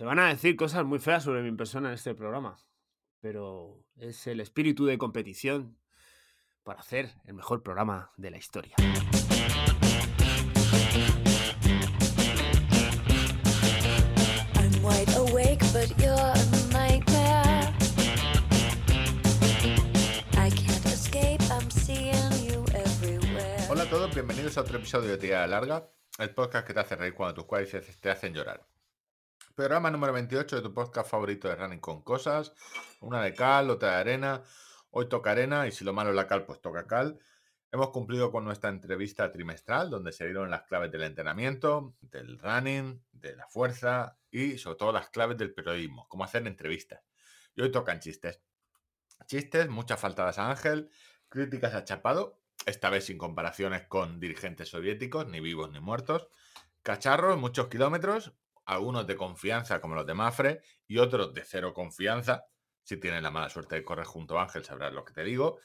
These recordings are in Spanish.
Se van a decir cosas muy feas sobre mi persona en este programa, pero es el espíritu de competición para hacer el mejor programa de la historia. I'm wide awake, but you're a nightmare. I can't escape, I'm seeing you everywhere. Hola a todos, bienvenidos a otro episodio de Tirada Larga, el podcast que te hace reír cuando tus cuádriceps te hacen llorar. Programa número 28 de tu podcast favorito de running con cosas, una de cal, otra de arena. Hoy toca arena y si lo malo es la cal, pues toca cal. Hemos cumplido con nuestra entrevista trimestral, donde se dieron las claves del entrenamiento, del running, de la fuerza y sobre todo las claves del periodismo, cómo hacer entrevistas. Y hoy tocan chistes. Chistes, muchas faltadas a Ángel, críticas a Chapado, esta vez sin comparaciones con dirigentes soviéticos, ni vivos ni muertos. Cacharros, muchos kilómetros, algunos de confianza como los de Mafre y otros de cero confianza. Si tienes la mala suerte de correr junto a Ángel, sabrás lo que te digo.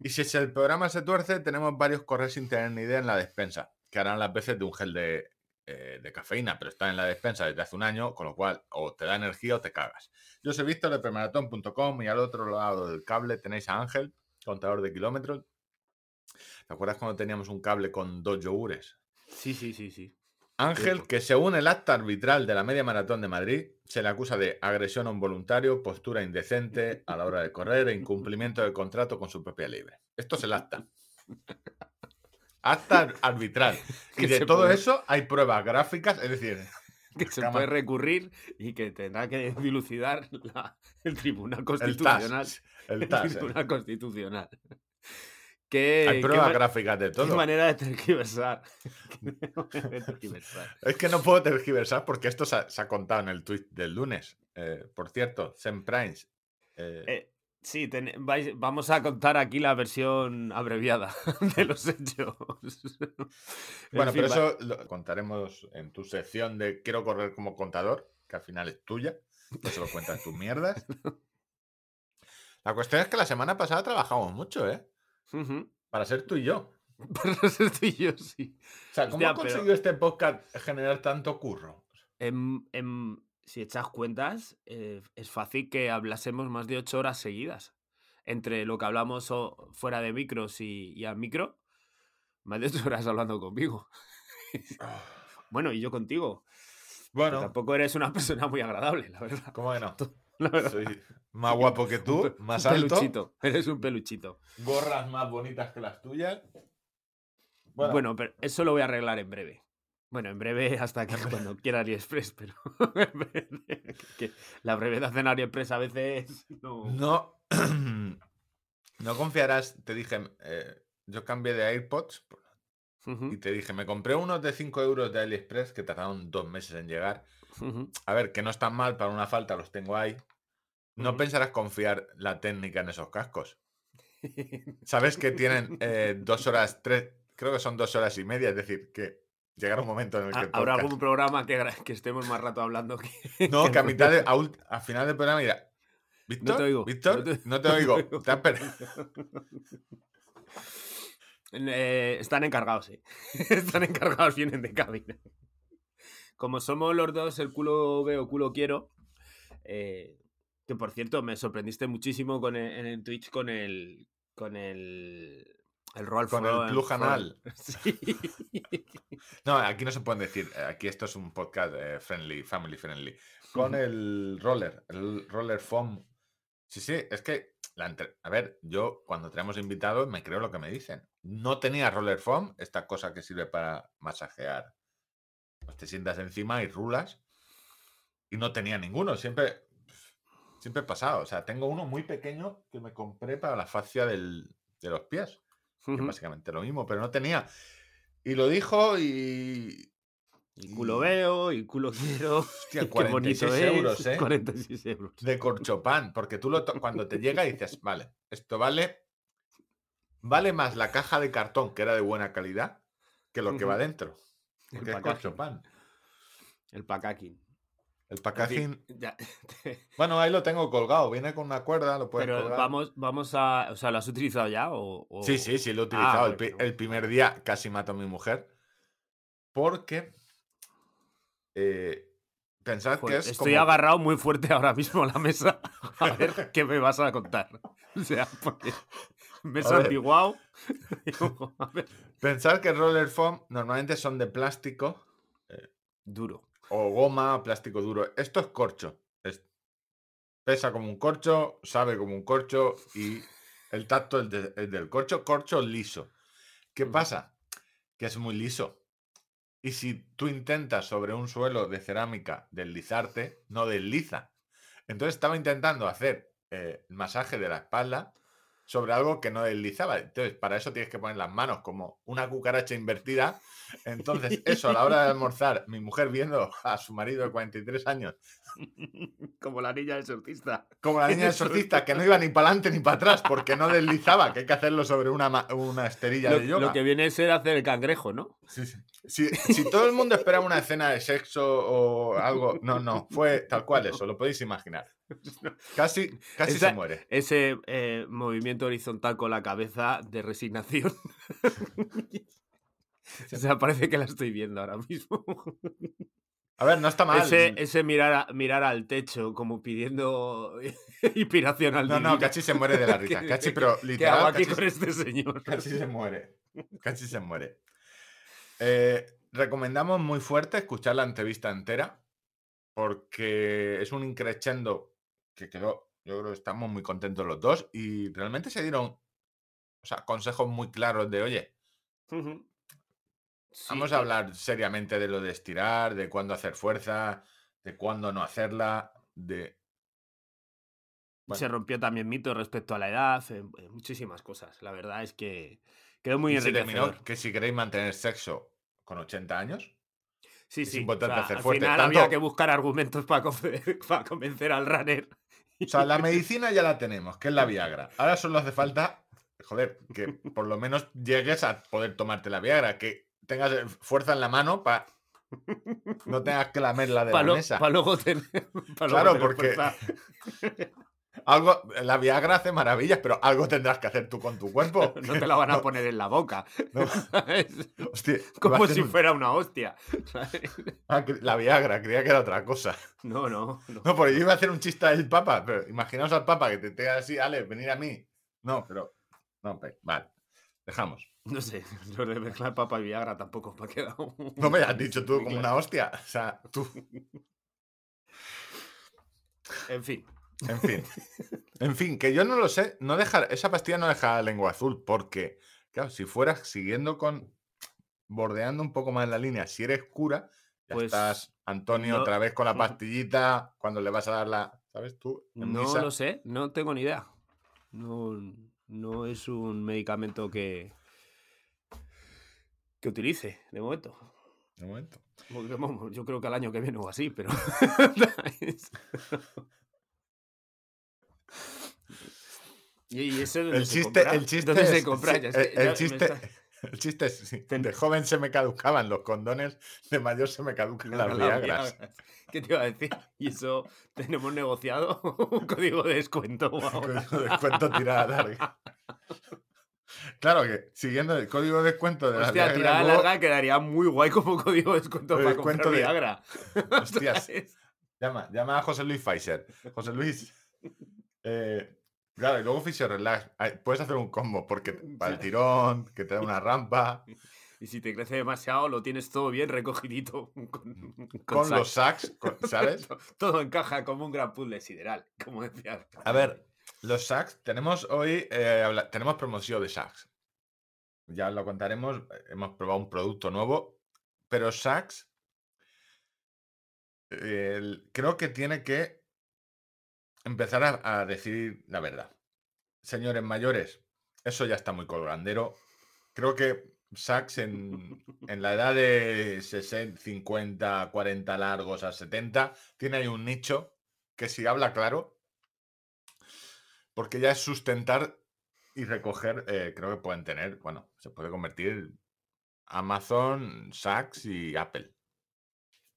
Y si el programa se tuerce, tenemos varios correr sin tener ni idea en la despensa, que harán las veces de un gel de, eh, cafeína, pero está en la despensa desde hace un año, con lo cual o te da energía o te cagas. Yo soy Víctor de premaratón.com y al otro lado del cable tenéis a Ángel, contador de kilómetros. ¿Te acuerdas cuando teníamos un cable con dos yogures? Sí, sí, sí, sí. Ángel, que según el acta arbitral de la media maratón de Madrid, se le acusa de agresión a un voluntario, postura indecente a la hora de correr e incumplimiento del contrato con su propia libre. Esto es el acta. Acta ar- arbitral. Y de todo puede- eso hay pruebas gráficas, es decir, Que se puede recurrir y que tendrá que dilucidar la- el Tribunal el Constitucional. TAS. El El eh. Tribunal Constitucional. ¿Qué, Hay pruebas gráficas de qué todo. manera de tergiversar? Qué manera de tergiversar. Es que no puedo tergiversar porque esto se ha, se ha contado en el tweet del lunes. Eh, por cierto, Sem Primes. eh, Eh, sí, ten- vais- vamos a contar aquí la versión abreviada de los hechos. En Bueno, fin, pero va- eso lo contaremos en tu sección de Quiero correr como contador, que al final es tuya. No se lo cuentas tus mierdas. La cuestión es que la semana pasada trabajamos mucho, ¿eh? Para ser tú y yo. Pero eso estoy yo, sí. O sea, ¿cómo Hostia, ha pero- conseguido este podcast generar tanto curro? Em- em, si echas cuentas, eh, es fácil que hablásemos más de ocho horas seguidas. Entre lo que hablamos o- fuera de micros y, y al micro, más de ocho horas hablando conmigo. Bueno, y yo contigo. Bueno, Tampoco eres una persona muy agradable, la verdad. ¿cómo que no? Soy más guapo que tú, más un alto, peluchito. Eres un peluchito. gorras más bonitas que las tuyas. Bueno, pero eso lo voy a arreglar en breve. Bueno, en breve hasta que cuando quiera AliExpress, pero que la brevedad en AliExpress a veces no... No, no confiarás, te dije, eh, yo cambié de AirPods y te dije, me compré unos de 5 euros de AliExpress que tardaron dos meses en llegar. A ver, que no están mal para una falta, los tengo ahí. No pensarás confiar la técnica en esos cascos. Sabes que tienen eh, dos horas, tres, creo que son dos horas y media, es decir, que llegará un momento en el que Habrá podcast- algún programa que, estemos más rato hablando que... No, que a no- mitad de, a, ult- a final del programa dirá, ¿Víctor? te oigo, ¿Víctor? no te- No te oigo. Te has per- Eh, están encargados, sí. están encargados, vienen de cabina. Como somos los dos el culo veo, culo quiero. eh, que por cierto, me sorprendiste muchísimo con el- en el Twitch con el. con el. El roll Con el plug anal. Sí. No, aquí no se pueden decir. eh, Aquí esto es un podcast eh, friendly, family friendly. Con el roller, el roller foam. Sí, sí, es que, la entre- a ver, yo cuando tenemos invitados me creo lo que me dicen. No tenía roller foam, esta cosa que sirve para masajear. Pues te sientas encima y rulas. Y no tenía ninguno, siempre, siempre he pasado. O sea, tengo uno muy pequeño que me compré para la fascia del- de los pies que Ujú. básicamente lo mismo, pero no tenía. Y lo dijo y. Y culo veo, y culo quiero. Hostia, Qué bonito 46 es. euros, ¿eh? 46 euros. De corchopán, porque tú lo cuando te llega dices, vale, esto vale. Vale más la caja de cartón, que era de buena calidad, que lo que va dentro. El corchopán. El packaging. El packaging. Bueno, ahí lo tengo colgado. Viene con una cuerda, lo puedes Pero colgar. vamos, vamos a. O sea, ¿lo has utilizado ya? O, o- Sí, sí, sí, lo he utilizado. el, primer día casi mato a mi mujer. Porque eh, pensad Joder, que es estoy como- agarrado muy fuerte ahora mismo a la mesa. A ver qué me vas a contar. O sea, porque me he santiguado. Pensad que roller foam normalmente son de plástico Duro. o goma, plástico duro. Esto es corcho. Es- pesa como un corcho, sabe como un corcho y el tacto es, de- es del corcho, corcho liso. ¿Qué Ujú. pasa? Que es muy liso. Y si tú intentas sobre un suelo de cerámica deslizarte, no desliza. Entonces estaba intentando hacer eh, el masaje de la espalda sobre algo que no deslizaba. Entonces, para eso tienes que poner las manos como una cucaracha invertida. Entonces, eso a la hora de almorzar, mi mujer viendo a su marido de 43 años, Como la niña del surfista. como la niña del Eso. exorcista, que no iba ni para adelante ni para atrás porque no deslizaba, que hay que hacerlo sobre una, una esterilla Lo, de yoga. lo que viene a ser hacer el cangrejo, ¿no? Sí, sí. Si, si todo el mundo esperaba una escena de sexo o algo, no, no, fue tal cual eso, lo podéis imaginar. Casi, casi Esa- se muere. Ese eh, movimiento horizontal con la cabeza de resignación. o sea, parece que la estoy viendo ahora mismo. A ver, no está mal. Ese, ese mirar, a- mirar al techo como pidiendo inspiración al No, no. Cachi se muere de la risa. ¿Qué- Cachi, qué- pero ¿Qué literal, hago aquí Cachi, con este señor? Cachi se muere. Cachi se muere. Eh, recomendamos muy fuerte escuchar la entrevista entera porque es un increchendo que quedó, yo creo que estamos muy contentos los dos y realmente se dieron o sea, consejos muy claros de, oye. Sí, Vamos que- a hablar seriamente de lo de estirar, de cuándo hacer fuerza, de cuándo no hacerla, de... Bueno. Se rompió también mito respecto a la edad, eh, eh, muchísimas cosas. La verdad es que quedó muy se enriquecedor. que si queréis mantener sexo con 80 años, Sí, es sí. importante hacer al fuerte. final Tanto- había que buscar argumentos para convencer al runner. O sea, la medicina ya la tenemos, que es la Viagra. Ahora solo hace falta, joder, que por lo menos llegues a poder tomarte la Viagra, que tengas eh, fuerza en la mano para no tengas que lamerla de Para la mesa. luego tener. pa' luego Claro, tener porque- fuerza. Algo, la Viagra hace maravillas, pero algo tendrás que hacer tú con tu cuerpo. No te la van a No, poner en la boca. Como si un- fuera una hostia. Ah, la Viagra, creía que era otra cosa. No, no. no. No, porque yo iba a hacer un chiste del Papa, pero imaginaos al Papa que te tenga así, Ale, venir a mí. No, pero. No, vale. Dejamos. No sé, lo de mezclar papa y Viagra tampoco me ha quedado. No me has dicho tú como una hostia. O sea, tú. En fin. En fin. En fin, que yo no lo sé. No dejar, esa pastilla no deja la lengua azul, porque, claro, si fueras siguiendo con. bordeando un poco más la línea, si eres cura, ya Pues, estás, Antonio, no- otra vez con la pastillita, cuando le vas a dar la. ¿Sabes tú? En No misa. lo sé, no tengo ni idea. No, no es un medicamento que. que utilice, de momento. De momento. Yo creo que al año que viene o así, pero. y eso dónde El se chiste, compra? el chiste ¿Dónde es, se compra? el, chiste, está- el chiste es, sí, de joven se me caducaban los condones, de mayor se me caducan las viagras. ¿Qué te iba a decir? Y eso tenemos negociado un código de descuento ahora. Código de descuento tirada larga. Claro que siguiendo el código de descuento de la Hostia, Viagra, tirada luego- larga quedaría muy guay como código de descuento De para descuento comprar de- Viagra. Hostias, llama, llama a José Luis Pfizer. José Luis. eh, claro, y luego Fisio Relax. Ay, Puedes hacer un combo porque para el tirón, que te da una rampa, Y si te crece demasiado, lo tienes todo bien recogidito. Con, con, sac. los sacks, con- ¿sabes? Todo encaja como un gran puzzle sideral, como decías. A ver, los sacks, tenemos hoy, eh, tenemos promoción de sacks. Ya lo contaremos, eh, hemos probado un producto nuevo, pero sacks eh, creo que tiene que empezar a, decir la verdad. Señores mayores, eso ya está muy colgandero. Creo que Sachs en, en la edad de 60, 50, 40 largos a 70, tiene ahí un nicho que si habla claro, porque ya es sustentar y recoger, eh, creo que pueden tener, bueno, se puede convertir Amazon, Sachs y Apple.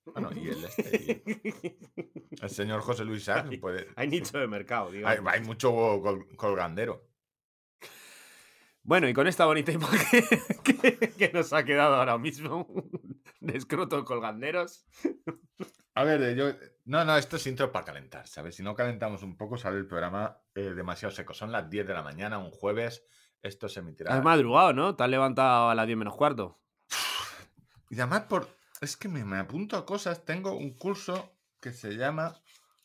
Bueno, y el, este, y el señor José Luis Sachs puede... Hay nicho de mercado, Hay, digamos. hay mucho col- colgandero. Bueno, y con esta bonita imagen que, que nos ha quedado ahora mismo de escroto colganderos. A ver, eh, yo. No, no, esto es intro para calentar, ¿sabes? Si no calentamos un poco, sale el programa eh, demasiado seco. Son las 10 de la mañana, un jueves. Esto se emitirá. Has madrugado, ¿no? Te has levantado a las 10 menos cuarto. Y además, por. Es que me, me apunto a cosas. Tengo un curso que se llama.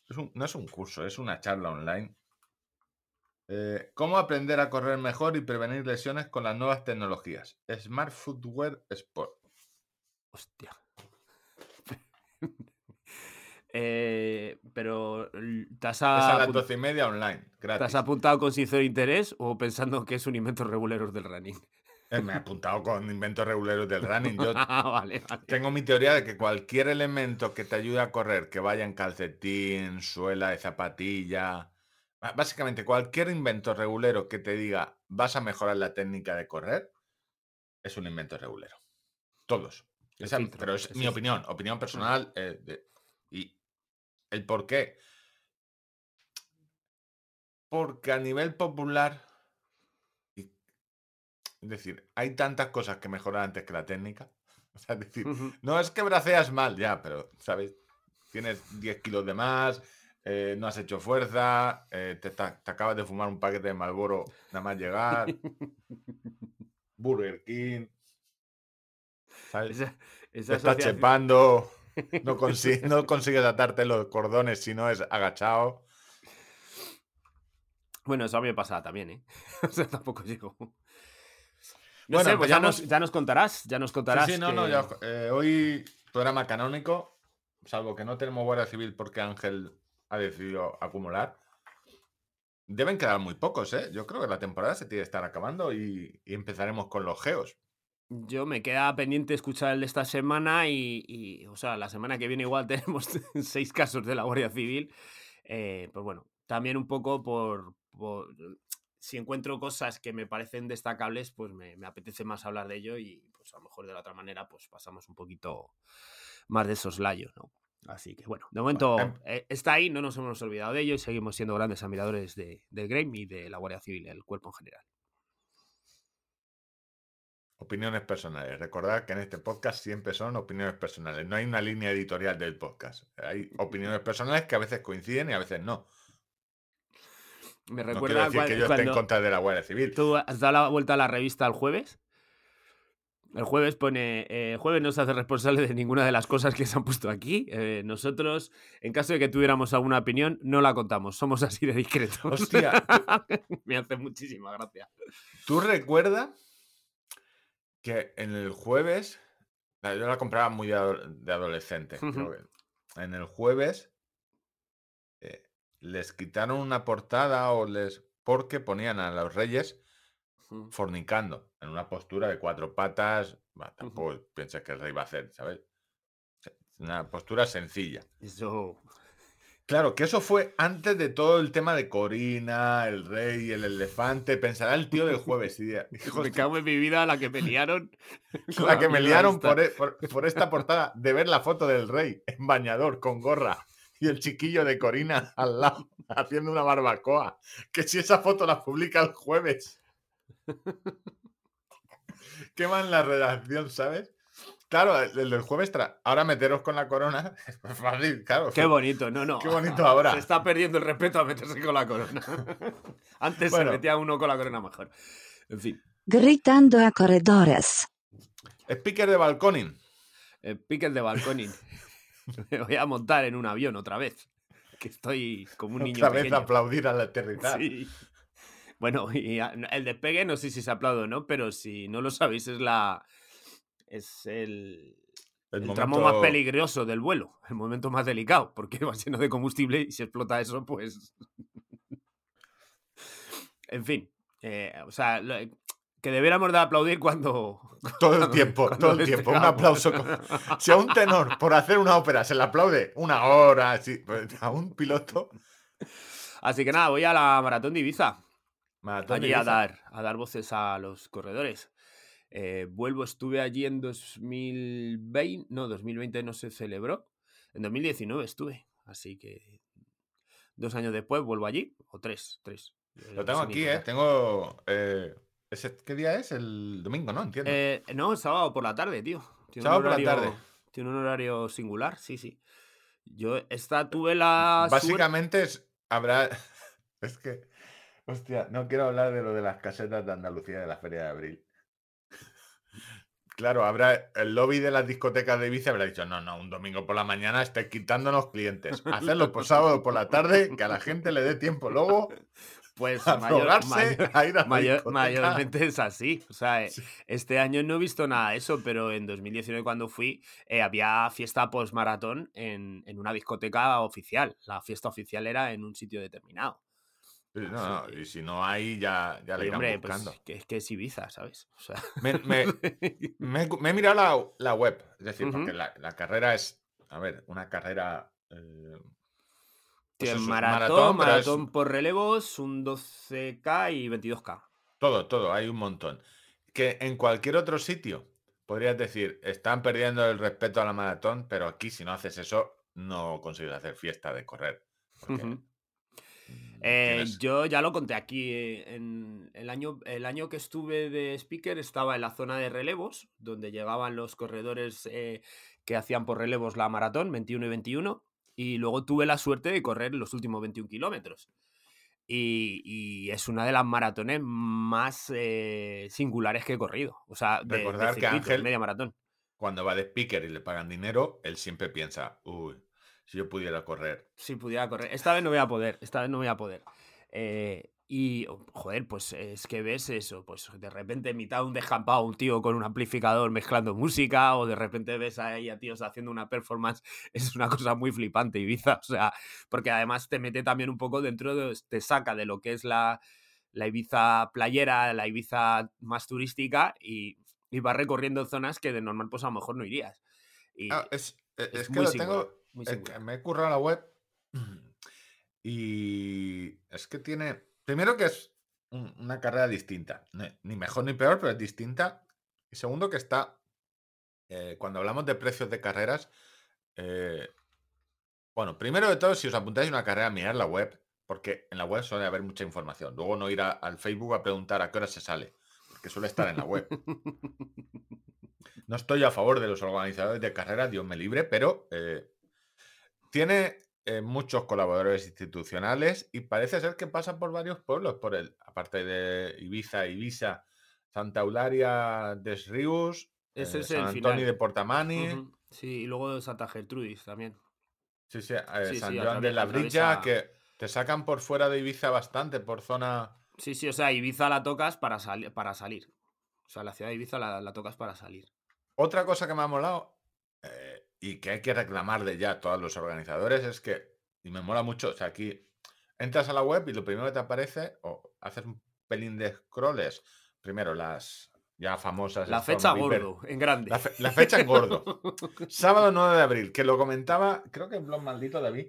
es un- no es un curso, es una charla online. Eh, ¿Cómo aprender a correr mejor y prevenir lesiones con las nuevas tecnologías? Smart Footwear Sport. Hostia. Eh, pero l- ¿te has, Es a las 12 y media online, ¿te has gratis. apuntado con sincero interés o pensando que es un invento reguleros del running? Eh, me he apuntado con inventos regulares del running. Yo Ah, vale, vale. Tengo mi teoría de que cualquier elemento que te ayude a correr, que vaya en calcetín, suela de zapatilla, básicamente cualquier invento regulero que te diga vas a mejorar la técnica de correr, es un invento regulero. Todos. El Esa- filtro, pero es mi opinión, opinión personal. eh, de- y el por qué. Porque a nivel popular, es decir, hay tantas cosas que mejorar antes que la técnica. O sea, es decir, no es que braceas mal, ya, pero, ¿sabes? Tienes 10 kilos de más, eh, no has hecho fuerza, eh, te, te acabas de fumar un paquete de Malboro nada más llegar, Burger King, ¿sabes? Esa, Te estás chepando, no, consi- no consigues atarte los cordones si no es agachado. Bueno, eso a mí me pasaba también, ¿eh? O sea, tampoco llego. No Bueno, sé, pues ya nos, ya nos contarás, ya nos Sí, contarás. sí, no, no, que- ya, eh, hoy programa canónico, salvo que no tenemos Guardia Civil porque Ángel ha decidido acumular. Deben quedar muy pocos, ¿eh? Yo creo que la temporada se tiene que estar acabando y, y empezaremos con los geos. Yo me queda pendiente escuchar el de esta semana y, y, o sea, la semana que viene igual tenemos seis casos de la Guardia Civil. Eh, pues bueno, también un poco por, por- Si encuentro cosas que me parecen destacables, pues me, me apetece más hablar de ello y pues a lo mejor de la otra manera pues pasamos un poquito más de soslayo, ¿no? Así que bueno, de momento em- eh, está ahí, no nos hemos olvidado de ello y seguimos siendo grandes admiradores de, del y de la Guardia Civil, el cuerpo en general. Opiniones personales. Recordad que en este podcast siempre son opiniones personales. No hay una línea editorial del podcast. Hay opiniones personales que a veces coinciden y a veces no. Me No recuerda decir cua- que yo esté en cuando- contra de la Guardia Civil. ¿Tú has dado la vuelta a la revista el jueves? El jueves pone, eh, jueves no se hace responsable de ninguna de las cosas que se han puesto aquí. Eh, nosotros, en caso de que tuviéramos alguna opinión, no la contamos. Somos así de discretos. Hostia. Me hace muchísima gracia. ¿Tú recuerdas que en el jueves, yo la compraba muy de, ado- de adolescente, creo que en el jueves les quitaron una portada o les porque ponían a los reyes fornicando en una postura de cuatro patas, bah, tampoco piensas que el rey va a hacer, ¿sabes? Una postura sencilla. Eso. Claro, que eso fue antes de todo el tema de Corina, el rey, el elefante. Pensará el tío del jueves. y "Hijos Me cago en mi vida la que me liaron. La que me liaron por, e- por- por esta portada de ver la foto del rey en bañador con gorra y el chiquillo de Corina al lado haciendo una barbacoa. Que si esa foto la publica el jueves. Queman la redacción, ¿sabes? Claro, el el del jueves. tra- Ahora meteros con la corona. Es fácil, claro. Qué bonito, no, no. Qué bonito ahora. Se está perdiendo el respeto a meterse con la corona. Antes Bueno. se metía uno con la corona mejor. En fin. Gritando a corredores. Speaker de balconing. El pickle de balconing. Me voy a montar en un avión otra vez. Que estoy como un niño Otra vez pequeño. aplaudir al aterrizar. Sí. Bueno, y a- el despegue no sé si se aplaude o no, pero si no lo sabéis, es la. Es el, El el tramo más peligroso del vuelo, el momento más delicado, porque va lleno de combustible y si explota eso, pues. en fin. eh, o sea, lo- que debiéramos de aplaudir cuando. Todo el cuando- tiempo, cuando todo el tiempo. Un aplauso. con- Si a un tenor por hacer una ópera se le aplaude una hora, así, pues a un piloto. Así que nada, voy a la maratón de Ibiza. maratón de allí a dar, a dar voces a los corredores. Eh, vuelvo, estuve allí en 2020, no, 2020 no se celebró, en 2019 estuve, así que dos años después vuelvo allí, o tres, tres. Lo tengo aquí, ¿eh? Tengo eh, ¿Ese- ¿Qué día es? El domingo, ¿no? Entiendo. Eh, no, sábado por la tarde, tío. Tiene Sábado por la tarde. Tiene un horario singular, sí, sí. Yo esta tuve la Básicamente es, habrá. Es que. Hostia, no quiero hablar de lo de las casetas de Andalucía de la Feria de Abril. Claro, habrá el lobby de las discotecas de Ibiza habrá dicho, no, no, un domingo por la mañana estáis quitándonos clientes. Hacerlo por sábado por la tarde, que a la gente le dé tiempo luego Pues a mayor- drogarse, mayor- a ir a la mayor- discoteca. mayormente es así. O sea, eh, Sí. este año no he visto nada de eso, pero en 2019 cuando fui eh, había fiesta post-maratón en, en una discoteca oficial. La fiesta oficial era en un sitio determinado. Sí, no, no, y si no hay, ya, ya le irán hombre, pues, buscando. que, es que es Ibiza, ¿sabes? O sea, Me, me- me he, me he mirado la, la web, es decir, porque la, la carrera es, a ver, una carrera... eh, pues maratón, es maratón por relevos, un 12K y 22K. todo, todo, hay un montón. Que en cualquier otro sitio podrías decir, están perdiendo el respeto a la maratón, pero aquí si no haces eso, no consigues hacer fiesta de correr. porque, mm, Eh, yo ya lo conté aquí. eh, En el año, el año que estuve de speaker estaba en la zona de relevos, donde llegaban los corredores eh, que hacían por relevos la maratón, 21 y 21. Y luego tuve la suerte de correr los últimos 21 kilómetros. Y, y es una de las maratones más eh, singulares que he corrido. O sea, de, de Recordar que Ángel- media maratón. Cuando va de speaker y le pagan dinero, él siempre piensa, uy, si yo pudiera correr. Si pudiera correr. Esta vez no voy a poder, esta vez no voy a poder. Eh, y, oh, joder, pues es que ves eso, pues de repente en mitad de un descampado un tío con un amplificador mezclando música, o de repente ves ahí a tíos haciendo una performance, es una cosa muy flipante, Ibiza, o sea, porque además te mete también un poco dentro de, te saca de lo que es la, la Ibiza playera, la Ibiza más turística, y, y vas recorriendo zonas que de normal pues a lo mejor no irías. Y Ah, es, es- es es que muy lo singular, tengo, muy es que singular. me he currado la web y es que tiene, primero que es un- una carrera distinta, ni mejor ni peor, pero es distinta. Y segundo que está, eh, cuando hablamos de precios de carreras, eh, bueno, primero de todo, si os apuntáis a una carrera, mirad la web, porque en la web suele haber mucha información. Luego no ir a- al Facebook a preguntar a qué hora se sale, porque suele estar en la web. No estoy a favor de los organizadores de carreras, Dios me libre, pero eh, tiene eh, muchos colaboradores institucionales y parece ser que pasa por varios pueblos, por el, aparte de Ibiza, Ibiza, Santa Eularia de Rius, eh, San el Antonio final. de Portamani, Sí, y luego Santa Gertrudis también. sí, sí, eh, Sí, San sí, Joan de la Brilla, que te sacan por fuera de Ibiza bastante, por zona... Sí, sí, o sea, Ibiza la tocas para, sali- para salir. O sea, la ciudad de Ibiza la, la tocas para salir. Otra cosa que me ha molado y que hay que reclamar de ya a todos los organizadores es que, y me mola mucho, o sea, aquí entras a la web y lo primero que te aparece, o haces un pelín de scrolls, primero las ya famosas. La fecha gordo, en grande. La, fe- la fecha en gordo. Sábado 9 de abril, que lo comentaba, creo que en blog maldito David.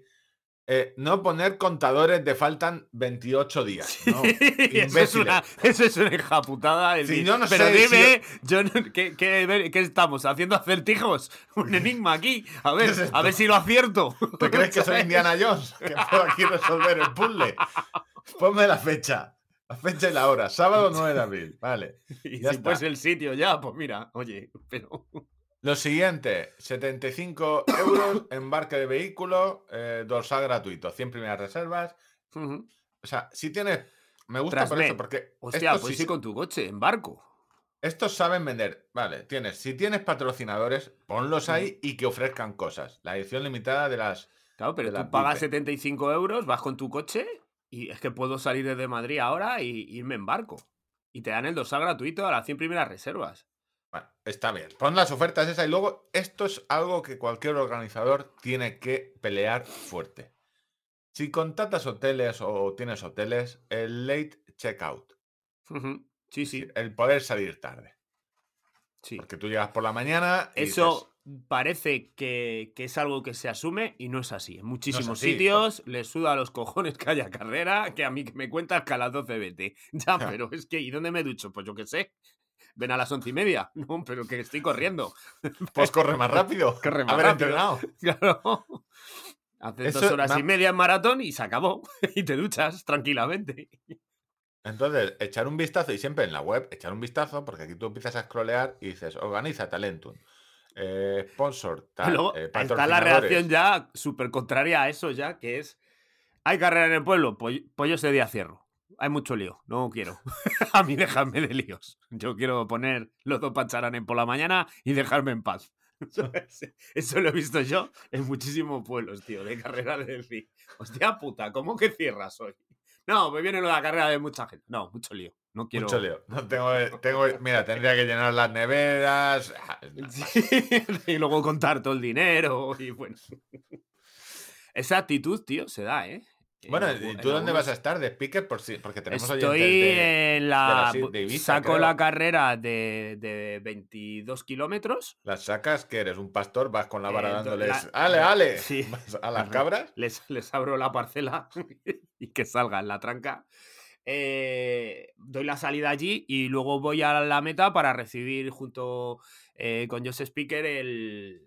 Eh, no poner contadores de faltan 28 días. No, eso, es una, eso es una enjaputada. decir, yo no pero sé si- dime, yo no- ¿qué, qué- qué estamos? ¿Haciendo acertijos? Un enigma aquí. A ver, es a ver si lo acierto. ¿Te crees que soy. Indiana Jones? Que puedo aquí resolver el puzzle. Ponme la fecha. La fecha y la hora. Sábado 9 de abril. Vale. Y Ya si está. pues el sitio ya, pues mira, oye, pero. Lo siguiente, 75 euros, embarque de vehículo, eh, dorsal gratuito, 100 primeras reservas. O sea, si tienes... Me gusta por eso, porque Hostia, pues sí- ir con tu coche, en barco. estos saben vender. Vale, tienes, si tienes patrocinadores, ponlos ahí y que ofrezcan cosas. La edición limitada de las... Claro, pero tú pagas Pipe. 75 euros, vas con tu coche y es que puedo salir desde Madrid ahora y irme en barco. Y te dan el dorsal gratuito a las 100 primeras reservas. Bueno, está bien. Pon las ofertas esas y luego esto es algo que cualquier organizador tiene que pelear fuerte. Si contratas hoteles o tienes hoteles, el late checkout. Sí, sí, El poder salir tarde. sí. Porque tú llegas por la mañana y Eso parece que, que es algo que se asume y no es así. En muchísimos así, sitios les suda a los cojones que haya carrera, que a mí me cuentas que a las 12 vete. Ya, pero es que, ¿y dónde me ducho? Pues yo qué sé. Ven a las once y media. No, pero que estoy corriendo. pues corre más rápido. Corre más Haber rápido. entrenado. Claro. Haces dos horas y media en maratón y se acabó. Y te duchas tranquilamente. Entonces, echar un vistazo, y siempre en la web, echar un vistazo, porque aquí tú empiezas a scrollear y dices, organiza Talentum, eh, sponsor, tal, Luego eh, está la reacción ya súper contraria a eso ya, que es, hay carrera en el pueblo, pues yo ese día cierro. Hay mucho lío, no quiero. a mí déjame de líos. Yo quiero poner los dos pacharanes por la mañana y dejarme en paz. Eso lo he visto yo en muchísimos pueblos, tío, de carrera de decir, hostia puta, ¿cómo que cierras hoy? No, pues viene lo de la carrera de mucha gente. No, mucho lío. No quiero. Mucho lío. No tengo, tengo, mira, tendría que llenar las neveras. ah. Sí, y luego contar todo el dinero y bueno. Esa actitud, tío, se da, ¿eh? Bueno, En ¿y tú dónde vas a estar de speaker? Por si, porque tenemos Estoy de... en la. de la- de Ibiza, saco creo. la carrera de, de 22 kilómetros. Las sacas que eres un pastor, vas con la vara Eh, do- dándoles. la- ¡Ale, ale! Sí. A las cabras. Les, les abro la parcela y que salga en la tranca. Eh, doy la salida allí y luego voy a la meta para recibir junto eh, con José Speaker el,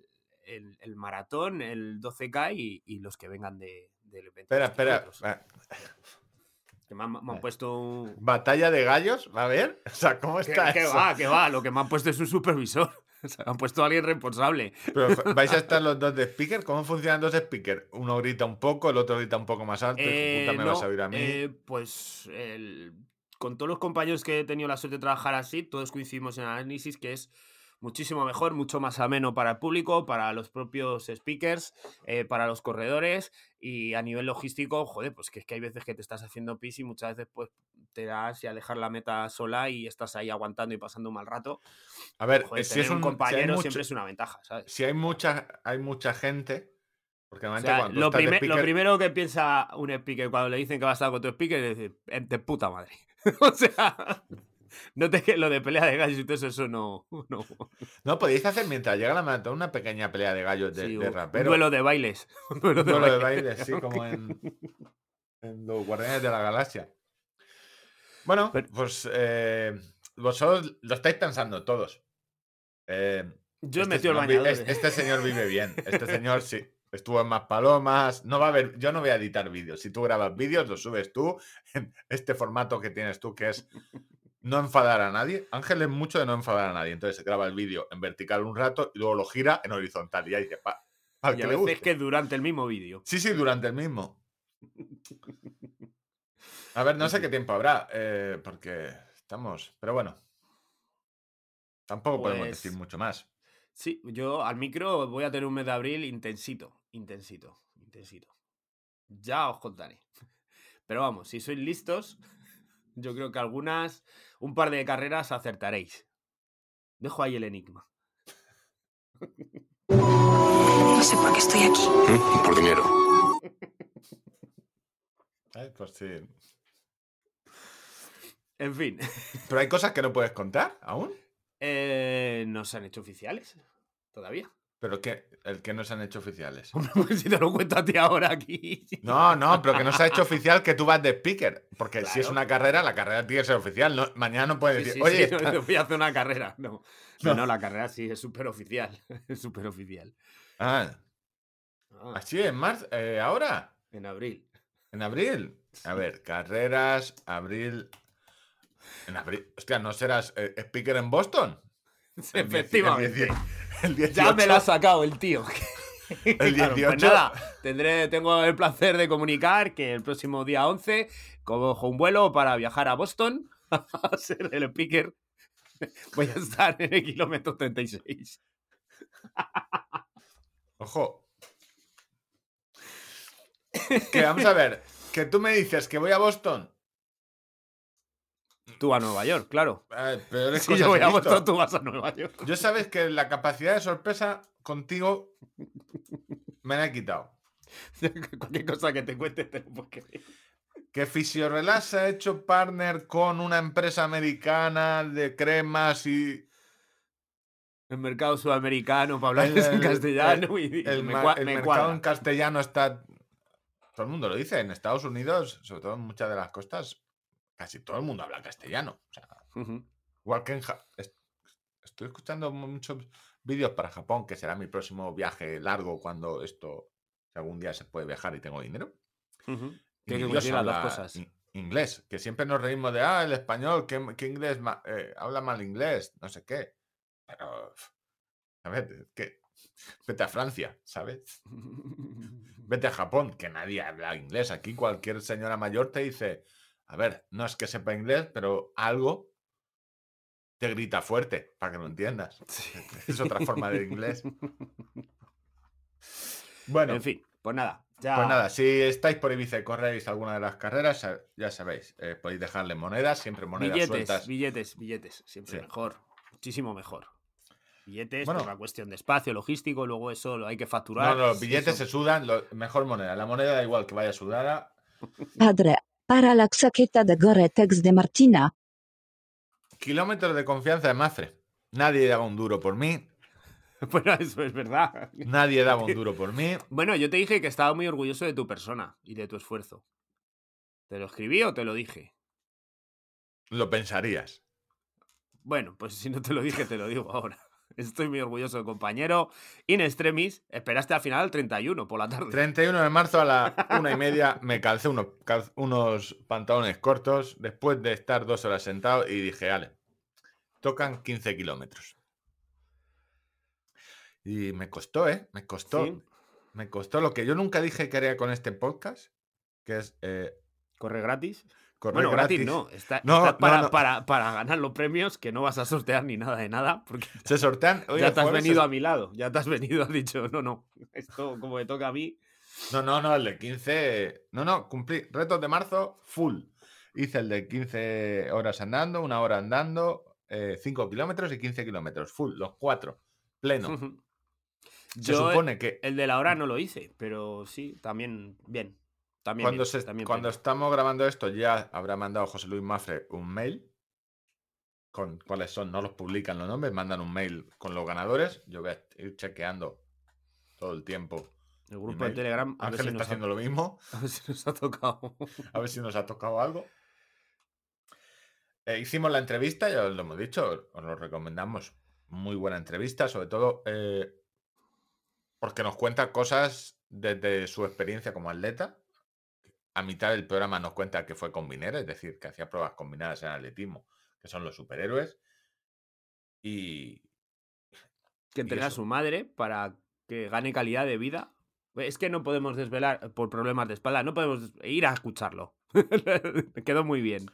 el, el maratón, el 12K y, y los que vengan de, del 22 Espera, espera. Que me han, me han puesto un... ¿Batalla de gallos? ¿Va a ver? O sea, ¿cómo Que, está que eso? va, que va, lo que me han puesto es un supervisor. O sea, me han puesto a alguien responsable. Pero, ¿Vais a estar los dos de speaker? ¿Cómo funcionan dos speakers? Uno grita un poco, el otro grita un poco más alto. Eh, puta, me no, vas a oír a mí. eh, pues el- con todos los compañeros que he tenido la suerte de trabajar así, todos coincidimos en el análisis que es muchísimo mejor, mucho más ameno para el público, para los propios speakers, eh, para los corredores y a nivel logístico, joder, pues que es que hay veces que te estás haciendo pis y muchas veces pues te das y a dejar la meta sola y estás ahí aguantando y pasando un mal rato. a ver, Joder, si tener es un un, si compañero mucho- siempre es una ventaja, ¿sabes? si hay mucha, hay mucha gente, porque O sea, cuando lo, estás primer- lo speaker- primero que piensa un speaker cuando le dicen que va a estar con tu speaker es decir, "Eh, de puta madre. o sea, no te que lo de pelea de gallos y todo eso, eso no. no. No, podéis hacer mientras llega la maratón una pequeña pelea de gallos de, Sí, de un- rapero. Un duelo de bailes. Un duelo de duelo de bailes. baile, sí, como en, en los Guardianes de la Galaxia. Bueno, Pero- pues eh, vosotros lo estáis pensando todos. Eh, Yo he este metido el bañador. eh. Este señor vive bien. Este señor sí. Estuvo en más palomas. No va a haber. Yo no voy a editar vídeos. Si tú grabas vídeos, los subes tú en este formato que tienes tú, que es no enfadar a nadie. Ángel es mucho de no enfadar a nadie. Entonces graba el vídeo en vertical un rato y luego lo gira en horizontal. Y ya dice, pa, Y que a le veces guste. que durante el mismo vídeo. Sí, sí, durante el mismo. A ver, no sé qué tiempo habrá, eh, porque estamos. Pero bueno. Tampoco podemos Pues- decir mucho más. Sí, yo al micro voy a tener un mes de abril intensito. Intensito. Intensito. Ya os contaré. Pero vamos, si sois listos, yo creo que algunas, un par de carreras acertaréis. Dejo ahí el enigma. No sé por qué estoy aquí. Por dinero. Eh, Pues sí. En fin, Pero hay cosas que no puedes contar aún. eh, no se han hecho oficiales todavía. Pero que el que no se han hecho oficiales. Hombre, pues si te lo cuento a ti ahora aquí. No, no, pero que no se ha hecho oficial que tú vas de speaker. Porque si es una carrera, la carrera tiene que ser oficial. No, mañana no puedes Sí, decir, sí, oye, sí, no, está- te voy a hacer una carrera. No, No. no, no, la carrera sí es súper oficial. Es súper oficial. Ah, Ah, así en marzo, eh, ahora, en abril. en abril. A ver, carreras, abril. En abril. Hostia, ¿no serás eh, speaker en Boston? Efectivamente. El 18. Ya me lo ha sacado el tío. El Claro, pues 18. nada, tendré, tengo el placer de comunicar que el próximo día 11 cojo un vuelo para viajar a Boston a ser el speaker. Voy a estar en el kilómetro 36. Ojo. Que vamos a ver, que tú me dices que voy a Boston. Tú a Nueva York, claro. Eh, peores Si cosas yo voy a. Boston, tú vas a Nueva York. Yo sabes que la capacidad de sorpresa contigo me la he quitado. Cualquier cosa que te cuente te lo puedo creer. Que Fisiorelax se ha hecho partner con una empresa americana de cremas y El mercado sudamericano para hablarles El- en el- castellano y el, me, me mercado cuadra. en castellano está. Todo el mundo lo dice. En Estados Unidos, sobre todo en muchas de las costas, casi todo el mundo habla castellano. O sea, Ujú. igual que en Ja- es- Estoy escuchando muchos vídeos para Japón, que será mi próximo viaje largo cuando esto, si algún día se puede viajar y tengo dinero. Ujú. Y Que que Dios coincidir las habla- cosas. Ni, inglés, que siempre nos reímos de, ah, el español, ¿qué, qué inglés ma- eh, habla mal inglés? No sé qué. Pero, a ver, que vete a Francia, ¿sabes? Vete a Japón, que nadie habla inglés. Aquí cualquier señora mayor te dice, a ver, no es que sepa inglés, pero algo te grita fuerte para que lo entiendas. Es otra forma de inglés. Bueno, En fin, pues nada. Ya... pues nada, si estáis por Ibiza y corréis alguna de las carreras, ya sabéis, eh, podéis dejarle monedas, siempre monedas Billetes, sueltas. billetes, billetes. Siempre Sí. mejor. Muchísimo mejor. Billetes, Bueno. por una cuestión de espacio, logístico, luego eso lo hay que facturar. No, no, los billetes Eso- se sudan, lo- mejor moneda. La moneda da igual que vaya sudada. Para la chaqueta de Gore-Tex de Martina. Kilómetros de confianza de Mafre. Nadie daba un duro por mí. Bueno, eso es verdad. Nadie daba un duro por mí. Bueno, yo te dije que estaba muy orgulloso de tu persona y de tu esfuerzo. ¿Te lo escribí o te lo dije? Lo pensarías. Bueno, pues si no te lo dije, te lo digo ahora. Estoy muy orgulloso, compañero. In extremis, esperaste al final el 31 por la tarde. 31 de marzo a la una y media me calcé unos, pantalones cortos después de estar dos horas sentado y dije, ale, tocan 15 kilómetros. Y me costó, ¿eh? Me costó. Sí. Me costó lo que yo nunca dije que haría con este podcast, que es eh, Corre gratis. Correr bueno, gratis, gratis. no. Está, No, está no, para, no. Para, para ganar los premios que no vas a sortear ni nada de nada. Porque Se sortean. ya el te has venido se- a mi lado. Ya te has venido, has dicho, no, no. Esto como me toca a mí. No, no, no, el de 15. No, no, cumplí. Retos de marzo, full. Hice el de 15 horas andando, una hora andando, 5 kilómetros y 15 kilómetros, full, los cuatro, pleno. Se Yo supone que el de la hora no lo hice, pero sí, también bien. También cuando, bien, se- también cuando pleno. estamos grabando esto ya habrá mandado José Luis Mafre un mail con cuáles son, no los publican los nombres, mandan un mail con los ganadores. Yo voy a ir chequeando todo el tiempo. El grupo de. Telegram, a ver, Ángel si está nos ha, haciendo lo mismo. a ver si nos ha tocado. A ver si nos ha tocado algo. Eh, hicimos la entrevista, ya os lo hemos dicho, os lo recomendamos. Muy buena entrevista, sobre todo eh, porque nos cuenta cosas desde su experiencia como atleta. A mitad del programa nos cuenta que fue combinera, es decir, que hacía pruebas combinadas en atletismo, que son los superhéroes. Y que entrena a su madre para que gane calidad de vida. Es que no podemos desvelar por problemas de espalda, no podemos ir a escucharlo. Quedó muy bien.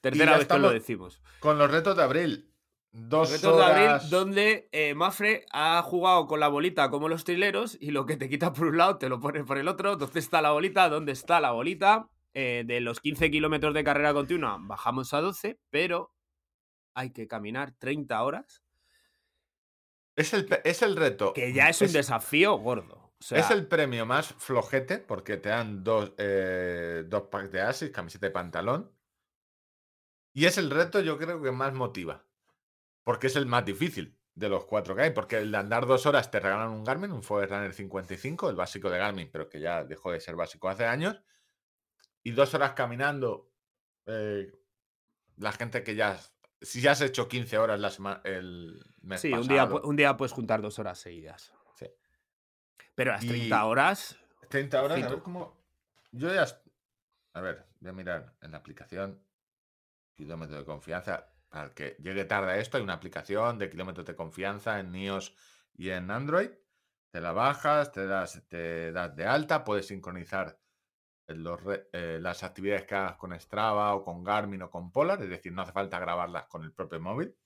Tercera vez que lo decimos. con los retos de abril, dos Retos de horas... abril donde eh, Mafre ha jugado con la bolita como los trileros y lo que te quita por un lado te lo pone por el otro. ¿Dónde está la bolita? ¿Dónde está la bolita? Eh, de los 15 kilómetros de carrera continua bajamos a 12, pero hay que caminar 30 horas, Es el, es el reto. que ya es un desafío gordo. O sea, es el premio más flojete porque te dan dos, eh, dos packs de Asis, camiseta y pantalón. Y es el reto, yo creo que más motiva. Porque es el más difícil de los cuatro que hay. Porque el de andar dos horas te regalan un Garmin, un Forerunner 55, el básico de Garmin, pero que ya dejó de ser básico hace años. Y dos horas caminando. eh, la gente que ya. Si ya has hecho 15 horas la el mes Sí, un día, pasado, un día puedes juntar dos horas seguidas. Sí. Pero las Y- 30 horas. 30 horas, a ver cómo. Yo ya. A ver, voy a mirar en la aplicación. Kilómetro de confianza. Para que llegue tarde a esto, hay una aplicación de kilómetros de confianza en iOS y en Android. Te la bajas, te das, te das de alta, puedes sincronizar los eh, las actividades que hagas con Strava o con Garmin o con Polar, es decir, no hace falta grabarlas con el propio móvil.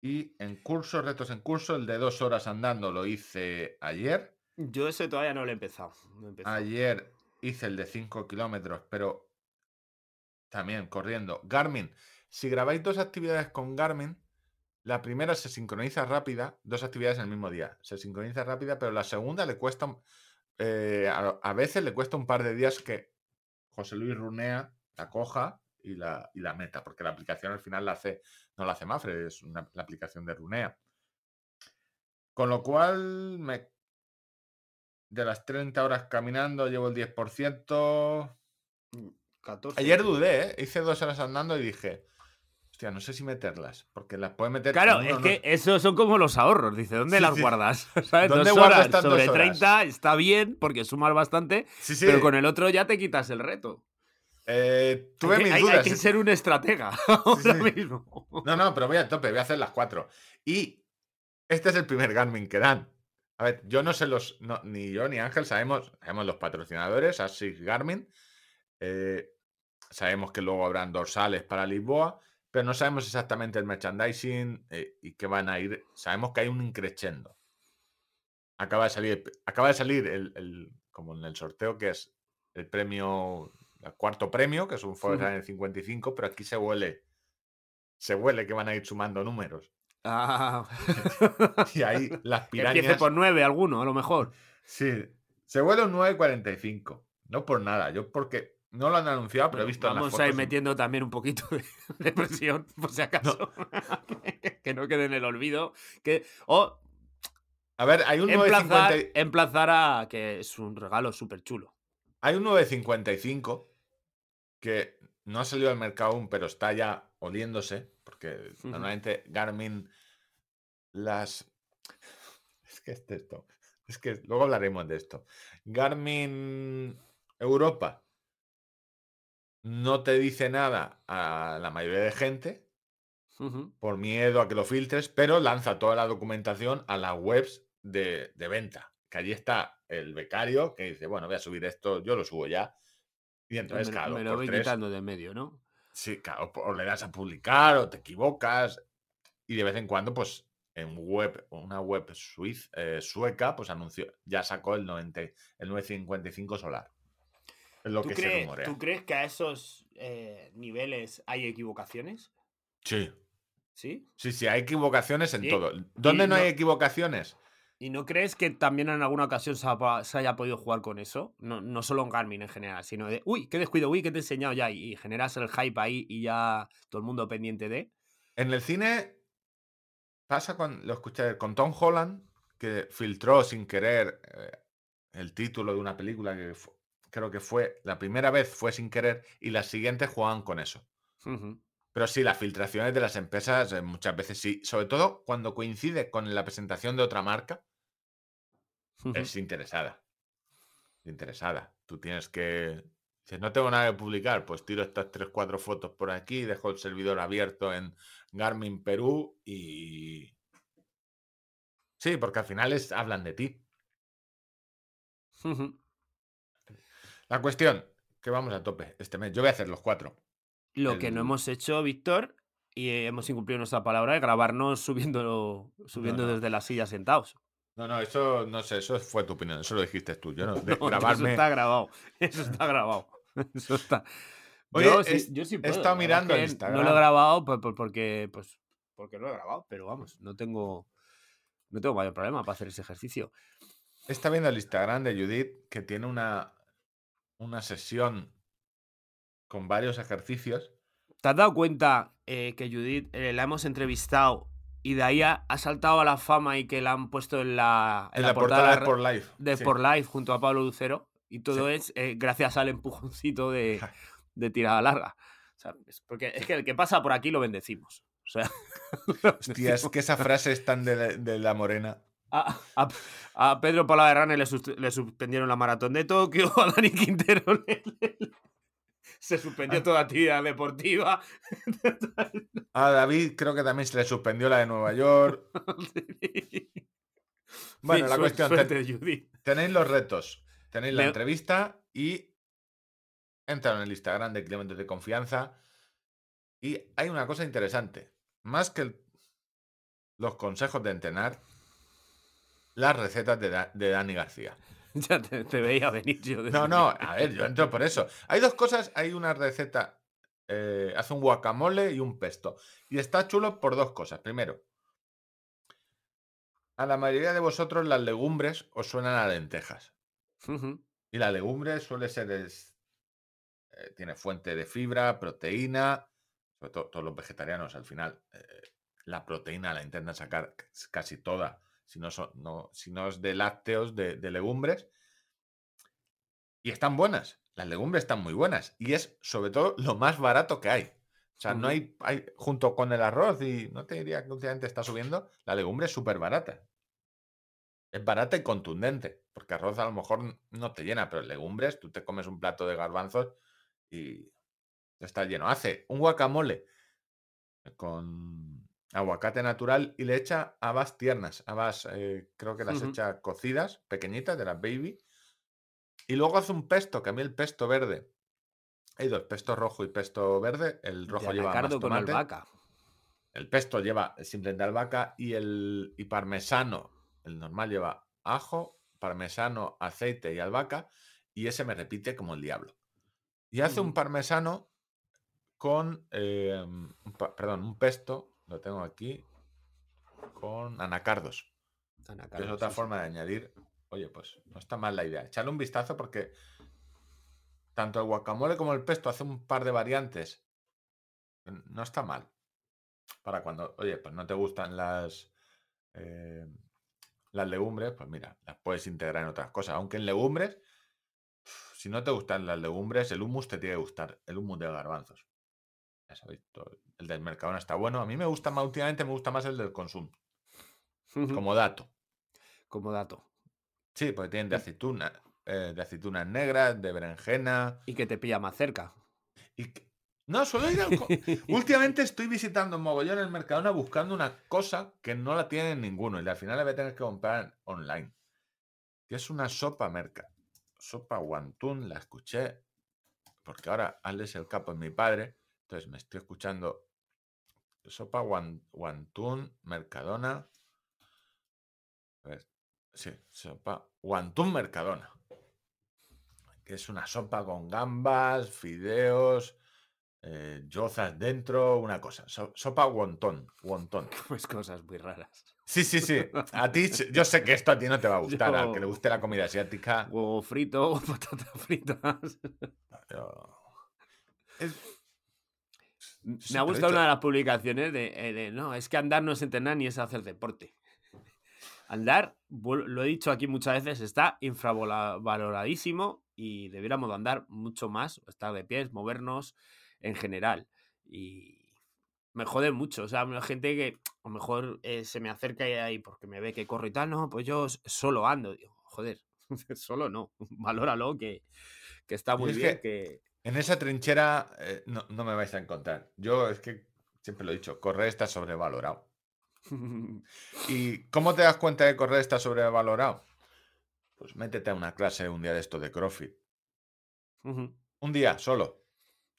Y en curso, retos en curso, el de dos horas andando lo hice ayer. Yo ese todavía no lo he empezado. no he empezado. Ayer hice el de 5 kilómetros, pero también corriendo. Garmin, si grabáis dos actividades con Garmin, la primera se sincroniza rápida, dos actividades en el mismo día. Se sincroniza rápida, pero la segunda le cuesta, eh, a, a veces le cuesta un par de días que José Luis Runea la coja y la, y la meta, porque la aplicación al final la hace, no la hace Mafre, es una, la aplicación de Runea. Con lo cual, me, de las 30 horas caminando, llevo el 10%. 14. Ayer dudé, ¿eh? hice dos horas andando y dije, hostia, no sé si meterlas, porque las puede meter. Claro, es no- que esos son como los ahorros. Dice, ¿dónde Sí, las sí. guardas? ¿Sabes? ¿Dónde dos guardo horas sobre dos horas? 30 está bien porque sumas bastante, Sí, pero con el otro ya te quitas el reto. Eh, tuve hay, que- mis hay- dudas. hay que ser un estratega ahora sí. mismo. No, no, pero voy a tope, voy a hacer las cuatro. Y este es el primer Garmin que dan. A ver, yo no sé los. no, ni yo ni Ángel sabemos, sabemos los patrocinadores, ASICS Garmin. eh, sabemos que luego habrán dorsales para Lisboa, pero no sabemos exactamente el merchandising eh, y qué van a ir. Sabemos que hay un increchendo. Acaba de salir, acaba de salir el, el- como en el sorteo, que es el premio, el cuarto premio, que es un Forest Ujú. Runner 55, pero aquí se huele, se huele que van a ir sumando números. Ah. Y ahí las Que empiece pirañas. por nueve alguno, a lo mejor. Sí, se huele un 9.45. No por nada, yo porque no lo han anunciado, pero he visto en las vamos a ir fotos metiendo también un poquito de, de presión, por si acaso. que no quede en el olvido. Que, o A ver, hay un emplazar, 9.50 emplazar a que es un regalo súper chulo. hay un 9.55 que no ha salido al mercado aún, pero está ya oliéndose, porque normalmente Garmin las... Es que es esto. Es que luego hablaremos de esto. Garmin Europa no te dice nada a la mayoría de gente por miedo a que lo filtres, pero lanza toda la documentación a las webs de, de venta. Que allí está el becario que dice, bueno, voy a subir esto, yo lo subo ya. Y entonces, me, claro, me lo voy tres- quitando de medio, ¿no? Sí, claro, o le das a publicar o te equivocas. Y de vez en cuando, pues, en web, una web suiz- eh, sueca, pues anunció, ya sacó el 90, el 955 solar. Es lo ¿Tú, que se crees, rumorea. ¿Tú crees que a esos eh, niveles hay equivocaciones? Sí, ¿Sí? sí, sí, hay equivocaciones en todo. ¿Dónde no hay equivocaciones? ¿Y no crees que también en alguna ocasión se, ha- se haya podido jugar con eso? No, no solo en Garmin en general, sino de, uy, qué descuido, uy, que te he enseñado ya, y, y generas el hype ahí y ya todo el mundo pendiente de. En el cine pasa con, lo escuché con Tom Holland, que filtró sin querer eh, el título de una película que fu- creo que fue, la primera vez fue sin querer y las siguientes jugaban con eso. Pero sí, las filtraciones de las empresas eh, muchas veces sí, sobre todo cuando coincide con la presentación de otra marca, es interesada. Interesada. Tú tienes que... Dices, no tengo nada que publicar, pues tiro estas 3, 4 fotos por aquí, dejo el servidor abierto en Garmin Perú y... Sí, porque al final es, hablan de ti. Ujú. La cuestión, que vamos a tope este mes. Yo voy a hacer los cuatro. Lo que no hemos hecho, Víctor, y hemos incumplido nuestra palabra de grabarnos subiendo, subiendo no. desde la silla sentados. No, no, eso no sé, eso fue tu opinión, eso lo dijiste tú. Yo no, de No, Eso grabarme. está grabado. Eso está grabado. Eso está. Oye, yo, sí, es- yo sí he estado mirando el que No lo Instagram. he grabado pues, porque, pues, porque lo he grabado, pero vamos, no tengo, no tengo mayor problema para hacer ese ejercicio. Está viendo el Instagram de Judith que tiene una, una sesión con varios ejercicios. ¿Te has dado cuenta eh, que Judith eh, la hemos entrevistado y de ahí ha, ha saltado a la fama y que la han puesto en la, En, la, portada, de por de sí. Life junto a Pablo Lucero? Y todo es eh, gracias al empujoncito de, de tirada larga. ¿sabes? Porque es que el que pasa por aquí lo bendecimos. O sea, Hostia, es que esa frase es tan de, la- de la morena. A, a- a Pedro Palaverrane le, le suspendieron la maratón de Tokio, a Dani Quintero le- le- se suspendió toda actividad deportiva. A David creo que también se le suspendió la de Nueva York. Bueno, Sí, la cuestión, suerte ten- tenéis los retos, tenéis la entrevista y entran en el Instagram de Kilómetros de Confianza. Y hay una cosa interesante. Más que el- los consejos de entrenar, las recetas de, Da- de Dani García. Ya te, te veía venir yo. No, no, a ver, yo entro por eso. Hay dos cosas, hay una receta, eh, hace un guacamole y un pesto. Y está chulo por dos cosas. Primero, a la mayoría de vosotros las legumbres os suenan a lentejas. Y la legumbre suele ser, es- eh, tiene fuente de fibra, proteína, sobre todo todos los vegetarianos al final, eh, la proteína la intentan sacar casi toda, si no, son, no, si no es de lácteos, de, de legumbres. Y están buenas, las legumbres están muy buenas. Y es sobre todo lo más barato que hay. O sea, no hay, hay, junto con el arroz, y no te diría que últimamente está subiendo, la legumbre es súper barata. Es barata y contundente, porque arroz a lo mejor no te llena, pero legumbres, tú te comes un plato de garbanzos y Está lleno. Hace un guacamole con aguacate natural y le echa habas tiernas. Habas, eh, creo que las echa cocidas, pequeñitas, de las baby. Y luego hace un pesto, que a mí el pesto verde. Hay dos, pesto rojo y pesto verde. El rojo de lleva más con tomate. albahaca. El pesto lleva simplemente albahaca y el y parmesano, el normal lleva ajo, parmesano, aceite y albahaca y ese me repite como el diablo. Y hace un parmesano con, eh, un pa- perdón, un pesto, lo tengo aquí, con anacardos. es otra sí, sí. forma de añadir, oye, pues no está mal la idea. Echarle un vistazo porque tanto el guacamole como el pesto hace un par de variantes. No está mal. Para cuando, oye, pues no te gustan las, eh, las legumbres, pues mira, las puedes integrar en otras cosas. Aunque en legumbres, si no te gustan las legumbres, el hummus te tiene que gustar, el hummus de garbanzos. Ya sabéis, todo- el del Mercadona está bueno. A mí me gusta más, últimamente me gusta más el del consumo, como dato. Como dato. Sí, porque tienen de aceituna, eh, de aceitunas negras, de berenjena. Y que te pilla más cerca. Y que- No, suelo ir al... Últimamente estoy visitando en mogollón el Mercadona buscando una cosa que no la tienen ninguno y al final la voy a tener que comprar online. Que es una sopa merca. Sopa guantún, la escuché. Porque ahora Alex el Capo es mi padre. Entonces me estoy escuchando sopa guan- guantún, Mercadona. A ver, sí, sopa guantún Mercadona. Que es una sopa con gambas, fideos, eh, yozas dentro, una cosa. So- sopa wontón, wontón. Pues cosas muy raras. Sí, sí, sí. A ti, yo sé que esto a ti no te va a gustar. Al que le Yo- guste la comida asiática. Huevo frito, patatas fritas. yo- es- Me ha gustado una de las publicaciones de, eh, de, no, es que andar no es entrenar ni es hacer deporte. Andar, lo he dicho aquí muchas veces, está infravaloradísimo y debiéramos de andar mucho más, estar de pies, movernos en general. Y me jode mucho, o sea, hay gente que a lo mejor eh, se me acerca y ahí porque me ve que corro y tal, no, pues yo solo ando. Digo, joder, solo no, valóralo que, que está muy es bien, que- que... En esa trinchera eh, no, no me vais a encontrar. Yo es que siempre lo he dicho, correr está sobrevalorado. ¿Y cómo te das cuenta de que correr está sobrevalorado? Pues métete a una clase un día de esto de CrossFit. Un día solo.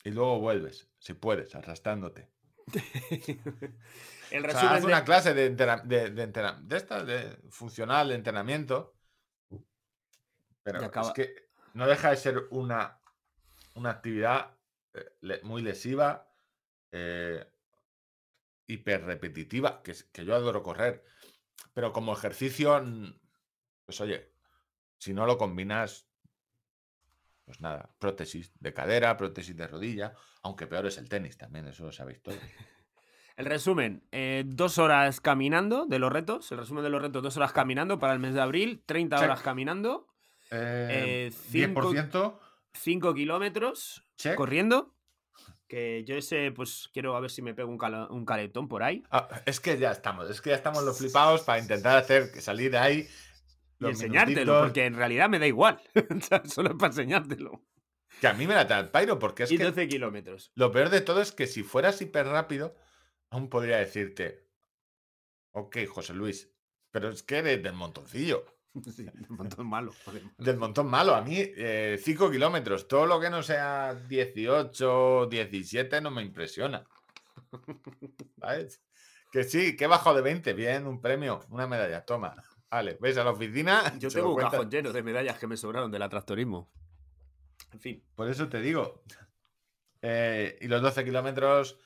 Y luego vuelves, si puedes, arrastrándote. El O sea, resumen haz de- una clase de, de, de, de esta, de funcional, de entrenamiento. Pero acaba- es que no deja de ser una, una actividad eh, muy lesiva, eh, hiperrepetitiva, que, yo adoro correr. Pero como ejercicio, pues oye, si no lo combinas, pues nada, prótesis de cadera, prótesis de rodilla, aunque peor es el tenis también, eso lo sabéis todos. El resumen, eh, dos horas caminando de los retos. El resumen de los retos, dos horas caminando para el mes de abril, 30 Check. horas caminando, Eh, Eh, cinco- 10%, 5 kilómetros check. corriendo. Que yo ese, pues quiero a ver si me pego un, cala- un caletón por ahí. Ah, es que ya estamos, es que ya estamos los flipados para intentar hacer que salir de ahí. Y enseñártelo, minutitos, porque en realidad me da igual. Solo es para enseñártelo. Que a mí me la trae el pairo, porque es y que 12 kilómetros. lo peor de todo es que si fueras hiper rápido, aún podría decirte, ok, José Luis, pero es que eres del montoncillo, Sí, un montón malo. del montón malo. A mí, 5 kilómetros, todo lo que no sea 18, 17 no me impresiona. ¿Sabes? Que sí, que he bajado de 20, bien, un premio, una medalla, toma. Vale, ves a la oficina. Yo tengo un cajón lleno de medallas que me sobraron del atractorismo. En fin. Por eso te digo. Eh, y los 12 kilómetros.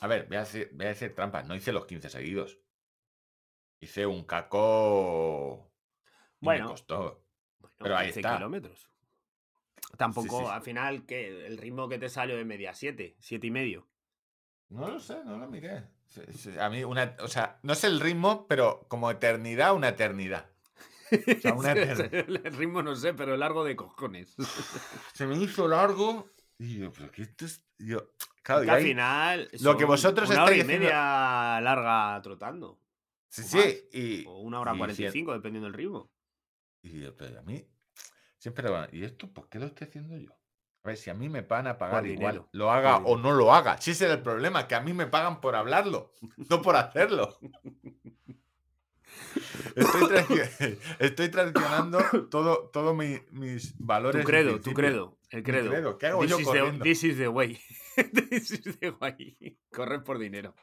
A ver, voy a, decir, voy a decir trampas. No hice los 15 seguidos. Hice un caco. Bueno. Me costó. Bueno, Pero ahí 15 está. kilómetros. Tampoco, sí. al final, que el ritmo que te salió de media 7, 7 y medio. No lo sé, no lo miré. A mí, una. O sea, no sé el ritmo, pero como eternidad, una eternidad. O sea, una eternidad. el ritmo no sé, pero largo de cojones. Se me hizo largo. Y yo, pero que esto es. Yo, claro, y al final. lo que vosotros una hora y estáis media larga trotando. Sí, sí. Y, O una hora y 45, dependiendo del ritmo. Y yo, pero a mí, siempre van, ¿y esto por qué lo estoy haciendo yo? A ver, si a mí me pagan a pagar igual, dinero, lo haga o no lo haga. Si ese es el problema, que a mí me pagan por hablarlo, no por hacerlo. Estoy, traici- estoy traicionando todo, todo mi- mis valores. Tu credo, tu credo, el credo. credo, ¿Qué hago This yo is, the, corriendo? this is the way. way. Correr por dinero.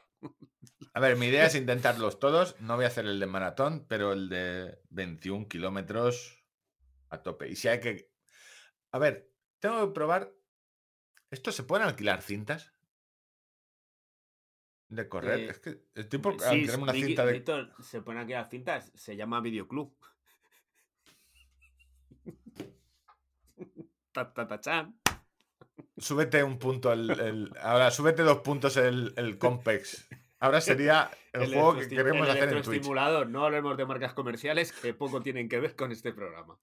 A ver, mi idea es intentarlos todos. No voy a hacer el de maratón, pero el de 21 kilómetros a tope. Y si hay que. A ver, tengo que probar. ¿Esto se pueden alquilar cintas? De correr. Eh, es que estoy por Sí, alquilarme una cinta de. Se pone aquí las cintas, se llama videoclub. Ta, ta, ta, chan. Súbete un punto el. el- Ahora, súbete dos puntos el, el Compex. Ahora sería el, juego que queremos hacer en Twitch. No hablemos de marcas comerciales que poco tienen que ver con este programa.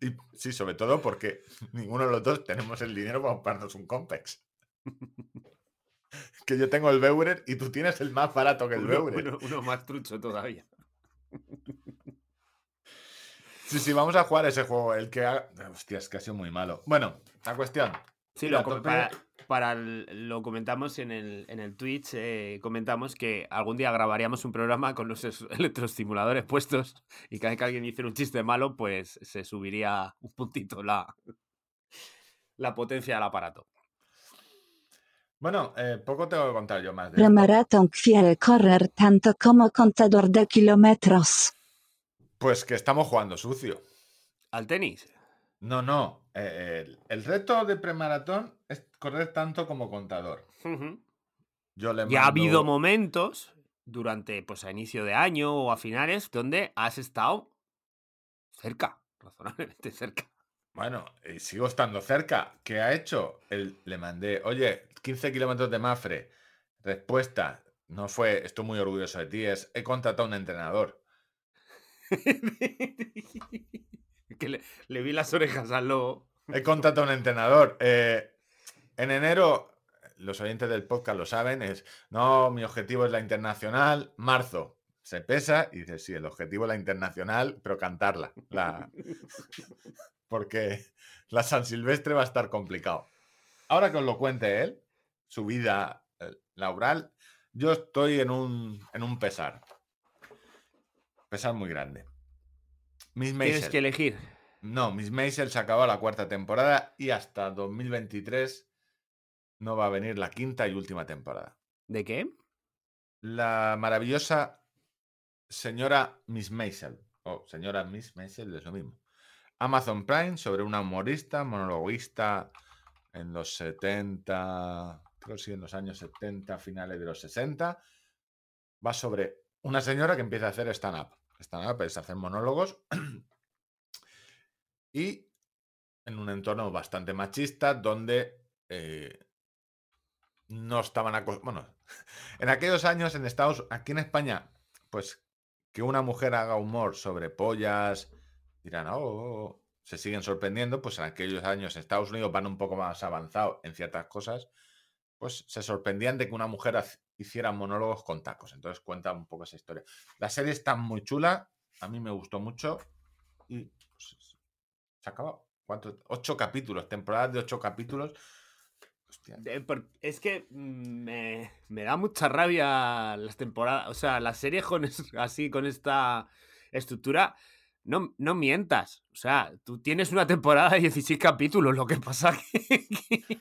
Y sí, sobre todo porque ninguno de los dos tenemos el dinero para comprarnos un Compex. que yo tengo el Beurer y tú tienes el más barato que el Uno, Beurer. uno- uno más trucho todavía. Sí, sí, vamos a jugar ese juego. El que haga... Hostia, es que ha sido muy malo. Bueno, la cuestión. Sí, lo, para, para el- lo comentamos en el, en el Twitch, eh, comentamos que algún día grabaríamos un programa con los es- electroestimuladores puestos y cada vez que alguien hiciera un chiste malo, pues se subiría un puntito la, la potencia del aparato. Bueno, eh, poco tengo que contar yo más de. Premaratón quiere correr tanto como contador de kilómetros. Pues que estamos jugando sucio. ¿Al tenis? No, no. eh, el, el reto de premaratón es correr tanto como contador. Yo le Y ha habido momentos durante, pues a inicio de año o a finales, donde has estado cerca, razonablemente cerca. Bueno, y sigo estando cerca. ¿Qué ha hecho? El- le mandé, oye, 15 kilómetros de Mafre. Respuesta, no fue, estoy muy orgulloso de ti, es, he contratado a un entrenador. que le, le vi las orejas al lobo. He contratado a un entrenador. Eh, en enero, los oyentes del podcast lo saben, es, no, mi objetivo es la internacional. Marzo, se pesa y dice, sí, el objetivo es la internacional, pero cantarla. La... Porque la San Silvestre va a estar complicado. Ahora que os lo cuente él, su vida eh, laboral, yo estoy en un, en un pesar. Pesar muy grande. Miss Tienes que elegir. No, Miss Maisel se acabó la cuarta temporada y hasta 2023 no va a venir la quinta y última temporada. ¿De qué? La maravillosa señora Miss Maisel, o señora Miss Maisel, es lo mismo. Amazon Prime sobre una humorista, monologuista en los 70, creo que sí, en los años 70, finales de los 60. Va sobre una señora que empieza a hacer stand-up. Stand-up es hacer monólogos y en un entorno bastante machista donde eh, no estaban acos- bueno en aquellos años en Estados aquí en España pues que una mujer haga humor sobre pollas dirán oh, oh, oh", se siguen sorprendiendo pues en aquellos años en Estados Unidos van un poco más avanzados en ciertas cosas pues se sorprendían de que una mujer hiciera monólogos con tacos entonces cuenta un poco esa historia la serie está muy chula a mí me gustó mucho y pues, se ha. Ocho capítulos, temporadas de ocho capítulos. Es que mm, me, me da mucha rabia las temporadas. O sea, las series con así, con esta estructura. No, no mientas. O sea, tú tienes una temporada de 16 capítulos. Lo que pasa que,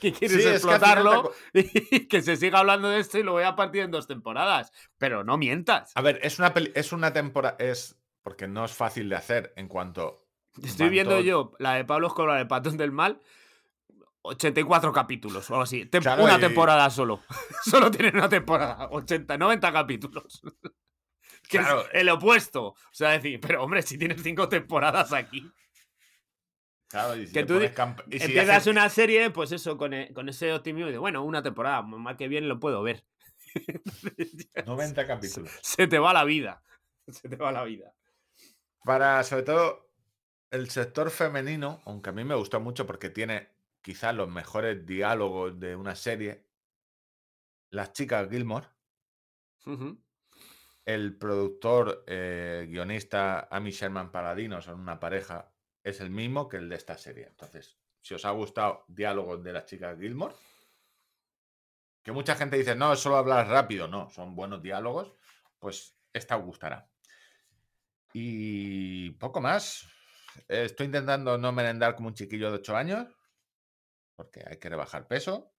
que, quieres Sí, es que explotarlo y que se siga hablando de esto y lo voy a partir en dos temporadas. Pero no mientas. A ver, es una peli- es una temporada. Es. Porque no es fácil de hacer en cuanto. Estoy viendo yo la de Pablo Escobar, el patón del mal. 84 capítulos o algo así. Tem- Claro, una y- temporada solo. solo tienen una temporada. 80, 90 capítulos. que Claro. es el opuesto. O sea, decir, pero hombre, si tienes cinco temporadas aquí. Claro, y si Que tú y si Empiezas una serie, pues eso, con, e- con ese optimismo de, bueno, una temporada, más que bien lo puedo ver. 90 capítulos. Se te va la vida. Se te va la vida. Para, sobre todo, el sector femenino, aunque a mí me gustó mucho porque tiene quizás los mejores diálogos de una serie. Las chicas Gilmore. El productor, eh, guionista Amy Sherman Paladino son una pareja, es el mismo que el de esta serie. Entonces, si os ha gustado Diálogos de las chicas Gilmore. Que mucha gente dice, no, es solo hablar rápido. No, son buenos diálogos. Pues esta os gustará. Y poco más. Estoy intentando no merendar como un chiquillo de 8 años. Porque hay que rebajar peso.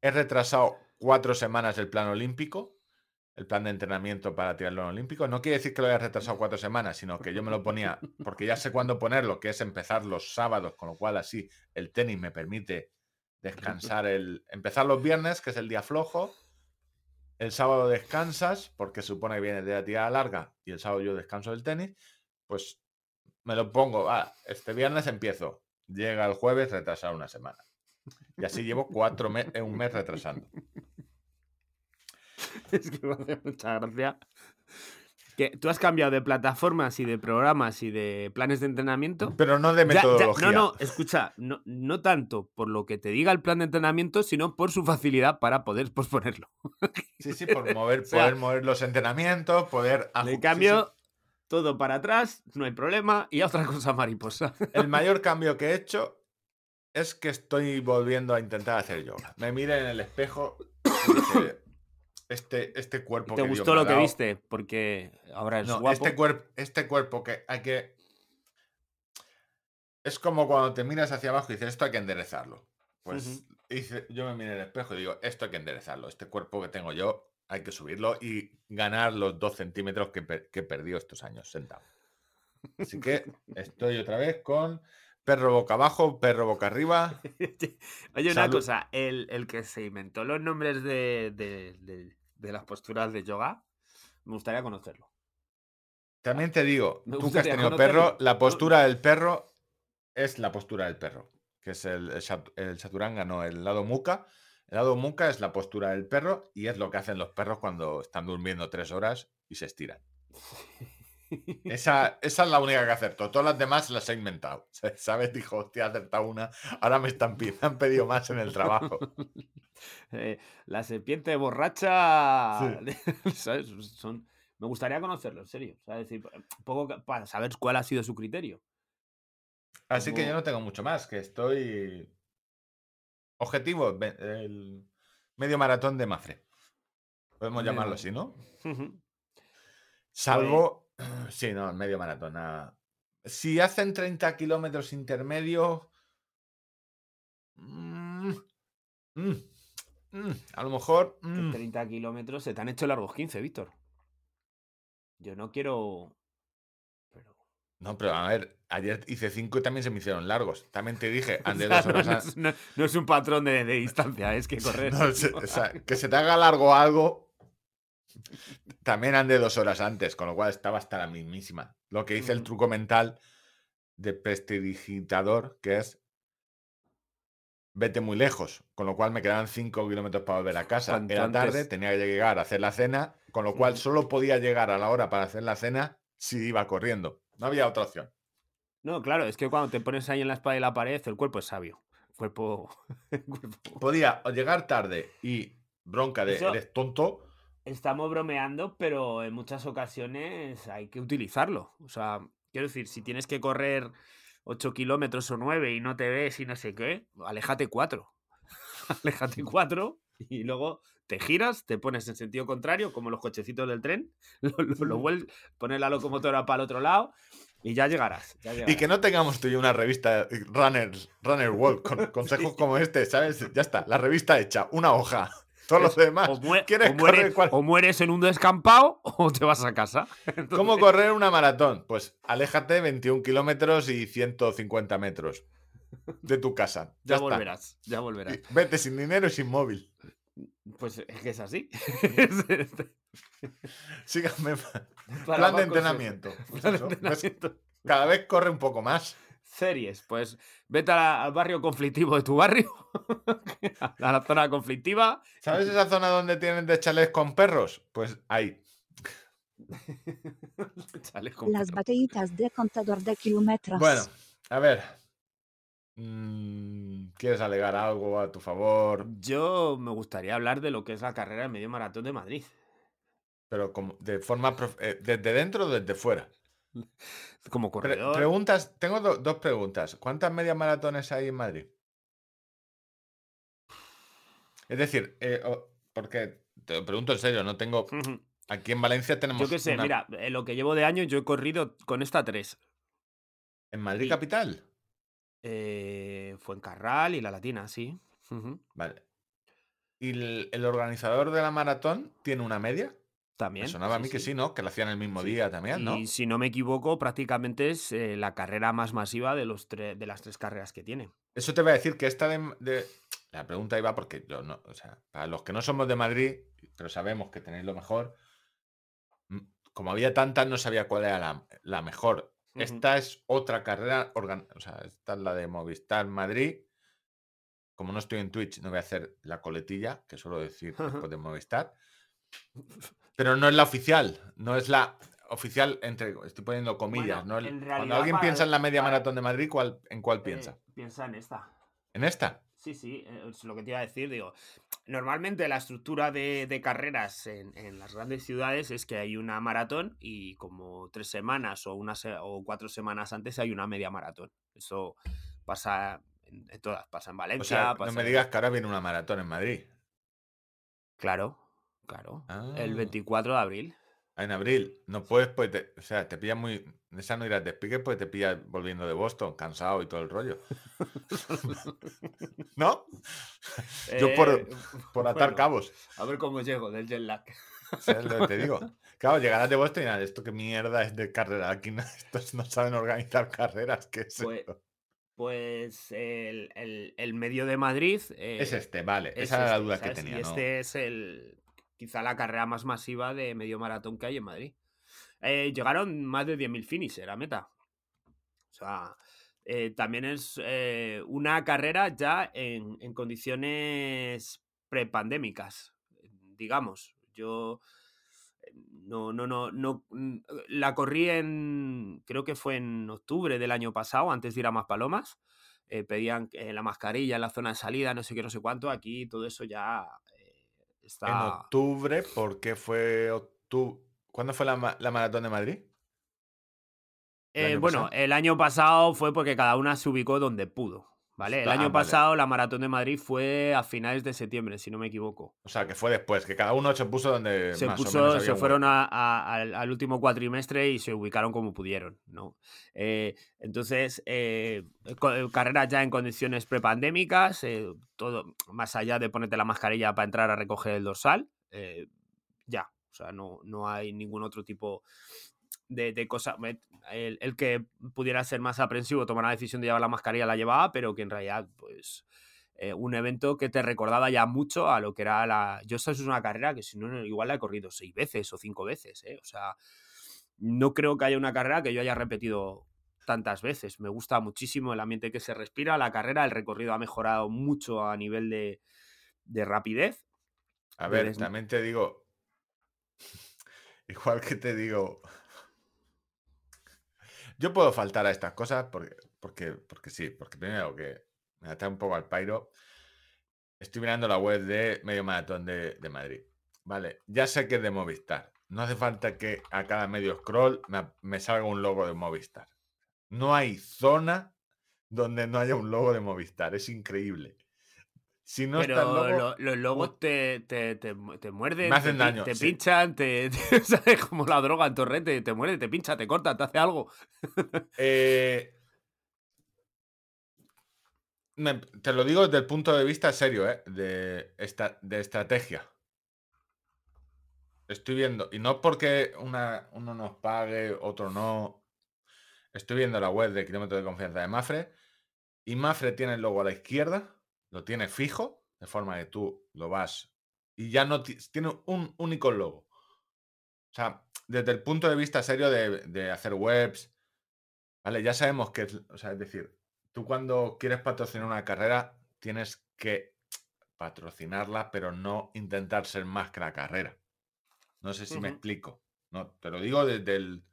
He retrasado cuatro semanas el plan olímpico. El plan de entrenamiento para triatlón olímpico. No quiere decir que lo haya retrasado cuatro semanas, sino que yo me lo ponía, porque ya sé cuándo ponerlo, que es empezar los sábados, con lo cual así el tenis me permite descansar el. Empezar los viernes, que es el día flojo. El sábado descansas, porque supone que viene de la tirada larga, y el sábado yo descanso del tenis. Pues me lo pongo. Ah, este viernes empiezo. Llega el jueves, retrasar una semana. Y así llevo cuatro me- eh, un mes retrasando. Es que me hace mucha gracia. Que tú has cambiado de plataformas y de programas y de planes de entrenamiento. Pero no de Ya- ya- metodología. no, no, escucha, no, no tanto por lo que te diga el plan de entrenamiento, sino por su facilidad para poder posponerlo. Sí, sí, por mover, sea, poder mover los entrenamientos, poder Le sí, sí. cambio todo para atrás, no hay problema, y otra cosa mariposa. El mayor cambio que he hecho es que estoy volviendo a intentar hacer yoga. Me miré en el espejo y dije, este, este cuerpo ¿Te que gustó lo que dado- viste? Porque ahora es No, guapo. este, cuerpo este cuerpo que hay que... Es como cuando te miras hacia abajo y dices, esto hay que enderezarlo. Pues hice- yo me miré en el espejo y digo, esto hay que enderezarlo. Este cuerpo que tengo yo hay que subirlo y ganar los dos centímetros que, per- que he perdido estos años sentado. Así que estoy otra vez con perro boca abajo, perro boca arriba. Oye, una cosa, el, el que se inventó los nombres de, de- de- de las posturas de yoga, me gustaría conocerlo. También te digo, Me tú que has tenido conocerlo. perro, la postura del perro es la postura del perro, que es el, el, chaturanga, no, el lado muca. El lado muca es la postura del perro y es lo que hacen los perros cuando están durmiendo tres horas y se estiran. Esa, esa es la única que acertó. Todas las demás las he inventado. ¿Sabes? Dijo, hostia, he acertado una. Ahora me, están, me han pedido más en el trabajo. Eh, la serpiente borracha. Sí. ¿sabes? Son, me gustaría conocerlo, en serio. O sea, decir, un poco para saber cuál ha sido su criterio. Así que yo no tengo mucho más, que estoy. Objetivo, el medio maratón de Mafre. Podemos Medio llamarlo así, ¿no? Salvo. Sí, no, medio maratón. nada. Si hacen 30 kilómetros intermedios. mm, mm, mm, a lo mejor. Mm, 30 kilómetros se te han hecho largos 15, Víctor. Yo no quiero. Pero. No, pero a ver, ayer hice 5 y también se me hicieron largos. También te dije, O sea, dos horas no, no- no es un patrón de, de distancia, es que correr. No, se- o sea, que se te haga largo algo. También andé dos horas antes, con lo cual estaba hasta la mismísima. Lo que hice el truco mental de prestidigitador, que es vete muy lejos, con lo cual me quedaban 5 kilómetros para volver a casa. Cuanto Era tarde, antes. tenía que llegar a hacer la cena, con lo cual solo podía llegar a la hora para hacer la cena si iba corriendo. No había otra opción. No, claro, es que cuando te pones ahí en la espada y la pared, el cuerpo es sabio. El cuerpo. el cuerpo- Podía llegar tarde y bronca de Eso- eres tonto, Estamos bromeando, pero en muchas ocasiones hay que utilizarlo. O sea, quiero decir, si tienes que correr 8 kilómetros o 9 y no te ves y no sé qué, aléjate 4. aléjate 4 y luego te giras, te pones en sentido contrario, como los cochecitos del tren, lo, lo, lo vuelves, pones la locomotora para el otro lado y ya llegarás. ya Y que no tengamos tú y una revista eh, Runner, Runner World con consejos como este, ¿sabes? Ya está, la revista hecha, una hoja. Todos los demás. O, mue- ¿Quieres o mueres, o mueres en un descampado o te vas a casa. ¿Cómo correr una maratón? Pues aléjate 21 kilómetros y 150 metros de tu casa. Ya Ya, está. volverás, ya volverás. Y Vete sin dinero y sin móvil. Pues es que es así. Síganme. Plan de entrenamiento. Plan de eso, ves, entrenamiento. Cada vez corre un poco más. Series, pues vete al barrio conflictivo de tu barrio, a la zona conflictiva. ¿Sabes esa zona donde tienen de chalés con perros? Pues ahí. Con Las batallitas de contador de kilómetros. Bueno, a ver. Mm, ¿Quieres alegar algo a tu favor? Yo me gustaría hablar de lo que es la carrera de medio maratón de Madrid. Pero como de forma prof- eh, desde dentro o desde fuera. Como Pre- corredor. preguntas, tengo do- dos preguntas. ¿Cuántas medias maratones hay en Madrid? Es decir, eh, porque te lo pregunto en serio, no tengo. Aquí en Valencia tenemos. Yo qué sé, una- mira, en lo que llevo de año yo he corrido con esta tres. ¿En Madrid y- capital? Eh, Fuencarral y la Latina, sí. Vale. ¿Y el, el organizador de la maratón tiene una media? También. Me sonaba a sí, mí que sí. ¿no? Que la hacían el mismo Sí. día también, ¿no? Y si no me equivoco, prácticamente es eh, la carrera más masiva de, los de las tres carreras que tiene. Eso te voy a decir que esta de, de- La pregunta iba porque yo no. O sea, para los que no somos de Madrid, pero sabemos que tenéis lo mejor. mm, Como había tantas, no sabía cuál era la, la mejor. Esta es otra carrera. organ- O sea, esta es la de Movistar Madrid. Como no estoy en Twitch, no voy a hacer la coletilla, que suelo decir después de Movistar. Pero no es la oficial. No es la oficial entre. Estoy poniendo comillas. Bueno, ¿no? El- Cuando alguien piensa en la media para- maratón de Madrid, ¿cuál, ¿en cuál Eh, piensa? piensa en esta. ¿En esta? Sí, sí, eh, es lo que te iba a decir, digo, normalmente la estructura de, de carreras en, en las grandes ciudades es que hay una maratón y como tres semanas o, una se- o cuatro semanas antes hay una media maratón. Eso pasa en, en todas, pasa en O Valencia, sea, no me digas que ahora viene una maratón en Madrid. Claro, claro. El Ah. 24 de abril. Ah, En abril. No puedes, pues, te- o sea, te pilla muy. Esa no irás de pique, pues te pilla volviendo de Boston, cansado y todo el rollo. ¿No? Yo por, Eh, por atar bueno, cabos. A ver cómo llego del jet lag. ¿sabes lo que te digo? Claro, llegarás de Boston y nada, esto qué mierda es de carrera. Aquí no, estos no saben organizar carreras. ¿Qué es Pues, esto? Pues el, el- el medio de Madrid. eh, Es este, vale. es Esa era la este, duda que tenía. Y ¿no? este es el quizá la carrera más masiva de medio maratón que hay en Madrid. Eh, llegaron más de 10.000 finisher a meta. O sea, eh, también es eh, una carrera ya en, en condiciones prepandémicas, digamos. Yo eh, no, no, no, no. mm, La corrí en. Creo que fue en octubre del año pasado, antes de ir a Más Palomas. Eh, pedían eh, la mascarilla en la zona de salida, no sé qué, no sé cuánto. Aquí todo eso ya En octubre, ¿por qué fue octubre? ¿Cuándo fue la, la maratón de Madrid? ¿El Eh, bueno, pasado? el año pasado fue porque cada una se ubicó donde pudo. ¿Vale? El Ah, año vale. pasado la maratón de Madrid fue a finales de septiembre, si no me equivoco. O sea, que fue después, que cada uno se puso donde se más o puso, menos se fueron hueco. a- a- al, al último cuatrimestre y se ubicaron como pudieron, ¿no? Eh, entonces, eh, eh, carreras ya en condiciones prepandémicas, eh, todo más allá de ponerte la mascarilla para entrar a recoger el dorsal, ya, o sea, no, no hay ningún otro tipo de, de cosa. Me- El, el que pudiera ser más aprensivo, tomar la decisión de llevar la mascarilla la llevaba, pero que en realidad, pues, eh, un evento que te recordaba ya mucho a lo que era la. Yo, esta es una carrera que si no, igual la he corrido seis veces o cinco veces, ¿eh? O sea, no creo que haya una carrera que yo haya repetido tantas veces. Me gusta muchísimo el ambiente que se respira, la carrera, el recorrido ha mejorado mucho a nivel de, de rapidez. A ver, también te digo. Igual que te digo. Yo puedo faltar a estas cosas porque, porque, porque sí, porque primero que me está un poco al pairo. Estoy mirando la web de Medio Maratón de, de Madrid. Vale, ya sé que es de Movistar. No hace falta que a cada medio scroll me, salga un logo de Movistar. No hay zona donde no haya un logo de Movistar. Es increíble. Si no pero lo- los logos te, te, te, te muerden, Me hacen te, daño, te sí. pinchan, te, te- ¿sabes? Como la droga en torrente, te muerde, te pincha, te corta, te hace algo. Eh, me- te lo digo desde el punto de vista serio, ¿eh? de, esta, de estrategia. Estoy viendo, y no porque una, uno nos pague, otro no. Estoy viendo la web de kilómetro de confianza de Mafre. Y Mafre tiene el logo a la izquierda, lo tiene fijo, de forma que tú lo vas. Y ya no ti- tiene un único logo. O sea, desde el punto de vista serio de, de hacer webs, Vale, ya sabemos que, o sea, es decir, tú cuando quieres patrocinar una carrera tienes que patrocinarla, pero no intentar ser más que la carrera. No sé si me explico. No, te lo digo desde el.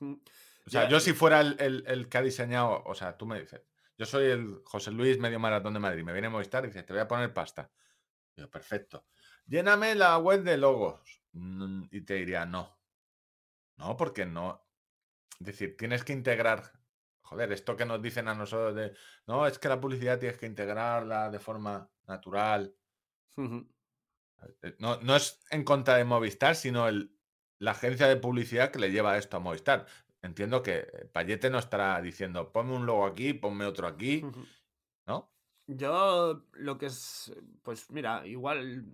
Mm. O sea, yo si fuera el, el- el que ha diseñado, o sea, tú me dices, yo soy el José Luis Medio Maratón de Madrid, me viene a Movistar y dices, te voy a poner pasta. Digo, perfecto. Lléname la web de logos. Mm, Y te diría, no. No, porque no. Es decir, tienes que integrar. Joder, esto que nos dicen a nosotros de. No, es que la publicidad tienes que integrarla de forma natural. Eh, No, no es en contra de Movistar, sino el, la agencia de publicidad que le lleva esto a Movistar. Entiendo que Payete no estará diciendo, ponme un logo aquí, ponme otro aquí. ¿no? Yo lo que es, pues mira, igual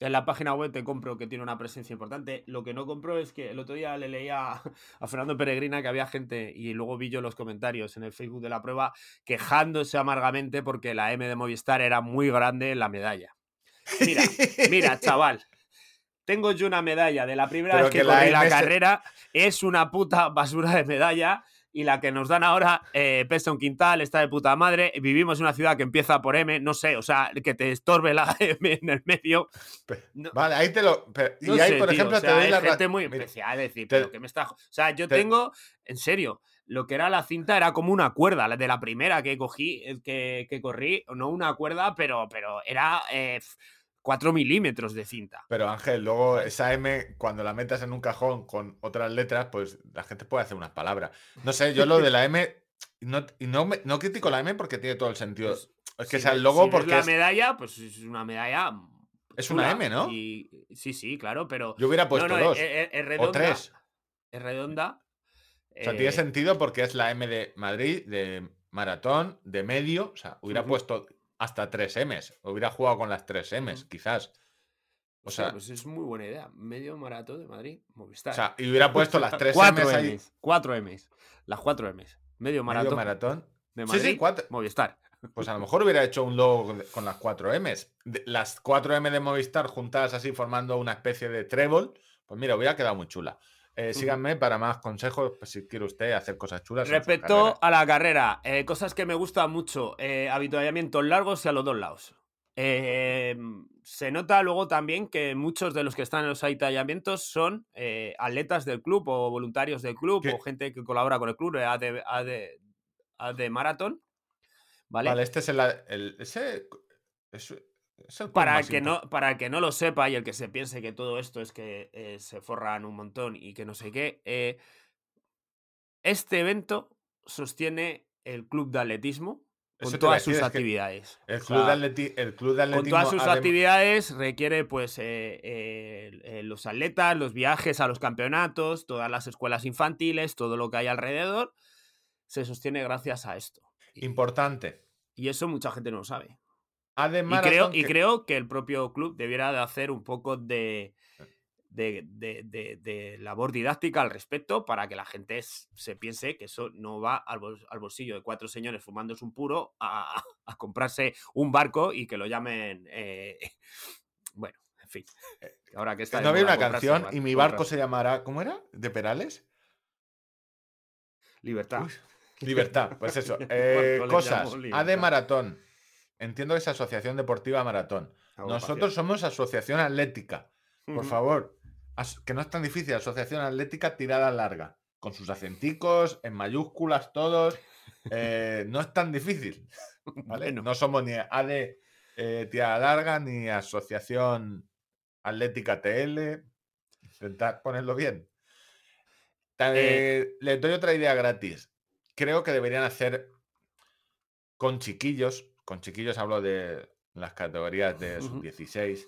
en la página web te compro que tiene una presencia importante. Lo que no compro es que el otro día le leía a Fernando Peregrina que había gente y luego vi yo los comentarios en el Facebook de la prueba quejándose amargamente porque la M de Movistar era muy grande en la medalla. Mira, mira, chaval. Tengo yo una medalla de la primera Pero vez que, que la carrera. Es una puta basura de medalla. Y la que nos dan ahora eh, pesa un quintal, está de puta madre. Vivimos en una ciudad que empieza por M, no sé, o sea, que te estorbe la M en el medio. No- Vale, ahí te lo. pe- No y ahí, sé, por tío, ejemplo, o sea, te doy la gente muy Mira, especial, es decir, te- pero que me está... O sea, yo te- tengo, en serio, lo que era la cinta era como una cuerda, la de la primera que cogí, eh, que, que corrí, no una cuerda, pero, pero era 4 milímetros de cinta. Pero Ángel, luego esa M, cuando la metas en un cajón con otras letras, pues la gente puede hacer unas palabras. No sé, yo lo de la M. No, y no, me- no critico la M porque tiene todo el sentido. Pues, es que Si sea el logo si porque la es- medalla, pues es una medalla... Es una M, ¿no? y- sí, sí, claro, pero... yo hubiera puesto no, dos es, es- es o redonda. tres. Es redonda. O sea, tiene eh, sentido porque es la M de Madrid, de maratón, de medio. O sea, hubiera puesto hasta tres M's. Hubiera jugado con las tres M's, Ujú. quizás. O hostia, sea, pues es muy buena idea. Medio maratón de Madrid, Movistar. o sea, y hubiera puesto las tres Cuatro M's ahí. Ms. Cuatro Ms. Las cuatro Ms. Medio Medio maratón maratón. de Sí, Madrid. sí, cuatro. Movistar. Pues a lo mejor hubiera hecho un logo con las cuatro M's. De- Las cuatro M de Movistar juntadas así formando una especie de trébol. Pues mira, hubiera quedado muy chula. Eh, síganme para más consejos pues, si quiere usted hacer cosas chulas. Respecto a la carrera, eh, cosas que me gustan mucho. Eh, habituallamientos largos y a los dos lados. Se nota luego también que muchos de los que están en los avituallamientos son atletas del club o voluntarios del club ¿Qué? o gente que colabora con el club, eh, AD, AD, AD Marathon. ¿Vale? Vale, este es el. el- ese, es, Para el, que no, para el que no lo sepa y el que se piense que todo esto es que eh, se forran un montón y que no sé qué, eh, este evento sostiene el club de atletismo con todas sus actividades. El club, de sea, atleti- el club de con atletismo. todas sus actividades requiere pues eh, eh, los atletas, los viajes a los campeonatos, todas las escuelas infantiles, todo lo que hay alrededor, se sostiene gracias a esto. Importante. y eso mucha gente no lo sabe. Y creo, Marathon y que- creo que el propio club debiera de hacer un poco de, de, de- de- de labor didáctica al respecto para que la gente se piense que eso no va al, bol- al bolsillo de cuatro señores fumándose un puro a, a comprarse un barco y que lo llamen... eh, bueno, en fin. Ahora que está de no había una canción y mi barco se llamará. ¿Cómo era? ¿De Perales? Libertad. Uy, Libertad, pues eso. Eh, cosas. AD Libertad. Maratón. Entiendo que es Asociación Deportiva Maratón. Nosotros somos Asociación Atlética. Por favor, que no es tan difícil. Asociación Atlética Tirada Larga. Con sus acenticos, en mayúsculas, todos. Eh, no es tan difícil. No somos ni AD eh, Tirada Larga ni Asociación Atlética TL. Intentar ponerlo bien. Eh, eh, les doy otra idea gratis. Creo que deberían hacer con chiquillos. Con chiquillos hablo de las categorías de Ujú. sub-16.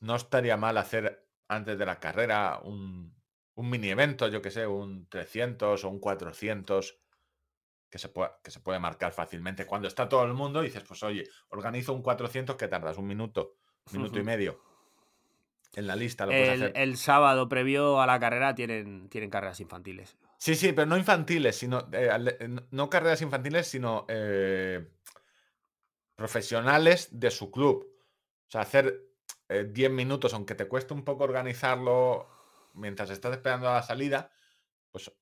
No estaría mal hacer antes de la carrera un, un mini evento, yo que sé, un 300 o un 400 que se, pueda- que se puede marcar fácilmente. Cuando está todo el mundo, dices, pues oye, organizo un 400 que tardas un minuto, minuto y medio. En la lista lo puedes El, hacer. el sábado previo a la carrera tienen, tienen carreras infantiles. Sí, sí, pero no infantiles, sino eh, eh, no- no carreras infantiles, sino eh, profesionales de su club. O sea, hacer eh, 10 minutos, aunque te cueste un poco organizarlo mientras estás esperando a la salida, pues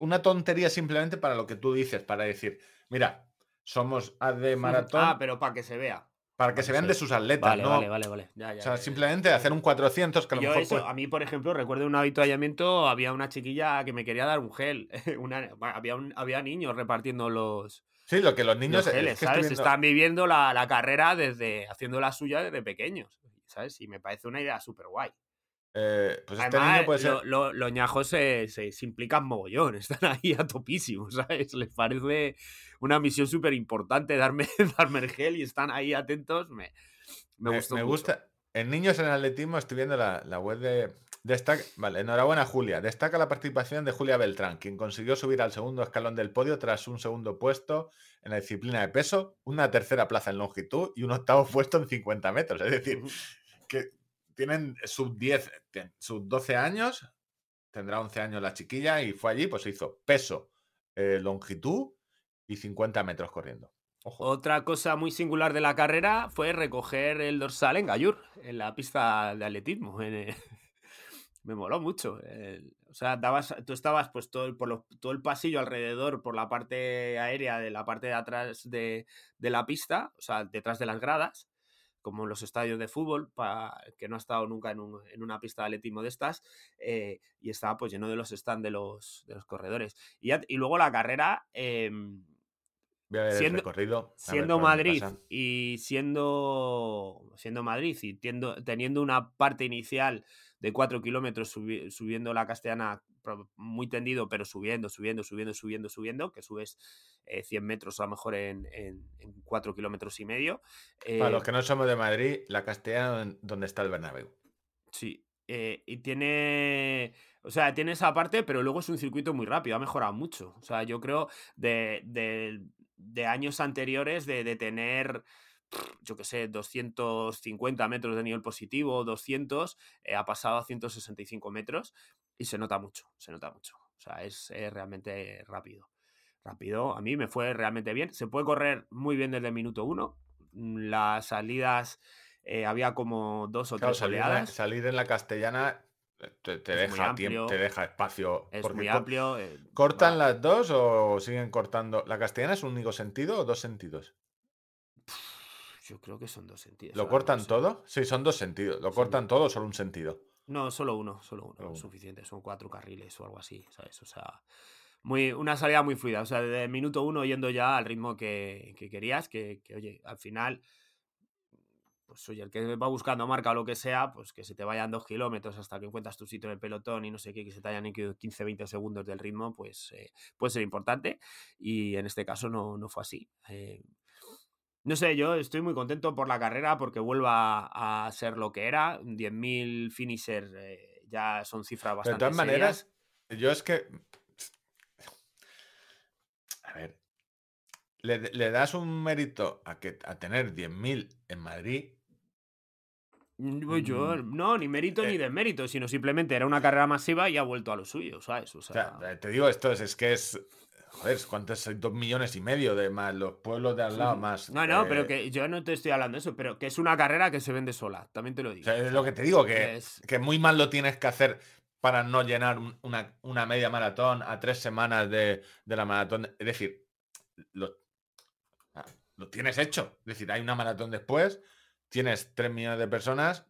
una tontería simplemente para lo que tú dices, para decir, mira, somos AD Maratón, Ah, pero para que se vea. para que se vean de sus atletas, Vale, ¿no? vale, vale, vale. Ya, ya, O sea, ya, simplemente hacer un 400 que a lo Yo mejor eso, puede- a mí, por ejemplo, recuerdo un avituallamiento, había una chiquilla que me quería dar un gel. Una, había, un- había niños repartiendo los, Sí, lo que los niños... los es geles, que estoy ¿sabes? viendo- Están viviendo la, la carrera desde, haciendo la suya desde pequeños, ¿sabes? Y me parece una idea súper guay. Eh, pues este Además, niño puede ser. lo- lo- los ñajos se, se- se implican mogollón, están ahí a topísimos, ¿sabes? Les parece una misión súper importante darme, darme el gel y están ahí atentos. Me, me, Me, gustó me mucho. gusta. En niños en atletismo estoy viendo la, la web de. Destaca, vale, enhorabuena Julia. Destaca la participación de Julia Beltrán, quien consiguió subir al segundo escalón del podio tras un segundo puesto en la disciplina de peso, una tercera plaza en longitud y un octavo puesto en 50 metros. Es decir, que tienen sub 10, ten- sub 12 años, tendrá 11 años la chiquilla y fue allí, pues hizo peso, eh, longitud y 50 metros corriendo. Ojo. Otra cosa muy singular de la carrera fue recoger el dorsal en Gallur, en la pista de atletismo. en, me moló mucho. o sea, dabas, tú estabas pues todo el, por todo el pasillo alrededor, por la parte aérea de la parte de atrás de, de la pista, o sea, detrás de las gradas, como en los estadios de fútbol, que no ha estado nunca en, un- en una pista de atletismo de estas, eh, y estaba pues lleno de los stands de los, de los corredores. Y, ya- y luego la carrera... em, Voy a ver siendo- el recorrido. ver Madrid y siendo siendo Madrid y tiendo- teniendo una parte inicial de 4 kilómetros subi- subiendo la castellana muy tendido, pero subiendo, subiendo, subiendo, subiendo, subiendo, que subes eh, 100 metros a lo mejor en, en, 4 kilómetros y medio. Para eh, los que no somos de Madrid, la castellana donde está el Bernabéu. Sí. eh, y tiene. O sea, tiene esa parte, pero luego es un circuito muy rápido, ha mejorado mucho. O sea, yo creo de, de- de años anteriores de, de tener, yo qué sé, 250 metros de nivel positivo, 200, eh, ha pasado a 165 metros y se nota mucho, se nota mucho. O sea, es, es realmente rápido. Rápido, a mí me fue realmente bien. Se puede correr muy bien desde el minuto uno. Mm, Las salidas eh, había como dos o Claro, tres salir, en la- salir en la castellana eh, te, deja tiempo, te deja espacio. Es muy amplio. eh, ¿Cortan va- las dos o siguen cortando? ¿La castellana es un único sentido o dos sentidos? Yo creo que son dos sentidos. ¿Lo ahora no cortan sé. todo? Sí, son dos sentidos. ¿Lo Son cortan todo o solo un sentido? No, solo uno, solo uno. Es suficiente. Son cuatro carriles o algo así, ¿sabes? O sea, muy, una salida muy fluida. O sea, desde el minuto uno yendo ya al ritmo que, que querías, que, que, oye, al final, pues oye, el que va buscando marca o lo que sea, pues que se te vayan dos kilómetros hasta que encuentras tu sitio en el pelotón y no sé qué, que se te hayan ido 15, 20 segundos del ritmo, pues eh, puede ser importante. Y en este caso no, no fue así. Eh, no sé, yo estoy muy contento por la carrera porque vuelva a ser lo que era. 10.000 finisher eh, ya son cifras bastante de todas serias. maneras, yo es que. A ver. Le, le das un mérito a, que, a tener 10.000 en Madrid. Mm, pues Yo, no, ni mérito ni eh, desmérito, sino simplemente era una carrera masiva y ha vuelto a lo suyo, ¿sabes? O O sea, sea, eh, te digo esto, es, es que es. Joder, ¿cuántos? Dos millones y medio de más los pueblos de al lado, más. No, no, pero que yo no te estoy hablando de eso, pero que es una carrera que se vende sola, también te lo O digo. sea, es lo que te digo, que, es- que muy mal lo tienes que hacer para no llenar un- una, una media maratón a tres semanas de, de la maratón. Es decir, lo, lo tienes hecho. Es decir, hay una maratón después, tienes tres millones de personas.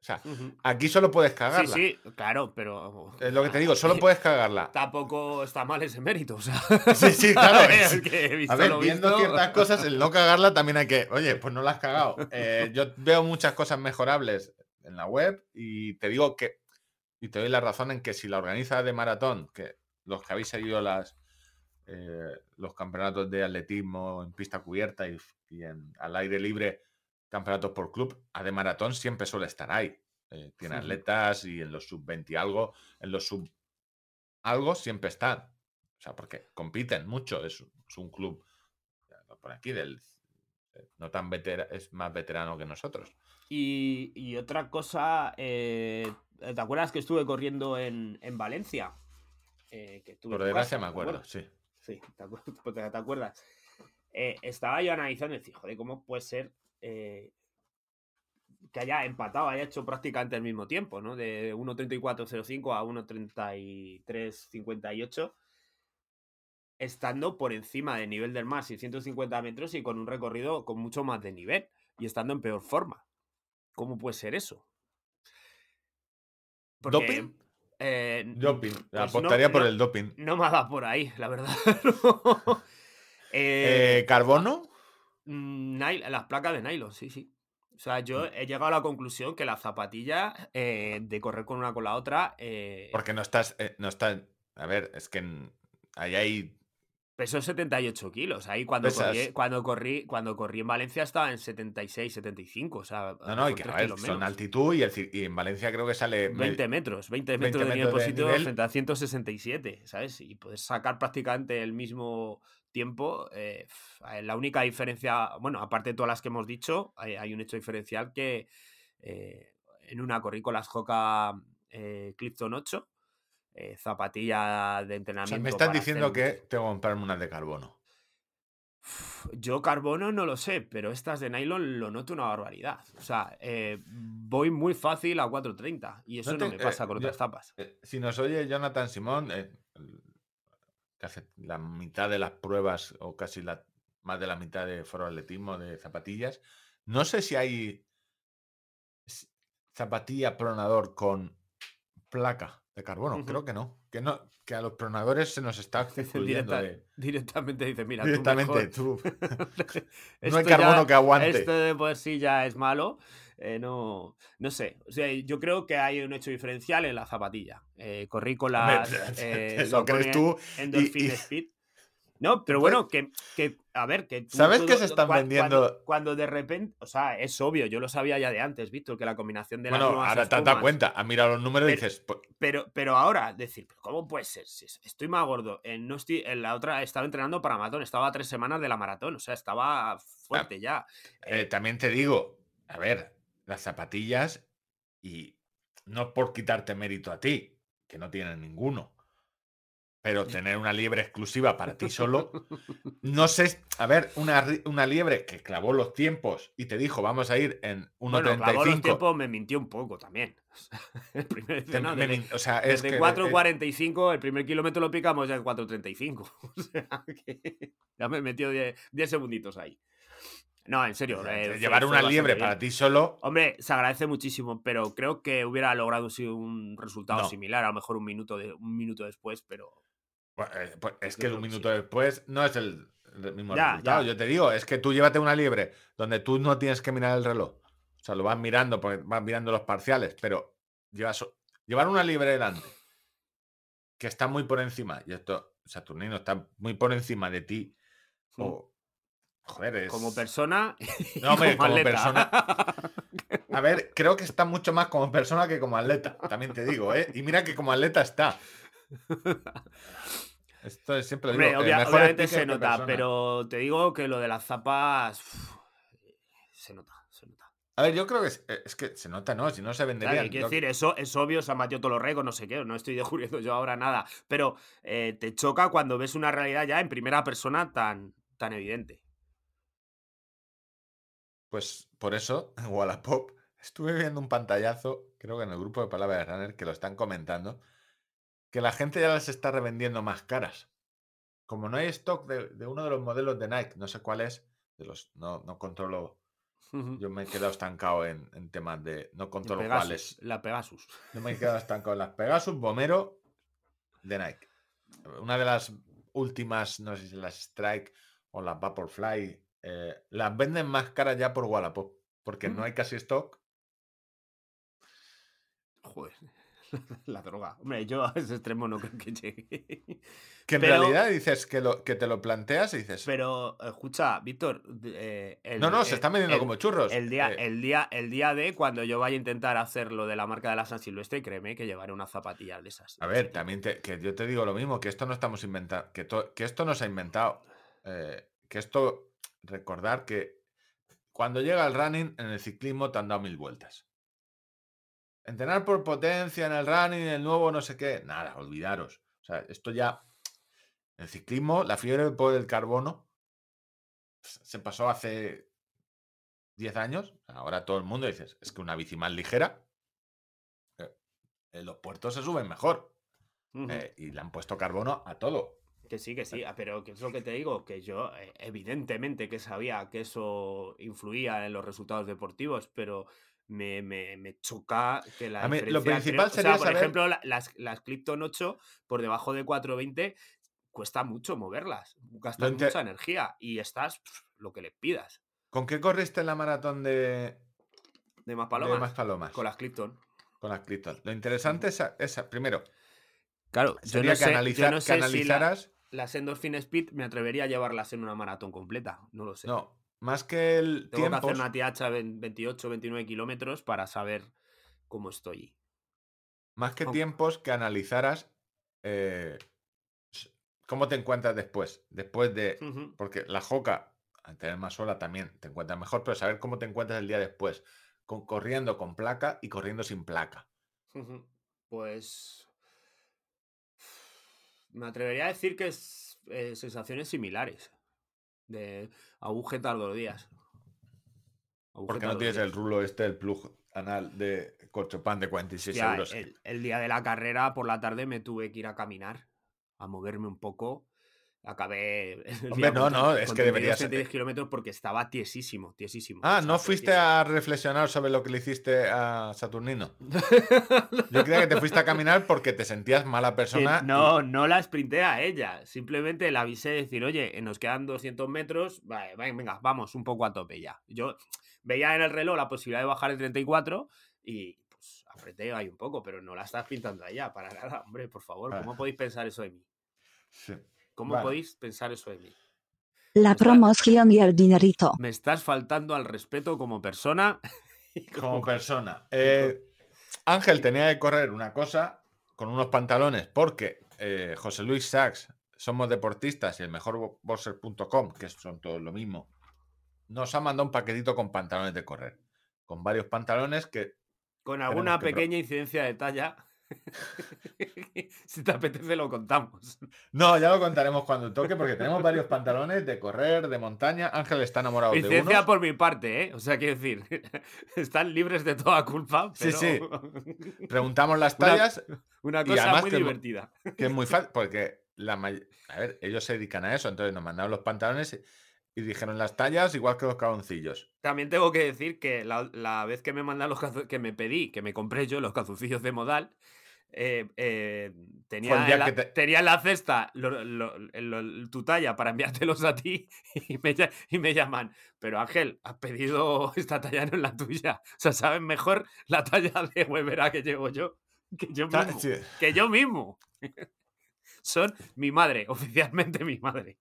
O sea, aquí solo puedes Sí, cagarla. sí, claro, pero... Es lo que te digo, solo puedes cagarla. Tampoco está mal ese mérito, o sea... Sí, sí, claro, A ver, es- que he visto A ver, lo viendo visto. ciertas cosas, el no cagarla también hay que. Oye, pues no la has cagado. Eh, yo veo muchas cosas mejorables en la web y te digo que. Y te doy la razón en que si la organiza de maratón, que los que habéis seguido las, eh, los campeonatos de atletismo en pista cubierta y, y en, al aire libre, campeonatos por club, a de maratón siempre suele estar ahí. Eh, tiene atletas y en los sub 20 y algo, en los sub algo siempre están. O sea, porque compiten mucho. Es, es un club pone aquí del eh, no tan vetera, es más veterano que nosotros. Y, y otra cosa, eh, ¿te acuerdas que estuve corriendo en, en Valencia? Eh, que estuve Por desgracia me ¿te acuerdo, sí. Sí, ¿te, pues te acuerdas? Eh, estaba yo analizando y decía, joder, ¿cómo puede ser eh, que haya empatado, haya hecho prácticamente el mismo tiempo, ¿no? De 1.34.05 a 1.33.58, estando por encima del nivel del mar, 650 metros y con un recorrido con mucho más de nivel y estando en peor forma. ¿Cómo puede ser eso? Porque, ¿Doping? eh, Doping. pues no- Apostaría por no- el doping. no me ha dado por ahí, la verdad. Eh, ¿Carbono? Mm, las placas de nylon, sí, sí. O sea, yo he llegado a la conclusión que la zapatilla eh, de correr con una con la otra. eh, Porque no estás, eh, no estás, a ver, es que ahí hay Pesó 78 kilos. Ahí cuando Pesas- corrí, cuando corrí, cuando corrí en Valencia estaba en 76, 75. O sea, No, no, y que a ver, son altitud y, el y en Valencia creo que sale. me- 20 metros, 20 20 metros de nivel metros de positivo nivel. frente a 167, ¿sabes? Y puedes sacar prácticamente el mismo tiempo. eh, f- la única diferencia, bueno, aparte de todas las que hemos dicho, hay, hay un hecho diferencial que eh, en una corrí con las eh, Clifton 8, eh, zapatilla de o entrenamiento. sea, me estás diciendo hacer- que tengo que comprarme unas de carbono. Yo carbono no lo sé, pero estas de nylon lo noto una barbaridad. O sea, eh, voy muy fácil a 4.30 y eso no, te- me pasa eh, con yo- otras tapas. Eh, si nos oye Jonathan Simón, hace la mitad de las pruebas o casi la, más de la mitad de foro atletismo de zapatillas, no sé si hay zapatilla pronador con placa de carbono. Creo que no. Que no, que a los pronadores se nos está excluyendo Directa- de- Directamente dice, mira, tú directamente. mejor- Tú, no hay ya- carbono que aguante. Esto de por sí ya es malo. Eh, no, no sé. O sea, yo creo que hay un hecho diferencial en la zapatilla. Eh, corrí con las. eh, lo crees tú. Endorphin y- Speed. No, pero bueno, que, que, a ver, que tú ¿Sabes que se están cua- vendiendo- Cuando, cuando de repente, o sea, es obvio, yo lo sabía ya de antes, Víctor, que la combinación de las Bueno, ahora te has dado cuenta. Has mirado los números y Pero- dices, pues, pero, pero ahora, decir, ¿pero ¿cómo puede ser? Si estoy más gordo. En, no estoy, en la otra estaba entrenando para maratón, estaba a tres semanas de la maratón, o sea, estaba fuerte ya. Eh, Eh, también te digo, a ver, las zapatillas, y no por quitarte mérito a ti, que no tienen ninguno, pero tener una liebre exclusiva para ti solo, no sé, a ver, una, una liebre que clavó los tiempos y te dijo, vamos a ir en bueno, clavó los 1.35. tiempos, me mintió un poco también. el primer, te- no, desde, o sea, es desde eh, 4.45, el primer kilómetro lo picamos ya en 4.35. o sea, que ya me metió 10 10 segunditos ahí. No, en serio. eh, llevar fue una liebre para ti solo, Hombre, se agradece muchísimo, pero creo que hubiera logrado sí, un resultado No. similar, a lo mejor un minuto, de, un minuto después, pero pues, eh, pues, es que un minuto después no es el, el mismo Ya, resultado. ya. Yo te digo, es que tú llévate una liebre donde tú no tienes que mirar el reloj. O sea, lo vas mirando, porque vas mirando los parciales, pero llevas, llevar una liebre delante que está muy por encima, y esto, Saturnino está muy por encima de ti, Mm. o. Joder, es. como persona. y No, hombre, como atleta. A ver, creo que está mucho más como persona que como atleta, también te digo, ¿eh? Y mira que como atleta está. Esto es siempre lo digo. obvia- obviamente se nota, persona. pero te digo que lo de las zapas. se nota, se nota. A ver, yo creo que es, eh, es que se nota, ¿no? Si no se Claro, vendería. y quiero decir, eso es obvio, se todos los récords, no sé qué, no estoy descubriendo yo ahora nada. Pero eh, te choca cuando ves una realidad ya en primera persona tan, tan evidente. Pues por eso, en Wallapop, estuve viendo un pantallazo, creo que en el grupo de Palabras de Runner, que lo están comentando, que la gente ya las está revendiendo más caras. Como no hay stock de, de uno de los modelos de Nike, no sé cuál es, de los, no, no controlo, yo me he quedado estancado en, en temas de, no controlo Pegasus, cuáles. La Pegasus. Yo me he quedado estancado en las Pegasus, Bomero, de Nike. Una de las últimas, no sé si las Strike o las Vaporfly, eh, las venden más caras ya por Wallapop, porque no hay casi stock. Joder. La droga. Hombre, yo a ese extremo no creo que llegue. Que en Pero- realidad dices que, lo, que te lo planteas y dices, Pero, escucha, Víctor. eh, el- no, no, se el- están vendiendo el- como churros. El día, Eh, el, día, el día de cuando yo vaya a intentar hacer lo de la marca de la San Silvestre, créeme que llevaré unas zapatillas de esas. a ver, también te- que yo te digo lo mismo, que esto no estamos inventando, que, to- que esto no se ha inventado. eh, que esto, recordar que cuando llega el running, en el ciclismo te han dado mil vueltas. Entrenar por potencia en el running, el nuevo no sé qué, nada, olvidaros. O sea, esto ya, el ciclismo, la fiebre por el carbono, se pasó hace 10 años. Ahora todo el mundo dice, es que una bici más ligera, eh, en los puertos se suben mejor. Eh, y le han puesto carbono a todo. Que sí, que sí, ah, pero que es lo que te digo, que yo eh, evidentemente que sabía que eso influía en los resultados deportivos, pero me, me, me choca que la A mí, lo principal o sea, sería por saber- ejemplo, la- las, las Clifton 8 por debajo de 420 cuesta mucho moverlas, gastas ente- mucha energía y estás lo que le pidas. ¿Con qué corriste en la maratón de, De más palomas. de más palomas. Con las Clipton. con las Clipton. Lo interesante es, es, primero, Claro, yo sería no que, sé, yo no que sé si la- analizaras. Las Endorphin Speed me atrevería a llevarlas en una maratón completa. No lo sé. No, más que el Tengo que hacer una TH 28, 29 kilómetros para saber cómo estoy. Más que tiempos que analizaras eh, cómo te encuentras después. Después de. Porque la joca, al tener más sola también te encuentras mejor, pero saber cómo te encuentras el día después. Con, corriendo con placa y corriendo sin placa. Pues. Me atrevería a decir que es eh, sensaciones similares. De todos los días. Porque no tienes el rulo este, el plug anal de Corchopan de 46 Hostia, euros. el, el día de la carrera, por la tarde, me tuve que ir a caminar, a moverme un poco. Acabé. Hombre, no, no, es que 32, deberías- 33 kilómetros porque estaba tiesísimo, tiesísimo. Ah, ¿no fuiste tiesísimo. a reflexionar sobre lo que le hiciste a Saturnino? Yo creía que te fuiste a caminar porque te sentías mala persona. no, no la sprinté a ella. Simplemente la avisé de decir, oye, nos quedan 200 metros. Vale, venga, vamos un poco a tope ya. Yo veía en el reloj la posibilidad de bajar el 34 y pues apreté ahí un poco, pero no la estás pintando a ella para nada. Hombre, por favor, ¿cómo Ah. podéis pensar eso de mí? Sí. ¿Cómo Vale. podéis pensar eso de mí? La promoción y el dinerito. Me estás faltando al respeto como persona. Como persona. Eh, Ángel tenía que correr una cosa con unos pantalones porque eh, José Luis Sachs, somos deportistas y el mejor boxer.com, que son todos lo mismo, nos ha mandado un paquetito con pantalones de correr. Con varios pantalones que Con alguna pequeña incidencia de talla. si te apetece, lo contamos. No, ya lo contaremos cuando toque, porque tenemos varios pantalones de correr, de montaña. Ángel está enamorado de Incidencia unos. por mi parte, ¿eh? O sea, quiero decir, están libres de toda culpa. Sí, Pero sí. Preguntamos las tallas, Una cosa muy que- divertida. que es muy fácil, porque la may- A ver, ellos se dedican a eso, entonces nos mandaron los pantalones y dijeron las tallas igual que los calzoncillos. También tengo que decir que la, la vez que me mandaron los que me pedí, que me compré yo los calzoncillos de modal, eh, eh, tenía, el la, que te- tenía en la cesta lo- lo- lo- tu talla para enviártelos a ti y me, lla- y me llaman. Pero Ángel, has pedido esta talla, no es la tuya. O sea, saben mejor la talla de Webera que llevo yo que yo mismo. sí, Que yo mismo. Son mi madre, oficialmente mi madre.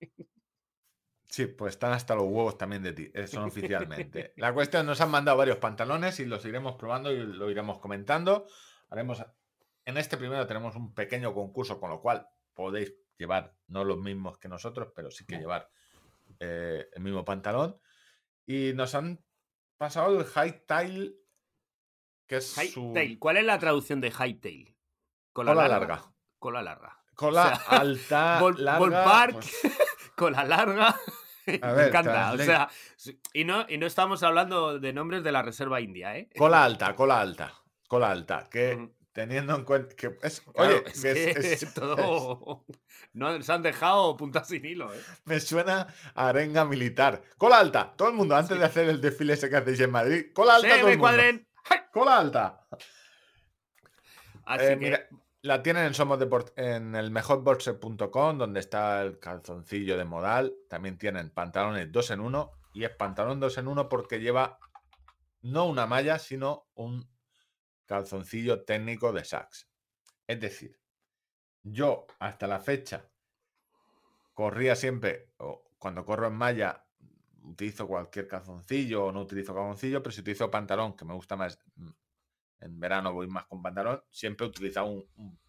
sí, pues están hasta los huevos también de ti, eh, son oficialmente. La cuestión, nos han mandado varios pantalones y los iremos probando y lo iremos comentando. Haremos. En este primero tenemos un pequeño concurso, con lo cual podéis llevar, no los mismos que nosotros, pero sí que llevar eh, el mismo pantalón. Y nos han pasado el high tail, que es su Hightail. ¿Cuál es la traducción de hightail? cola larga. Cola larga. Cola O sea, alta, Ball- larga. pues, cola larga. Me encanta. O sea, y no, y no estamos hablando de nombres de la Reserva India, ¿eh? cola alta, cola alta. Cola alta. Que. Teniendo en cuenta que es. Claro, oye, es que que es- es- todo. No, se han dejado puntas sin hilo, ¿eh? me suena a arenga militar. Cola alta. Todo el mundo, antes Sí. de hacer el desfile ese que hacéis en Madrid. Cola alta. ¡Se todo me el mundo. cuadren! Cola alta. Así Eh, que, mira, la tienen en Somos Deport- en el mejorboxer.com, donde está el calzoncillo de modal. También tienen pantalones dos en uno. Y es pantalón dos en uno porque lleva no una malla, sino un calzoncillo técnico de Saks. Es decir, yo hasta la fecha corría siempre, o cuando corro en malla, utilizo cualquier calzoncillo o no utilizo calzoncillo, pero si utilizo pantalón, que me gusta más, mm, en verano voy más con pantalón, siempre he utilizado un, un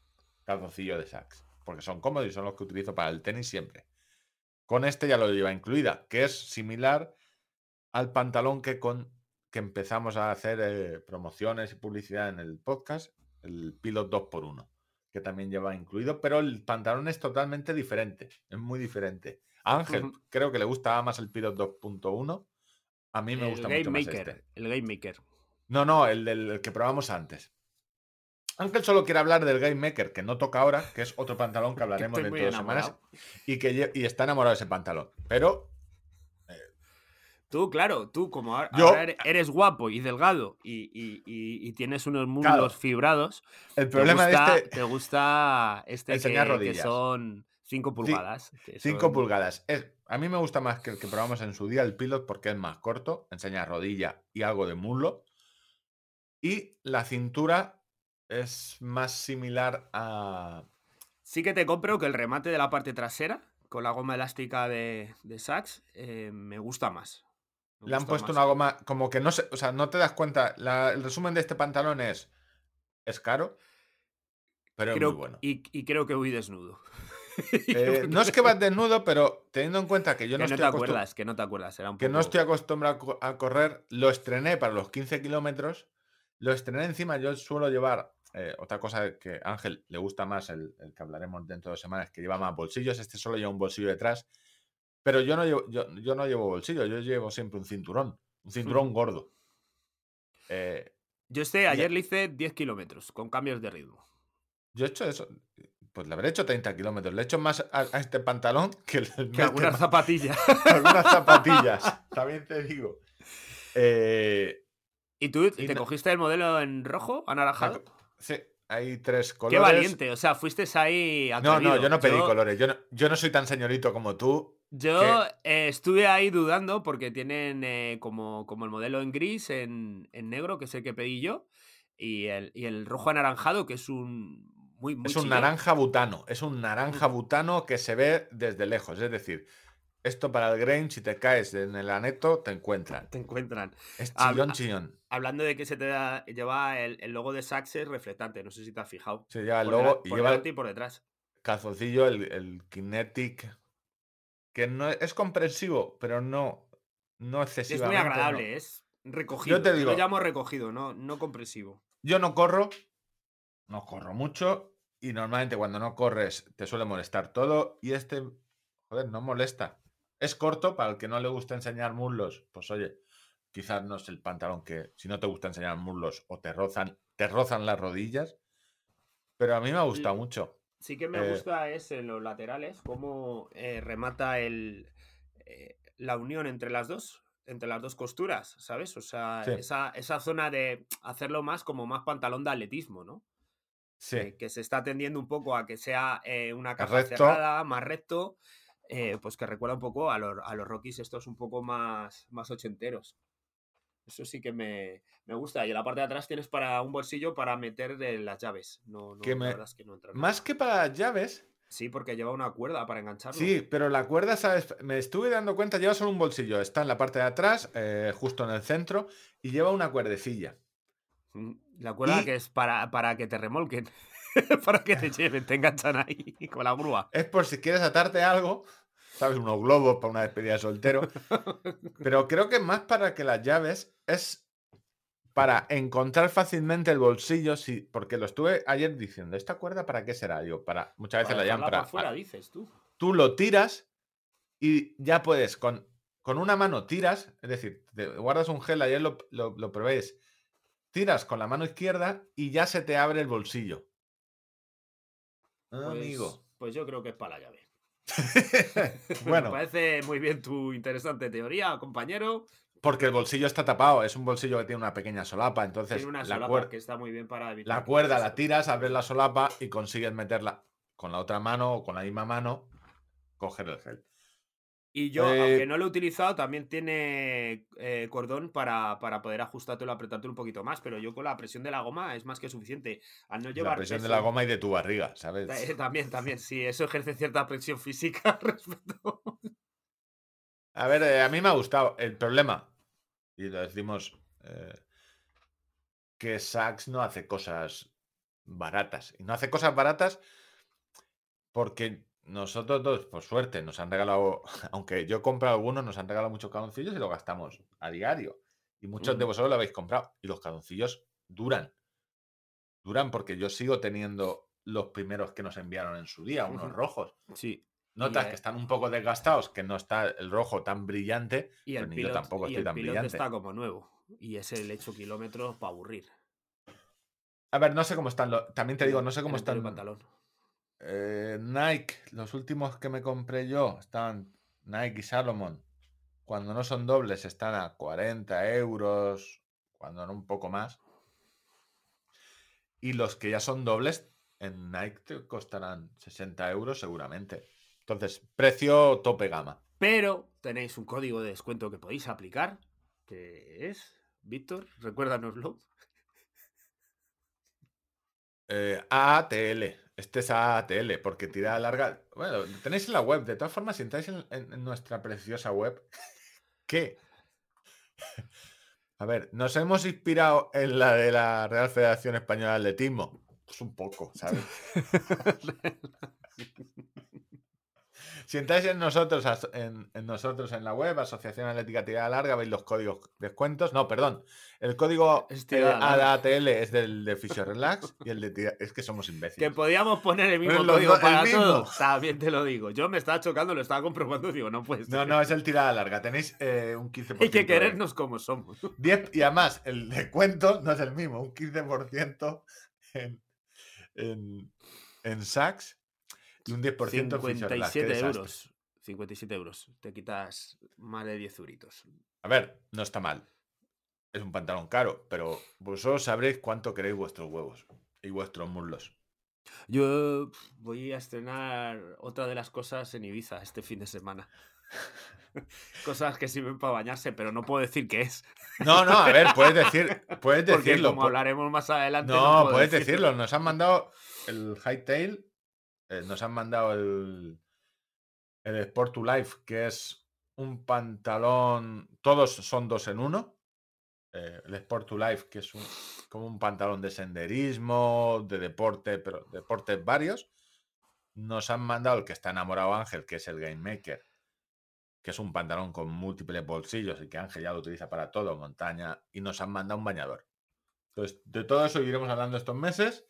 calzoncillo de Saks, porque son cómodos y son los que utilizo para el tenis siempre. Con este ya lo lleva incluida, que es similar al pantalón que con que empezamos a hacer eh, promociones y publicidad en el podcast, el Pilot 2x1, que también lleva incluido, pero el pantalón es totalmente diferente, es muy diferente. A Ángel creo que le gustaba más el Pilot 2.1, a mí me el gusta Game mucho más este. El Game Maker. No, no, el del el que probamos antes. Ángel solo quiere hablar del Game Maker, que no toca ahora, que es otro pantalón que hablaremos dentro de semanas, y que y está enamorado de ese pantalón. Pero Tú, claro, tú como ahora, Yo- ahora ere- eres guapo y delgado y, y- y- y tienes unos muslos Claro. fibrados, el te problema gusta, de este, te gusta este que, que son 5 pulgadas. que 5 son- pulgadas. Es, a mí me gusta más que el que probamos en su día, el Pilot, porque es más corto, enseña rodilla y algo de muslo. Y la cintura es más similar a. Sí que te compro que el remate de la parte trasera, con la goma elástica de, de Saks, eh, me gusta más. Le han puesto más. una goma. Como que no se. O sea, no te das cuenta. la- el resumen de este pantalón es. Es caro. Pero Creo- es muy bueno. y, y creo que voy desnudo. Eh, no es que vas desnudo, pero teniendo en cuenta que yo que no no, estoy te acuerdas, que no te acuerdas. Era un que no estoy acostumbrado a co- a correr, lo estrené para los 15 kilómetros. Lo estrené encima, yo suelo llevar, eh, otra cosa que a Ángel le gusta más, el, el que hablaremos dentro de dos semanas, que lleva más bolsillos, este solo lleva un bolsillo detrás, pero yo no llevo, yo, yo no llevo bolsillo, yo llevo siempre un cinturón, un cinturón gordo. Eh, Yo este ayer le hice 10 kilómetros con cambios de ritmo. yo he hecho eso, pues le habré hecho 30 kilómetros, le he hecho más a, a este pantalón que, el, Que algunas este- zapatillas. algunas zapatillas, también te digo. Eh, ¿Y tú Y te no- cogiste el modelo en rojo, anaranjado? Sí, hay tres Qué colores. valiente, o sea, fuiste ahí. No, no, atrevido. yo no pedí Yo- colores. Yo no, yo no soy tan señorito como tú. Yo eh, estuve ahí dudando porque tienen eh, como, como el modelo en gris, en, en negro, que es el que pedí yo, y el, y el rojo anaranjado, que es un muy, muy es un naranja butano. Es un naranja butano que se ve desde lejos. Es decir, esto para el grain, si te caes en el aneto, te encuentran. Te encuentran. Es chillón, chillón. Hablando de que se te da, lleva el, el logo de Saks es reflectante, no sé si te has fijado. Se lleva el Por logo dela- y por lleva delante y por detrás. calzoncillo, el, el Kinetic, que no es, es comprensivo, pero no, no Es excesivamente. muy no. agradable, es recogido. Yo te lo digo- llamo recogido, no, no compresivo. Yo no corro, no corro mucho y normalmente cuando no corres te suele molestar todo y este, joder, no molesta. Es corto para el que no le gusta enseñar muslos, pues oye, quizás no es el pantalón que si no te gusta enseñar muslos o te rozan, te rozan las rodillas, pero a mí me ha gustado mucho. Sí que me Eh, gusta es en los laterales cómo eh, remata el, eh, la unión entre las dos, entre las dos costuras, ¿sabes? O sea, Sí. esa, esa zona de hacerlo más como más pantalón de atletismo, ¿no? Sí, que se está tendiendo un poco a que sea una caja recto. cerrada, más recto, pues que recuerda un poco a los, a los Rockies estos un poco más, más ochenteros. Eso sí que me, me gusta. Y en la parte de atrás tienes para un bolsillo para meter eh, las llaves. No, no, Que me- es que no más que para llaves, Sí, porque lleva una cuerda para engancharlo. Sí, pero la cuerda, ¿sabes? Me estuve dando cuenta, lleva solo un bolsillo. Está en la parte de atrás, eh, justo en el centro, y lleva una cuerdecilla. Mm, La cuerda Y- que es para, para que te remolquen. para que te lleven, te enganchan ahí con la grúa. Es por si quieres atarte algo, ¿sabes? Unos globos para una despedida de soltero. Pero creo que más para que las llaves es para encontrar fácilmente el bolsillo, sí, porque lo estuve ayer diciendo, ¿esta cuerda para qué será? Yo, para, muchas veces Para la llaman para... por fuera, dices tú. Tú lo tiras y ya puedes, con, con una mano tiras, es decir, te guardas un gel, ayer lo, lo, lo probéis, tiras con la mano izquierda y ya se te abre el bolsillo. Pues, Amigo. pues yo creo que es para la llave. bueno, Me parece muy bien tu interesante teoría, compañero. porque el bolsillo está tapado, es un bolsillo que tiene una pequeña solapa, entonces Tiene una la, solapa cuer- que está muy bien para evitar. la cuerda la tiras, abres la solapa y consigues meterla con la otra mano o con la misma mano, coger el gel. Y yo, Eh, aunque no lo he utilizado, también tiene eh, cordón para, para poder ajustártelo, apretártelo un poquito más. Pero yo con la presión de la goma es más que suficiente. Al no La llevar presión de la goma y de tu barriga, ¿sabes? Eh, también, también, sí, eso ejerce cierta presión física respecto. A ver, eh, a mí me ha gustado. El problema, y lo decimos, eh, que Saks no hace cosas baratas. Y no hace cosas baratas porque nosotros dos, por suerte, nos han regalado, aunque yo he comprado algunos, nos han regalado muchos caloncillos y lo gastamos a diario. Y muchos de Ujú. vosotros lo habéis comprado. Y los caloncillos duran. Duran porque yo sigo teniendo los primeros que nos enviaron en su día, unos rojos. Sí. Notas que están un poco desgastados, que no está el rojo tan brillante, Y el pues ni yo pilot, tampoco y estoy el tan pilot brillante. está como nuevo. Y es el hecho kilómetros para aburrir. A ver, no sé cómo están los. También te digo, no sé cómo el están. pantalón. Eh, Nike, los últimos que me compré yo, están Nike y Salomon. Cuando no son dobles, están a 40 euros, cuando no un poco más. Y los que ya son dobles, en Nike te costarán 60 euros seguramente. Entonces, precio tope gama. Pero tenéis un código de descuento que podéis aplicar, que es, Víctor, recuérdanoslo. Eh, AATL. Este es AATL, porque tirada larga. Bueno, tenéis en la web. De todas formas, si entráis en, en- en nuestra preciosa web, ¿qué? A ver, ¿nos hemos inspirado en la de la Real Federación Española de Atletismo? Pues un poco, ¿sabes? Si entráis en nosotros, en, en nosotros en la web, Asociación Atlética Tirada Larga, veis los códigos descuentos. No, perdón. El código Es eh. ADATL es del de Fisio Relax y el de tira- Es que somos Que imbéciles. podíamos poner el mismo Pues código para todos. También te lo digo. Yo me estaba chocando, lo estaba comprobando, digo, no puede ser. No, no, es el tirada larga. Tenéis eh, un 15%. Hay que de- querernos como somos. 10 y además, el descuento no es el mismo, un 15% en, en, en Saks y un 10% en Fisio Relax. Qué 57 desastre. euros. 57 euros. Te quitas más de 10 euritos. A ver, no está mal. Es un pantalón caro, pero vosotros sabréis cuánto queréis vuestros huevos y vuestros muslos. Yo voy a estrenar otra de las cosas en Ibiza este fin de semana. cosas que sirven para bañarse, pero no puedo decir qué es. No, no, a ver, puedes decir, puedes Porque decirlo. como hablaremos más adelante. No, puedes decirlo. Nos han mandado el Hightail, eh, nos han mandado el, el Sport to Life, que es un pantalón. Todos son dos en uno. Eh, el Sport to Life, que es como un pantalón de senderismo, de deporte, pero deportes varios. Nos han mandado el que está enamorado Ángel, que es el Game Maker, que es un pantalón con múltiples bolsillos y que Ángel ya lo utiliza para todo, montaña, y nos han mandado un bañador. Entonces, de todo eso iremos hablando estos meses.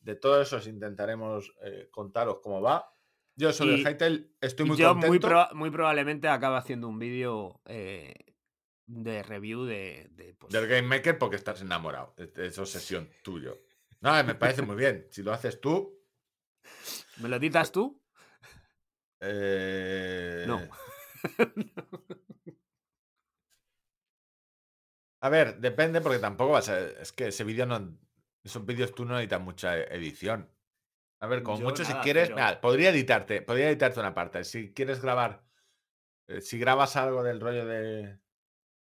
De todo eso os intentaremos eh, contaros cómo va. Yo soy Y- el Hightail, estoy muy yo contento. muy, proba- muy probablemente acabe haciendo un vídeo eh, de review de, de, pues, Del Game Maker porque estás enamorado. Es, es obsesión tuyo. No, me parece muy bien. Si lo haces tú. ¿Me lo editas tú? eh, No. A ver, depende porque tampoco va a ser. Es que ese vídeo no. Esos vídeos tú no necesitas mucha edición. A ver, como Yo mucho nada, si quieres. pero- podría editarte. Podría editarte una parte. Si quieres grabar. eh, si grabas algo del rollo de.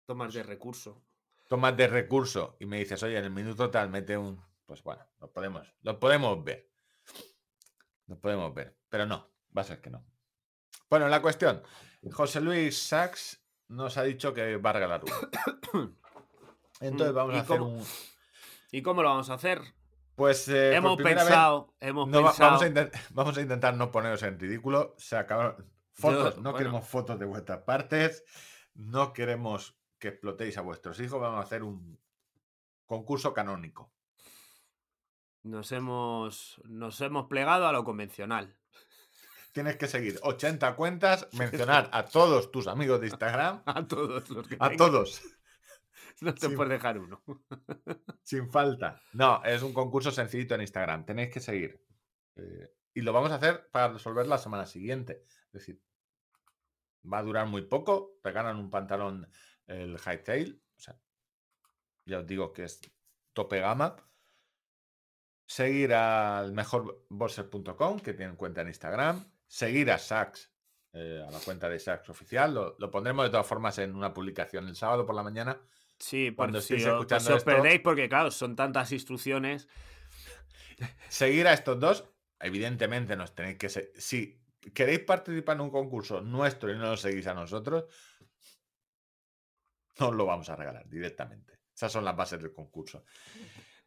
Tomas de recurso. Tomas de recurso y me dices, oye, en el minuto tal mete un. Pues bueno, lo podemos, lo podemos ver. Lo podemos ver. Pero no, va a ser que no. Bueno, la cuestión. José Luis Sachs nos ha dicho que va a regalar uno. Entonces Mm, vamos ¿y a hacer cómo? un. ¿Y cómo lo vamos a hacer? Pues eh, hemos vez pensado, hemos no pensado. vamos, a intent- vamos a intentar no poneros en ridículo. Se acabaron. Fotos, no bueno. queremos fotos de vuestras partes. No queremos que explotéis a vuestros hijos. Vamos a hacer un concurso canónico. Nos hemos, nos hemos plegado a lo convencional. Tienes que seguir 80 cuentas, mencionar a todos tus amigos de Instagram, A todos los que a tengan. todos, No te puedes dejar uno. sin falta. No, es un concurso sencillito en Instagram. Tenéis que seguir. Eh, y lo vamos a hacer para resolver la semana siguiente. Es decir, va a durar muy poco. Regalan un pantalón el Hightail. O sea, ya os digo que es tope gama. Seguir al mejorboxer.com, que tienen cuenta en Instagram. Seguir a Sax, eh, a la cuenta de Sax oficial. Lo, lo pondremos de todas formas en una publicación el sábado por la mañana. Sí, Cuando si, escuchando si os esto- perdéis, porque claro, son tantas instrucciones. seguir a estos dos, evidentemente nos tenéis que Si queréis participar en un concurso nuestro y no nos seguís a nosotros, no os lo vamos a regalar directamente. Esas son las bases del concurso.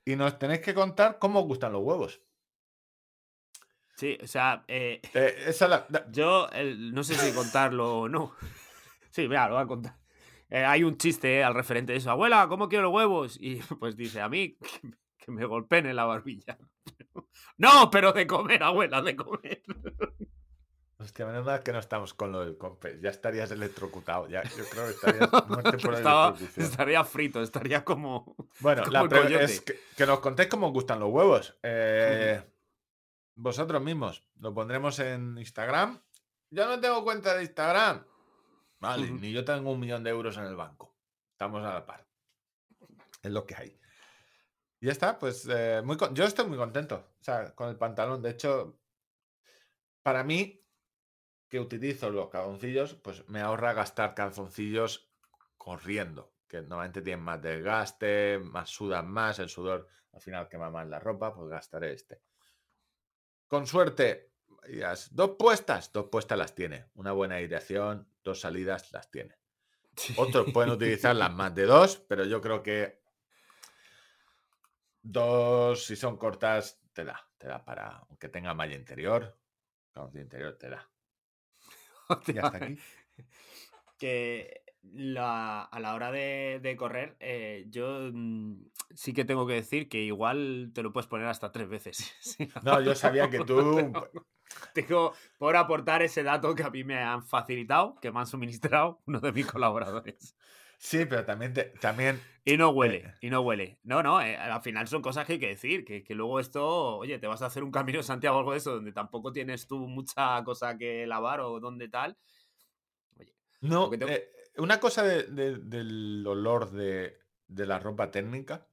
Y nos tenéis que contar cómo os gustan los huevos. Sí, o sea, eh, Eh, esa es la- la- yo no sé si contarlo o no. Sí, mira, lo voy a contar. Eh, hay un chiste eh, al referente de eso. Abuela, ¿cómo quiero los huevos? Y pues dice, a mí que me, que me golpeen en la barbilla. no, pero de comer, abuela, de comer. Hostia, menos mal que no estamos con lo del compes. Ya estarías electrocutado. Ya, yo creo que estarías muerte por Estaba- estaría frito, estaría como... Bueno, como la es que, que nos contéis cómo os gustan los huevos. Eh, Vosotros mismos. Lo pondremos en Instagram. Yo no tengo cuenta de Instagram. Vale, ni yo tengo un millón de euros en el banco. Estamos a la par. Es lo que hay. Y ya está, pues eh, muy con- yo estoy muy contento. O sea, con el pantalón. De hecho, para mí, que utilizo los calzoncillos, pues me ahorra gastar calzoncillos corriendo. que normalmente tienen más desgaste, más sudan más, el sudor al final quema más la ropa, pues gastaré este. Con suerte, dos puestas, dos puestas las tiene. Una buena aireación, dos salidas las tiene. Otros pueden utilizar las más de dos, pero yo creo que dos, si son cortas, te da. Te da para, aunque tenga malla interior, malla interior te da. Y hasta aquí. que la- a la hora de, de correr, eh, yo mm, sí que tengo que decir que igual te lo puedes poner hasta tres veces. No, yo sabía que tú. Tengo por aportar ese dato que a mí me han facilitado, que me han suministrado uno de mis colaboradores. Sí, pero también, te- también Y no huele, y no huele. No, no, eh, al final son cosas que hay que decir, que, que luego esto, oye, te vas a hacer un camino de Santiago o algo de eso, donde tampoco tienes tú mucha cosa que lavar o donde tal. No, Porque tengo- eh, una cosa de- de- del olor de, de la ropa técnica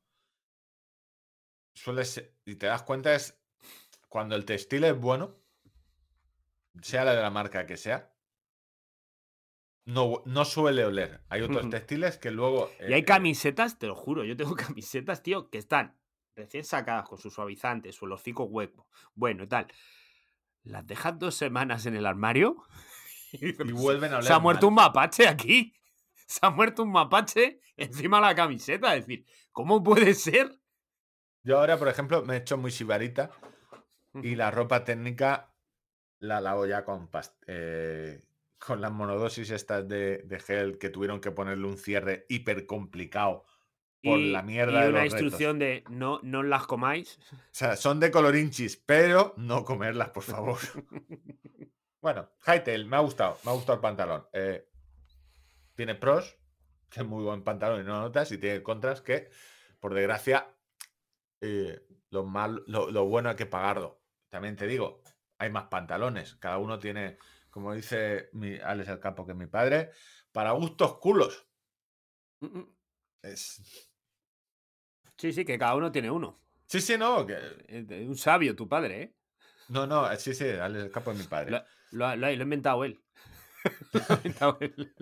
suele ser, y te das cuenta, es cuando el textil es bueno, sea la de la marca que sea, no, no suele oler. Hay otros textiles que luego. Y hay eh, camisetas, te lo juro, yo tengo camisetas, tío, que están recién sacadas con sus suavizantes, su olorcico hueco, bueno y tal. Las dejas dos semanas en el armario y, vuelven a oler. Se ha muerto mal. un mapache aquí. Se ha muerto un mapache encima de la camiseta. Es decir, ¿cómo puede ser? Yo ahora, por ejemplo, me he hecho muy sibarita y la ropa técnica la lavo ya con, eh, con las monodosis estas de, de gel que tuvieron que ponerle un cierre hiper complicado por y, la mierda y de una los retos. instrucción de no, no las comáis. O sea, son de colorinchis, pero no comerlas, por favor. bueno, Hightail, me ha gustado, me ha gustado el pantalón. Eh, tiene pros, que es muy buen pantalón y no notas, y tiene contras que, por desgracia, eh, lo, mal, lo, lo bueno hay que pagarlo. También te digo, hay más pantalones, cada uno tiene, como dice mi Alex el Campo, que es mi padre, para gustos culos. Es... Sí, sí, que cada uno tiene uno. Sí, sí, no, que... Un sabio, tu padre, ¿eh? No, no, sí, sí, Alex el Campo es mi padre. Lo, lo ha- lo ha lo ha inventado él. Lo ha inventado él.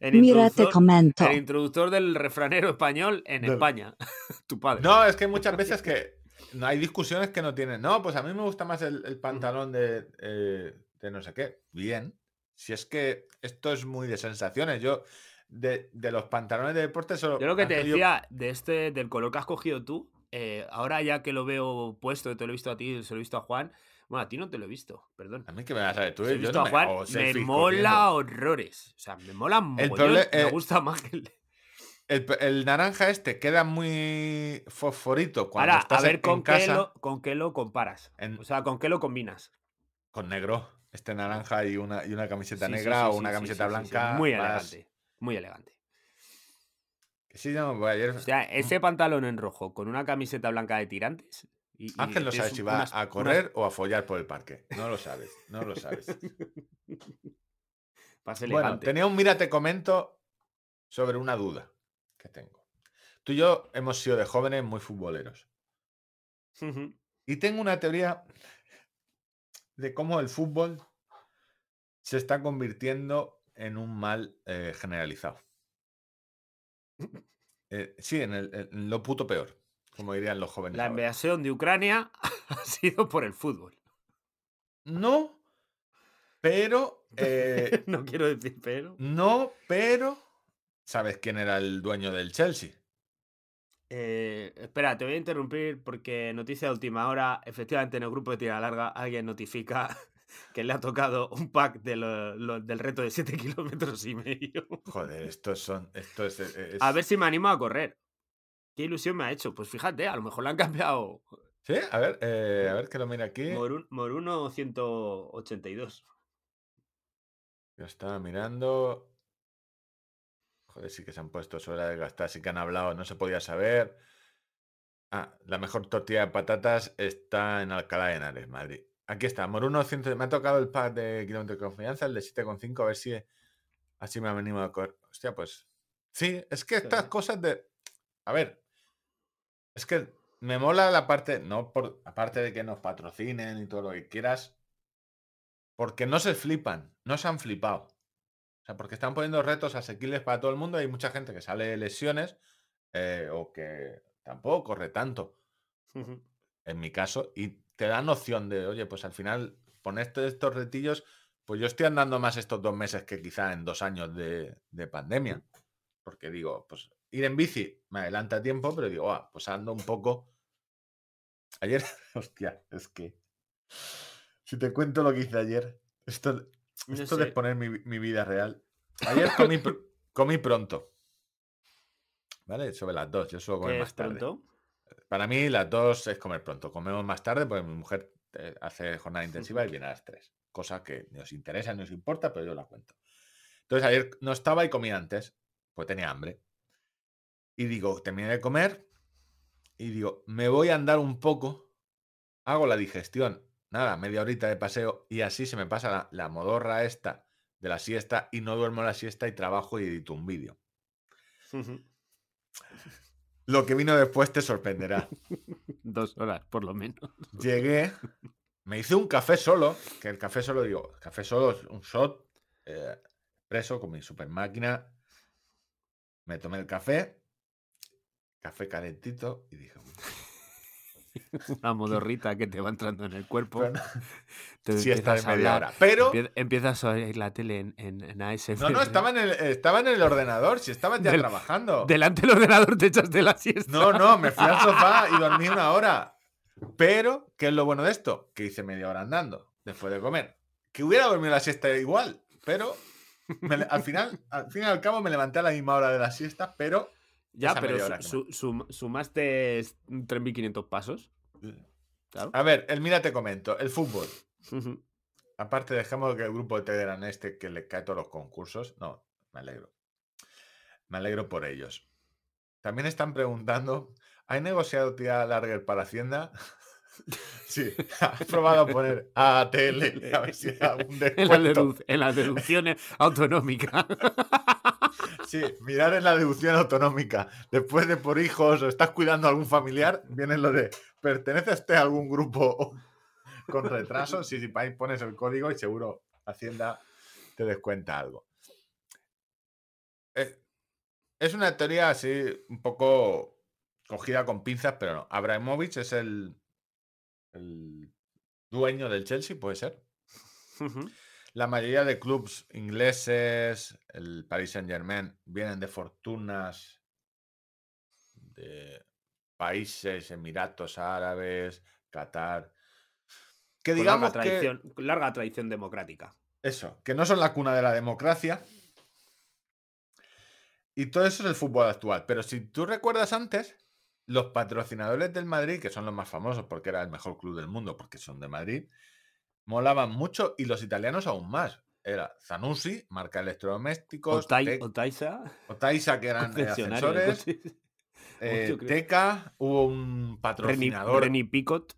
El Mira, te comento. El introductor del refranero español en España. tu padre. No, es que muchas veces que no hay discusiones que no tienen. No, pues a mí me gusta más el, el pantalón de, eh, de no sé qué. Bien. Si es que esto es muy de sensaciones. Yo, de, de los pantalones de deporte, solo. Yo lo que te decía de este, del color que has cogido tú, eh, ahora ya que lo veo puesto, te lo he visto a ti, se lo he visto a Juan. Bueno, a ti no te lo he visto, perdón. A mí que me vas a ver tú. Yo visto no a me Juan, me mola corriendo. horrores. O sea, me mola El mogollón, proble- Me eh, gusta más que el. El, el naranja este queda muy fosforito cuando Ahora, estás a ver en, con en qué, casa lo, con qué lo comparas. En- O sea, con qué lo combinas. con negro. Este naranja y una, y una camiseta Sí, negra sí, o una camiseta blanca. Muy elegante. Muy elegante. Sí, no, pues ayer- O sea, ese pantalón en rojo con una camiseta blanca de tirantes. y- Ángel no sabe si va unas- a unas- correr o a follar por el parque. No lo sabes, no lo sabes. Bueno, elegante. tenía un mira, te comento sobre una duda que tengo. Tú y yo hemos sido de jóvenes muy futboleros. Y tengo una teoría de cómo el fútbol se está convirtiendo en un mal eh, generalizado. Eh, sí, en, el- en lo puto peor, como dirían los jóvenes. La ahora. invasión de Ucrania ha sido por el fútbol. No, pero eh, no quiero decir pero. No, pero. ¿Sabes quién era el dueño del Chelsea? Eh, espera, te voy a interrumpir porque noticia de última hora. Efectivamente, en el grupo de tira larga alguien notifica que le ha tocado un pack de lo- lo- del reto de 7 kilómetros y medio. Joder, estos son. Esto es, es- A ver si me animo a correr. ¿Qué ilusión me ha hecho? Pues fíjate, a lo mejor le han cambiado Sí, a ver, eh, a ver que lo mire aquí. Morun- Moruno 182. Yo estaba mirando. Joder, sí que se han puesto sobre de gastar, sí que han hablado, no se podía saber. Ah, la mejor tortilla de patatas está en Alcalá de Henares, Madrid. Aquí está, Moruno 100. Me ha tocado el pack de kilómetro de confianza, el de 7,5, a ver si así me ha venido a correr. Hostia, pues. Sí, es que estas cosas de. A ver. Es que me mola la parte. No por. Aparte de que nos patrocinen y todo lo que quieras. Porque no se flipan. No se han flipado. O sea, porque están poniendo retos asequibles para todo el mundo. Hay mucha gente que sale de lesiones eh, o que tampoco corre tanto, en mi caso, y te da noción de, oye, pues al final, ponerte estos retillos, pues yo estoy andando más estos dos meses que quizá en dos años de, de pandemia. Porque digo, pues ir en bici me adelanta tiempo, pero digo, ah, pues ando un poco. Ayer, hostia, es que. Si te cuento lo que hice ayer, esto, No esto sé. de exponer mi, mi vida real. Ayer comí, pr- comí pronto. ¿Vale? Sobre las dos. Yo suelo comer ¿Qué más es tarde. pronto? Para mí, las dos es comer pronto. Comemos más tarde porque mi mujer eh, hace jornada intensiva y viene a las tres. Cosa que ni os interesa ni os importa, pero yo la cuento. Entonces, ayer no estaba y comí antes, pues tenía hambre. Y digo, terminé de comer y digo, me voy a andar un poco, hago la digestión, nada, media horita de paseo y así se me pasa la, la modorra esta de la siesta y no duermo la siesta y trabajo y edito un vídeo. Lo que vino después te sorprenderá. Dos horas, por lo menos. Llegué, me hice un café solo, que el café solo digo, café solo es un shot, eh, expreso con mi super máquina. Me tomé el café, café calentito y dije, "Uy, Una modorrita que te va entrando en el cuerpo. pero te de empiezas a media hora. Pero, empie- Empiezas a oír la tele en, en, en ASMR. no, no, estaba en el, estaba en el ordenador, si estaba ya Del- trabajando. Delante del ordenador te echaste la siesta. No, no, me fui al sofá y dormí una hora. Pero, ¿qué es lo bueno de esto? Que hice media hora andando después de comer. Que hubiera dormido la siesta igual, pero me al final, al fin y al cabo me levanté a la misma hora de la siesta, pero Ya, esa pero su- su- sum- sumaste 3.500 pasos. Claro. a ver, el mira te comento, el fútbol. Aparte, dejemos que el grupo de Telegram este que le cae todos los concursos. No, me alegro. Me alegro por ellos. También están preguntando, ¿hay negociado tía Larger para Hacienda? sí, has probado a poner ATL a ver si algún descuento. en las deducciones autonómicas. Sí, mirar en la deducción autonómica. Después de por hijos o estás cuidando a algún familiar, viene lo de, ¿pertenece usted a algún grupo con retraso? Sí, sí, ahí pones el código y seguro Hacienda te descuenta algo. Eh, Es una teoría así un poco cogida con pinzas, pero no. Abramovich es el, dueño del Chelsea, puede ser. Ujú. La mayoría de clubes ingleses, el Paris Saint Germain, vienen de fortunas de países, Emiratos Árabes, Qatar. Que digamos larga que larga tradición democrática. eso, que no son la cuna de la democracia. Y todo eso es el fútbol actual. Pero si tú recuerdas antes, los patrocinadores del Madrid, que son los más famosos porque era el mejor club del mundo, porque son de Madrid, molaban mucho y los italianos aún más. Era Zanussi, marca electrodomésticos, Otai- Tec- Otaisa, Otaisa, que eran eh, ascensores, eh, Teca, hubo un patrocinador. Reni Picot,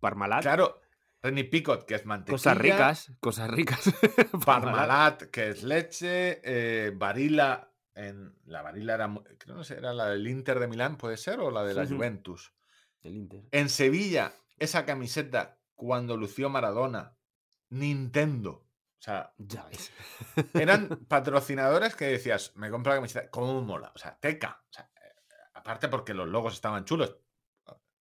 Parmalat. Claro, Reni Picot, que es mantequilla. cosas ricas, cosas ricas. Parmalat, que es leche, eh, Barilla, en la Barilla era, creo no sé, era la del Inter de Milán, puede ser, o la de la. Juventus. El Inter. En Sevilla, esa camiseta cuando lució Maradona, Nintendo. O sea, Ya ves. eran patrocinadores que decías, me compro la camiseta, ¿cómo mola? O sea, teca. O sea, eh, aparte porque los logos estaban chulos.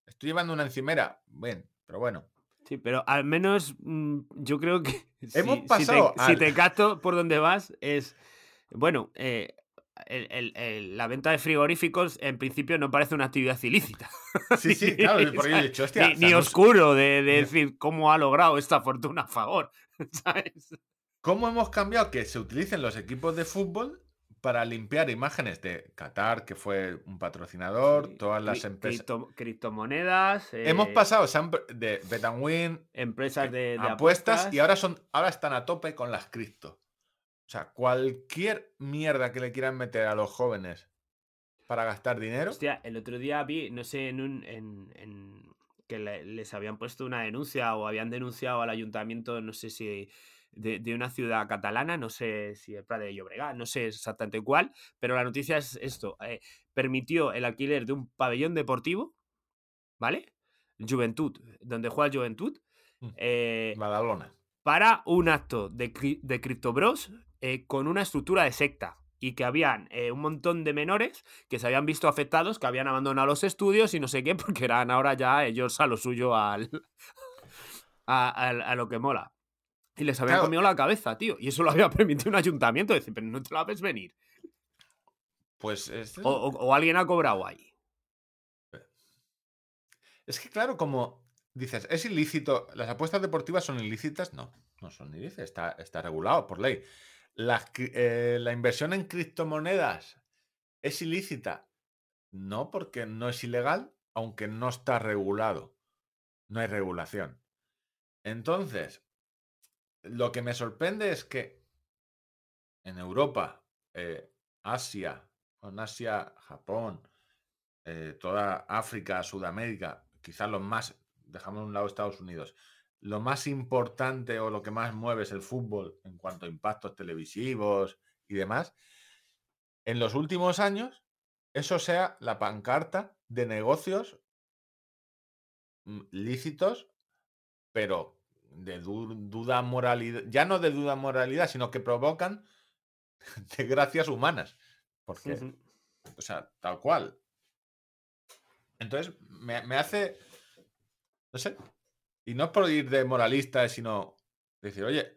Estoy llevando una encimera, bien, pero bueno. Sí, pero al menos mm, yo creo que si, Hemos si te- pasado si al- te, capto por donde vas es, bueno, eh, el- el- el- la venta de frigoríficos en principio no parece una actividad ilícita. Sí, sí, claro, porque yo he dicho, hostia, ni, ni oscuro de, de decir cómo ha logrado esta fortuna a favor. ¿sabes? ¿Cómo hemos cambiado que se utilicen los equipos de fútbol para limpiar imágenes de Qatar, que fue un patrocinador, Sí, todas las empresas? cripto- criptomonedas. Hemos eh, pasado de Bet and Win, Empresas de, de apuestas, y ahora son ahora están a tope con las cripto. O sea, cualquier mierda que le quieran meter a los jóvenes para gastar dinero, Hostia, el otro día vi, no sé, en un. En, en- que le- les habían puesto una denuncia o habían denunciado al ayuntamiento, no sé si. De, de una ciudad catalana, no sé si el Prat de Llobregat, no sé exactamente cuál, pero la noticia es esto: eh, permitió el alquiler de un pabellón deportivo, ¿vale? Juventud, donde juega Juventud, Mm. eh, Badalona. para un acto de, de Crypto Bros eh, con una estructura de secta y que habían eh, un montón de menores que se habían visto afectados, que habían abandonado los estudios y no sé qué, porque eran ahora ya ellos a lo suyo al, a, a lo que mola. Y les habían Claro. comido la cabeza, tío. Y eso lo había permitido un ayuntamiento. Decir, pero no te la ves venir. Pues es, O, o- o alguien ha cobrado ahí. es que, claro, como dices, es ilícito. ¿Las apuestas deportivas son ilícitas? No, no son ilícitas. Está, está regulado por ley. Eh, la inversión en criptomonedas es ilícita. No, porque no es ilegal, aunque no está regulado. No hay regulación. Entonces, lo que me sorprende es que en Europa, eh, Asia, Asia, Japón, eh, toda África, Sudamérica, quizás los más, dejamos a un lado Estados Unidos, lo más importante o lo que más mueve es el fútbol en cuanto a impactos televisivos y demás. En los últimos años, eso sea la pancarta de negocios mm, lícitos, pero de du- duda moralidad, ya no de duda moralidad, sino que provocan desgracias humanas. Porque, Ujú. o sea, tal cual. Entonces, me, me hace, no sé, y no es por ir de moralista, sino decir, oye,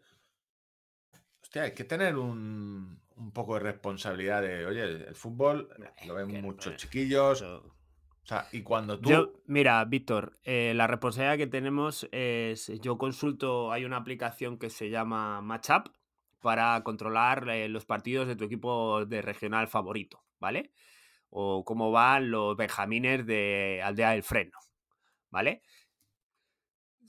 hostia, hay que tener un, un poco de responsabilidad de, oye, el fútbol Eh, lo ven que muchos eh, chiquillos, Eso- o sea, y cuando tú... Yo, mira, Víctor, eh, la responsabilidad que tenemos es, yo consulto, hay una aplicación que se llama Matchup para controlar eh, los partidos de tu equipo de regional favorito, ¿vale? O cómo van los benjamines de Aldea del Freno, ¿vale?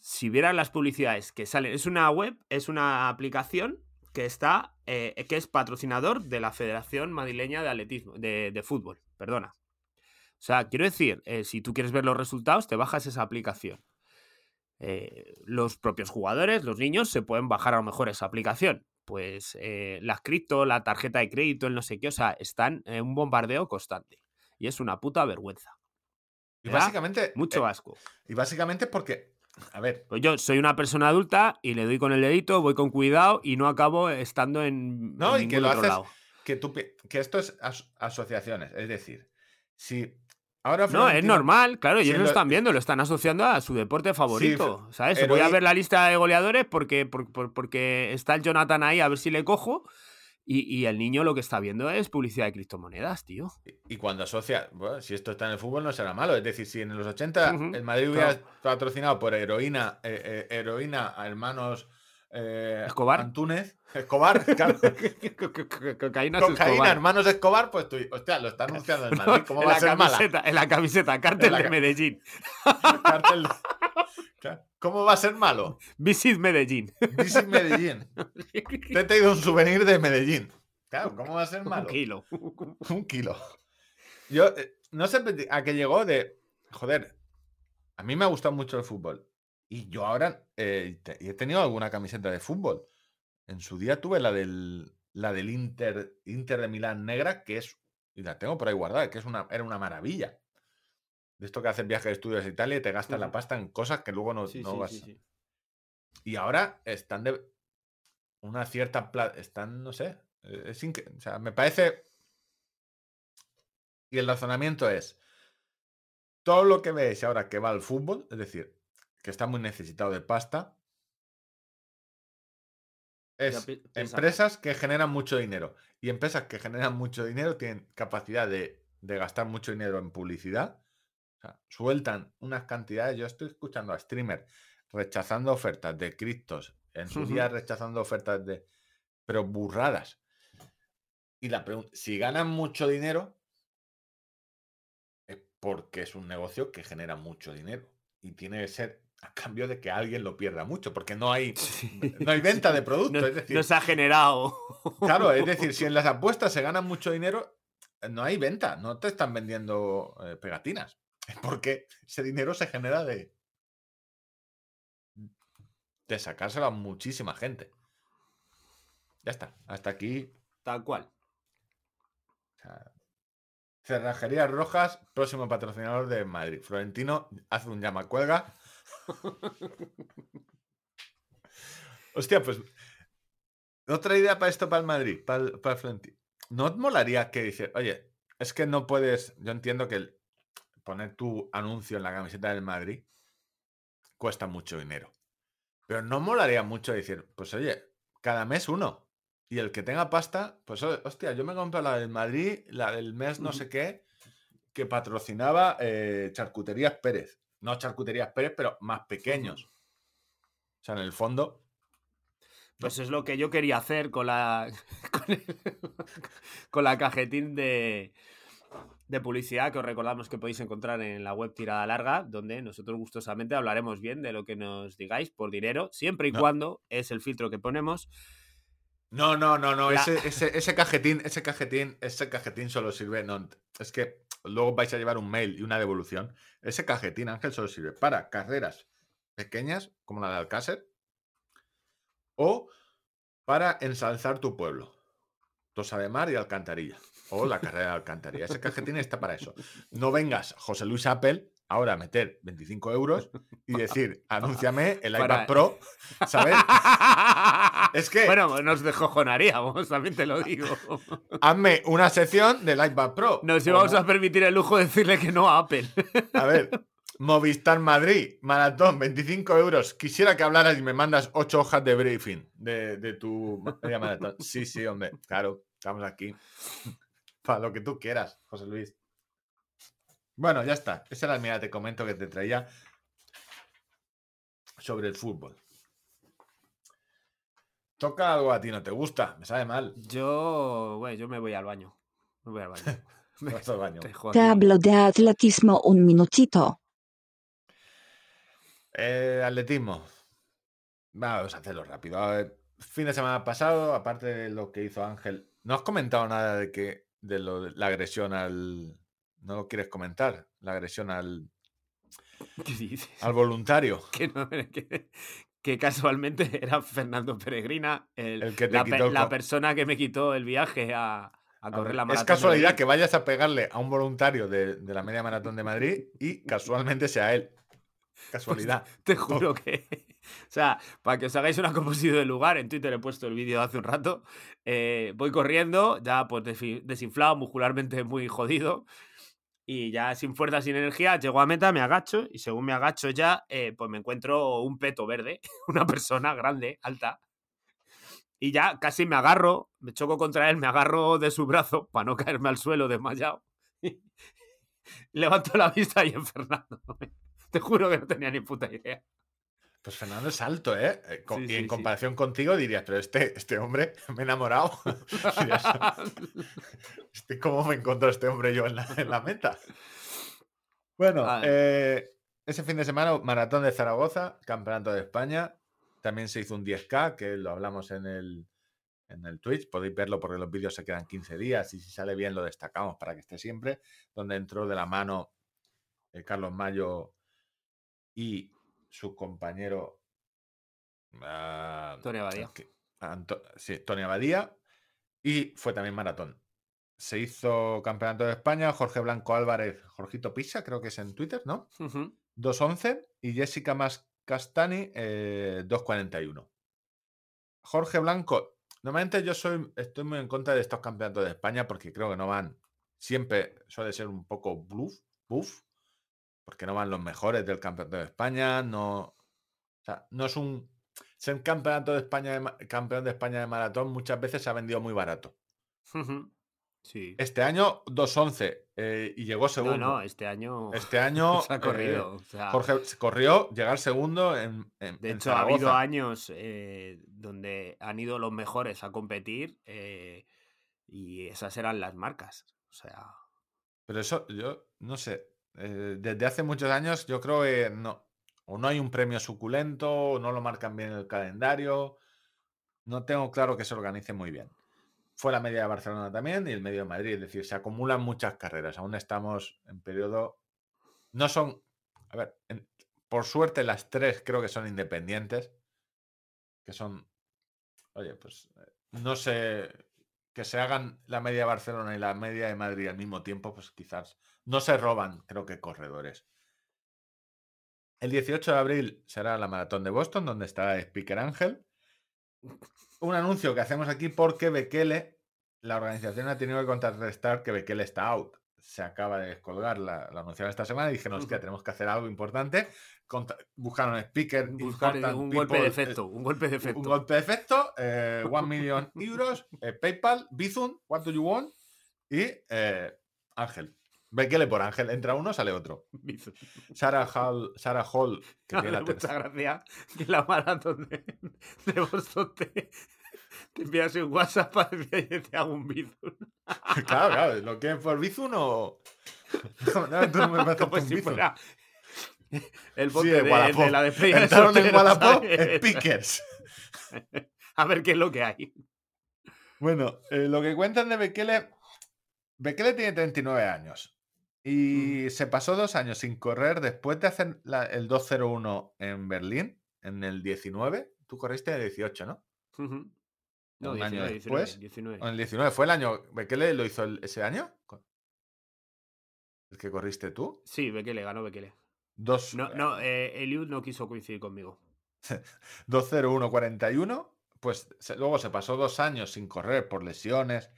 Si vieran las publicidades que salen, es una web, es una aplicación que está, eh, que es patrocinador de la Federación Madrileña de Atletismo, de, de Fútbol, perdona. O sea, quiero decir, eh, si tú quieres ver los resultados, te bajas esa aplicación. Eh, los propios jugadores, los niños, se pueden bajar a lo mejor esa aplicación. Pues las cripto, la tarjeta de crédito, el no sé qué, o sea, están en un bombardeo constante. Y es una puta vergüenza. Y básicamente... Mucho asco. y básicamente porque, a ver, Pues yo soy una persona adulta y le doy con el dedito, voy con cuidado y no acabo estando en, No, en y que lo otro haces- lado. que, tú, pi- que esto es as- asociaciones, es decir, si ahora... No, es normal, claro, ellos lo- lo están viendo, lo están asociando a su deporte favorito, ¿sabes? Voy a ver la lista de goleadores porque, por- por- porque está el Jonathan ahí a ver si le cojo y, y el niño lo que está viendo es publicidad de criptomonedas, tío. Y cuando asocia, bueno, si esto está en el fútbol no será malo. Es decir, si en los 80 Ujú, el Madrid hubiera claro. patrocinado por heroína, eh, eh, heroína a hermanos eh, Escobar. Antúnez, Escobar, claro, Cocaína cocaína, hermanos Escobar, pues tú, hostia, lo está anunciando el Madrid, ¿cómo va a ser mala? camiseta, en la camiseta, cártel la de Medellín. ¿Cómo va a ser malo? Visit Medellín. Visit Medellín. Te he traído un souvenir de Medellín. Claro, ¿cómo va a ser Un malo? kilo. Un kilo. Yo eh, no sé a qué llegó de. Joder, a mí me ha gustado mucho el fútbol. Y yo ahora eh, he tenido alguna camiseta de fútbol. En su día tuve la del, la del Inter, Inter de Milán negra, que es. Y la tengo por ahí guardada, que es una, era una maravilla. De esto que haces viajes de estudios a Italia y te gastas la pasta en cosas que luego no, Sí, no sí, vas. Y ahora están de una cierta. pla- Están, no sé. eh, Es inque- o sea, me parece. Y el razonamiento es. Todo lo que veis ahora que va al fútbol, es decir, que está muy necesitado de pasta, es pi- empresas que generan mucho dinero. Y empresas que generan mucho dinero tienen capacidad de, de gastar mucho dinero en publicidad. O sea, sueltan unas cantidades. Yo estoy escuchando a streamers rechazando ofertas de criptos. En su día rechazando ofertas de. Pero burradas. Y la pregunta, si ganan mucho dinero, es porque es un negocio que genera mucho dinero. Y tiene que ser a cambio de que alguien lo pierda mucho, porque no hay, no hay venta de producto. No, es decir, no se ha generado. Claro, es decir, si en las apuestas se gana mucho dinero, eh, no hay venta, no te están vendiendo eh, pegatinas. Porque ese dinero se genera de. de sacárselo a muchísima gente. Ya está, hasta aquí. Tal cual. o sea, Cerrajerías Rojas, próximo patrocinador de Madrid. Florentino hace un llama cuelga. Hostia, pues. Otra idea para esto, para el Madrid, para el, para el Florentino. ¿No te molaría que dice, oye, es que no puedes, yo entiendo que el- poner tu anuncio en la camiseta del Madrid cuesta mucho dinero. Pero no molaría mucho decir, pues oye, cada mes uno. Y el que tenga pasta, pues hostia, yo me compro la del Madrid, la del mes no sé qué, que patrocinaba eh, Charcuterías Pérez. No Charcuterías Pérez, pero más pequeños. O sea, en el fondo, Pues es lo que yo quería hacer con la. con, el- con la cajetín de, de publicidad que os recordamos que podéis encontrar en la web Tirada Larga, donde nosotros gustosamente hablaremos bien de lo que nos digáis por dinero, siempre y No. cuando es el filtro que ponemos. No, no, no, no. La- Ese, ese, ese cajetín, ese cajetín, ese cajetín solo sirve. No, es que luego vais a llevar un mail y una devolución. Ese cajetín, Ángel, solo sirve para carreras pequeñas, como la de Alcácer, o para ensalzar tu pueblo. Tosa de Mar y Alcantarilla. O la carrera de Alcantarilla. Ese cajetín está para eso. No vengas, José Luis Apple, ahora meter 25 euros y decir, anúnciame el Para- iPad Pro, ¿sabes? Es que- Bueno, nos descojonaríamos, también te lo digo. Hazme una sección del iPad Pro. Nos ¿o íbamos no? a permitir el lujo de decirle que no a Apple. A ver, Movistar Madrid, maratón, 25 euros. Quisiera que hablaras y me mandas 8 hojas de briefing de, de tu media maratón. Sí, sí, hombre, claro, estamos aquí. Para lo que tú quieras, José Luis. Bueno, ya está. Esa era la mía, te comento que te traía sobre el fútbol. Toca algo a ti, no te gusta, me sabe mal. Yo, bueno, yo me voy al baño. Me voy al baño. Te vas al baño. Te hablo de atletismo un minutito. Eh, atletismo. Vamos a hacerlo rápido. A ver, fin de semana pasado, aparte de lo que hizo Ángel, no has comentado nada de que de lo de la agresión al. No lo quieres comentar, la agresión al, ¿Qué dices? al voluntario. que, no- que- que casualmente era Fernando Peregrina, el- El que la, el persona que me quitó el viaje a, a A correr ver, la es maratón. de casualidad que vayas a pegarle a un voluntario de, de la media maratón de Madrid y casualmente sea él. Casualidad. Te juro que. O sea, para que os hagáis una composición del lugar, en Twitter he puesto el vídeo hace un rato. eh, voy corriendo, ya pues desinflado, muscularmente muy jodido. Y ya sin fuerza, sin energía, llego a meta, me agacho. Y según me agacho ya, eh, pues me encuentro un peto verde, una persona grande, alta. Y ya casi me agarro, me choco contra él, me agarro de su brazo para no caerme al suelo desmayado. Levanto la vista y en Fernando. Te juro que no tenía ni puta idea. Pues Fernando es alto, ¿eh? Eh, Sí, y en sí. comparación contigo dirías, pero este, este hombre me he enamorado. Este, ¿Cómo me encontró este hombre yo en la, en la meta? Bueno, Vale. eh, ese fin de semana, Maratón de Zaragoza, Campeonato de España. También se hizo un 10K, que lo hablamos en el, en el Twitch. Podéis verlo porque los vídeos se quedan 15 días y si sale bien lo destacamos para que esté siempre. Donde entró de la mano eh, Carlos Mayo y su compañero. ah, Tony Abadía. que- Anto- sí, Tony Abadía. Y fue también maratón. Se hizo Campeonato de España, Jorge Blanco Álvarez, Jorgito Pisa, creo que es en Twitter, ¿no? Ujú. 2.11 y Jessica Mas Castani eh, 2.41. Jorge Blanco, normalmente yo soy, estoy muy en contra de estos campeonatos de España porque creo que no van, siempre suele ser un poco bluff, buff, porque no van los mejores del campeonato de España, no, o sea, no es un, ser campeonato de España, de campeón de España de maratón muchas veces se ha vendido muy barato. Sí. Este año 2.11 eh, y llegó No, segundo. no, este año Este año se ha eh, corrido. o sea, Jorge se corrió llegar segundo en, en- de en hecho, ha habido años eh, donde han ido los mejores a competir eh, y esas eran las marcas. O sea, Pero eso, yo no sé. Eh, desde hace muchos años yo creo que no. O no hay un premio suculento, o no lo marcan bien en el calendario. No tengo claro que se organice muy bien. Fue la media de Barcelona también y el medio de Madrid. Es decir, se acumulan muchas carreras. Aún estamos en periodo. No son. A ver, por suerte las tres creo que son independientes. Que son. Oye, pues eh, no sé. Que se hagan la media de Barcelona y la media de Madrid al mismo tiempo, pues quizás no se roban, creo que corredores. El 18 de abril será la maratón de Boston, donde estará Speaker Ángel. un anuncio que hacemos aquí porque Bekele, la organización ha tenido que contrarrestar que Bekele está out. Se acaba de descolgar, la, la anunciaron esta semana y dijeron, hostia, tenemos que hacer algo importante. Contra- buscaron speaker, Buscar important un golpe de people, efecto, un golpe de eh, efecto. Un golpe de efecto, eh, one million euros, eh, PayPal, Bizum, what do you want? Y eh, Ángel. Bekele por Ángel, entra uno, sale otro. Sarah Hall, Sarah Hall que Me tiene la hace mucha tercera- gracia que la maratón de, de Boston te, te envías un WhatsApp para decir, "Oye, te hago un bizum. Claro, claro, ¿lo quieren por Bizum o.? No, no, tú no me vas a hacer Como un si Bizum. fuera el Sí, bote de de, de la despedida de Entraron en soltero, Wallapop. A ver qué es lo que hay. Bueno, eh, lo que cuentan de Bekele. Bekele tiene 39 años. Y se pasó dos años sin correr después de hacer la- el 201 en Berlín, en el 19. Tú corriste en el 18, ¿no? Ujú. No, Un año 19, después, 19, O en el 19. ¿Fue el año. ¿Bekele lo hizo el- ese año? ¿El que corriste tú? Sí, Bekele, ganó Bekele. Dos, No, no eh, Eliud no quiso coincidir conmigo. 20141, pues se- luego se pasó dos años sin correr por lesiones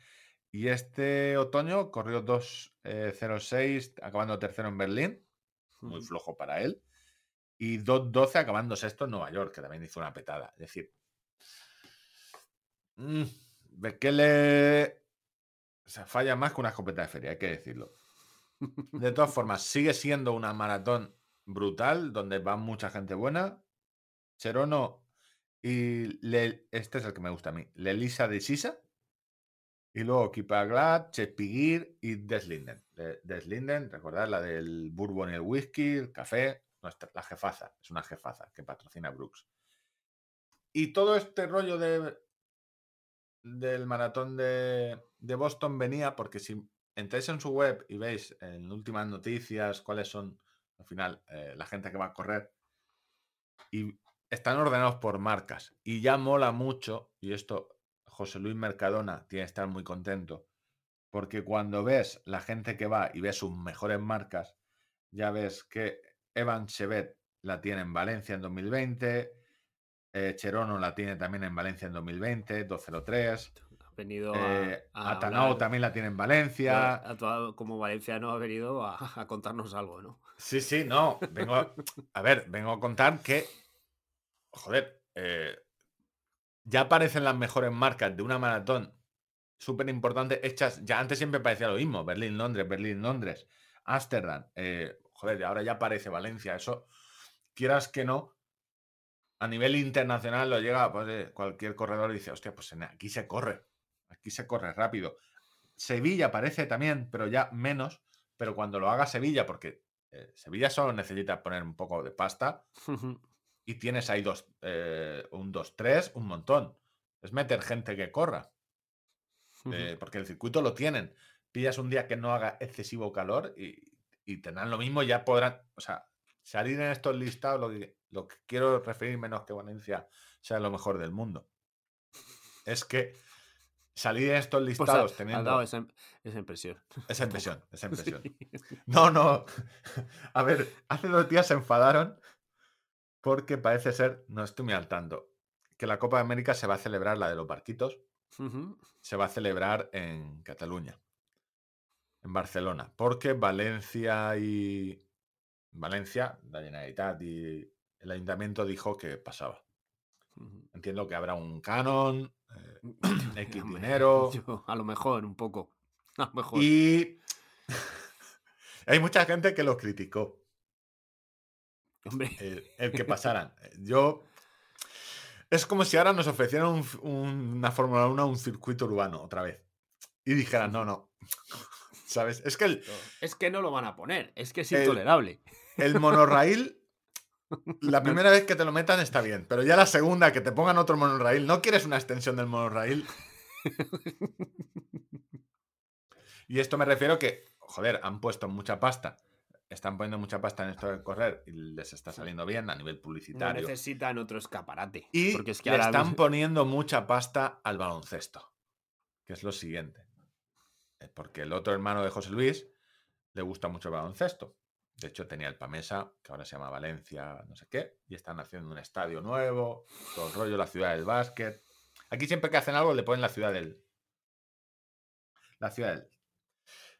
y este otoño corrió 206 acabando tercero en Berlín, muy flojo para él, y 212 acabando sexto en Nueva York, que también hizo una petada. Es decir, mm, Bekele o sea, falla más que una escopeta de feria, hay que decirlo. De todas formas, sigue siendo una maratón brutal donde va mucha gente buena. Cherono y Le- este es el que me gusta a mí. Lelisa de Sisa. Y luego Kipaglad, Chespigir y Deslinden. De- Deslinden, recordad la del bourbon y el whisky, el café, nuestra, la jefaza. Es una jefaza que patrocina Brooks. Y todo este rollo de, del maratón de, de Boston venía porque si entráis en su web y veis en últimas noticias cuáles son, al final, eh, la gente que va a correr, y están ordenados por marcas. Y ya mola mucho, y esto José Luis Mercadona tiene que estar muy contento, porque cuando ves la gente que va y ves sus mejores marcas, ya ves que Evan Chevet la tiene en Valencia en 2020, eh, Cherono la tiene también en Valencia en 2020, 203. Ha venido Eh, a, a Atanao también la tiene en Valencia. a todo- como valenciano ha venido a, a contarnos algo, ¿no? Sí, sí, no. Vengo a, a ver, vengo a contar que, joder, eh, ya aparecen las mejores marcas de una maratón súper importante hechas. Ya antes siempre parecía lo mismo: Berlín, Londres, Berlín, Londres, Ámsterdam. eh, joder, ahora ya aparece Valencia. Eso, quieras que no, a nivel internacional lo llega pues, eh, cualquier corredor y dice: hostia, pues aquí se corre. Aquí se corre rápido. Sevilla aparece también, pero ya menos. Pero cuando lo haga Sevilla, porque eh, Sevilla solo necesita poner un poco de pasta y tienes ahí dos, eh, un 2-3, un montón. Es meter gente que corra, eh, porque el circuito lo tienen. Pillas un día que no haga excesivo calor y, y tendrán lo mismo, ya podrán, o sea, salir en estos listados, lo que, lo que quiero referir menos que Valencia sea lo mejor del mundo. Es que salir en estos Pues ha- listados ha teniendo dado esa, esa impresión. esa impresión, esa impresión. Sí. No, no. A ver, hace dos días se enfadaron porque parece ser, no estoy muy al tanto, que la Copa de América se va a celebrar, la de los barquitos, se va a celebrar en Cataluña, en Barcelona, porque Valencia y Valencia, la Generalitat y el ayuntamiento dijo que pasaba. Entiendo que habrá un canon, eh, X Hombre, dinero. yo- a lo mejor, un poco. A lo mejor. y hay mucha gente que lo criticó. Hombre, el, el que pasaran. Yo. Es como si ahora nos ofrecieran un f- un- una Fórmula 1, un circuito urbano otra vez. Y dijeran, no, no. ¿Sabes? Es que el, es que no lo van a poner. Es que es El- intolerable. el monorraíl, la primera vez que te lo metan está bien, pero ya la segunda que te pongan otro monorraíl, ¿no quieres una extensión del monorraíl? Y esto me refiero que, joder, han puesto mucha pasta. Están poniendo mucha pasta en esto de correr y les está saliendo bien a nivel No publicitario. necesitan otro escaparate. Y porque es que le ahora están poniendo mucha pasta al baloncesto, que es lo siguiente. Eh, Porque el otro hermano de José Luis le gusta mucho el baloncesto. De hecho, tenía el Pamesa, que ahora se llama Valencia, no sé qué, y están haciendo un estadio nuevo, todo el rollo, la ciudad del básquet. Aquí siempre que hacen algo le ponen la ciudad del. La ciudad del.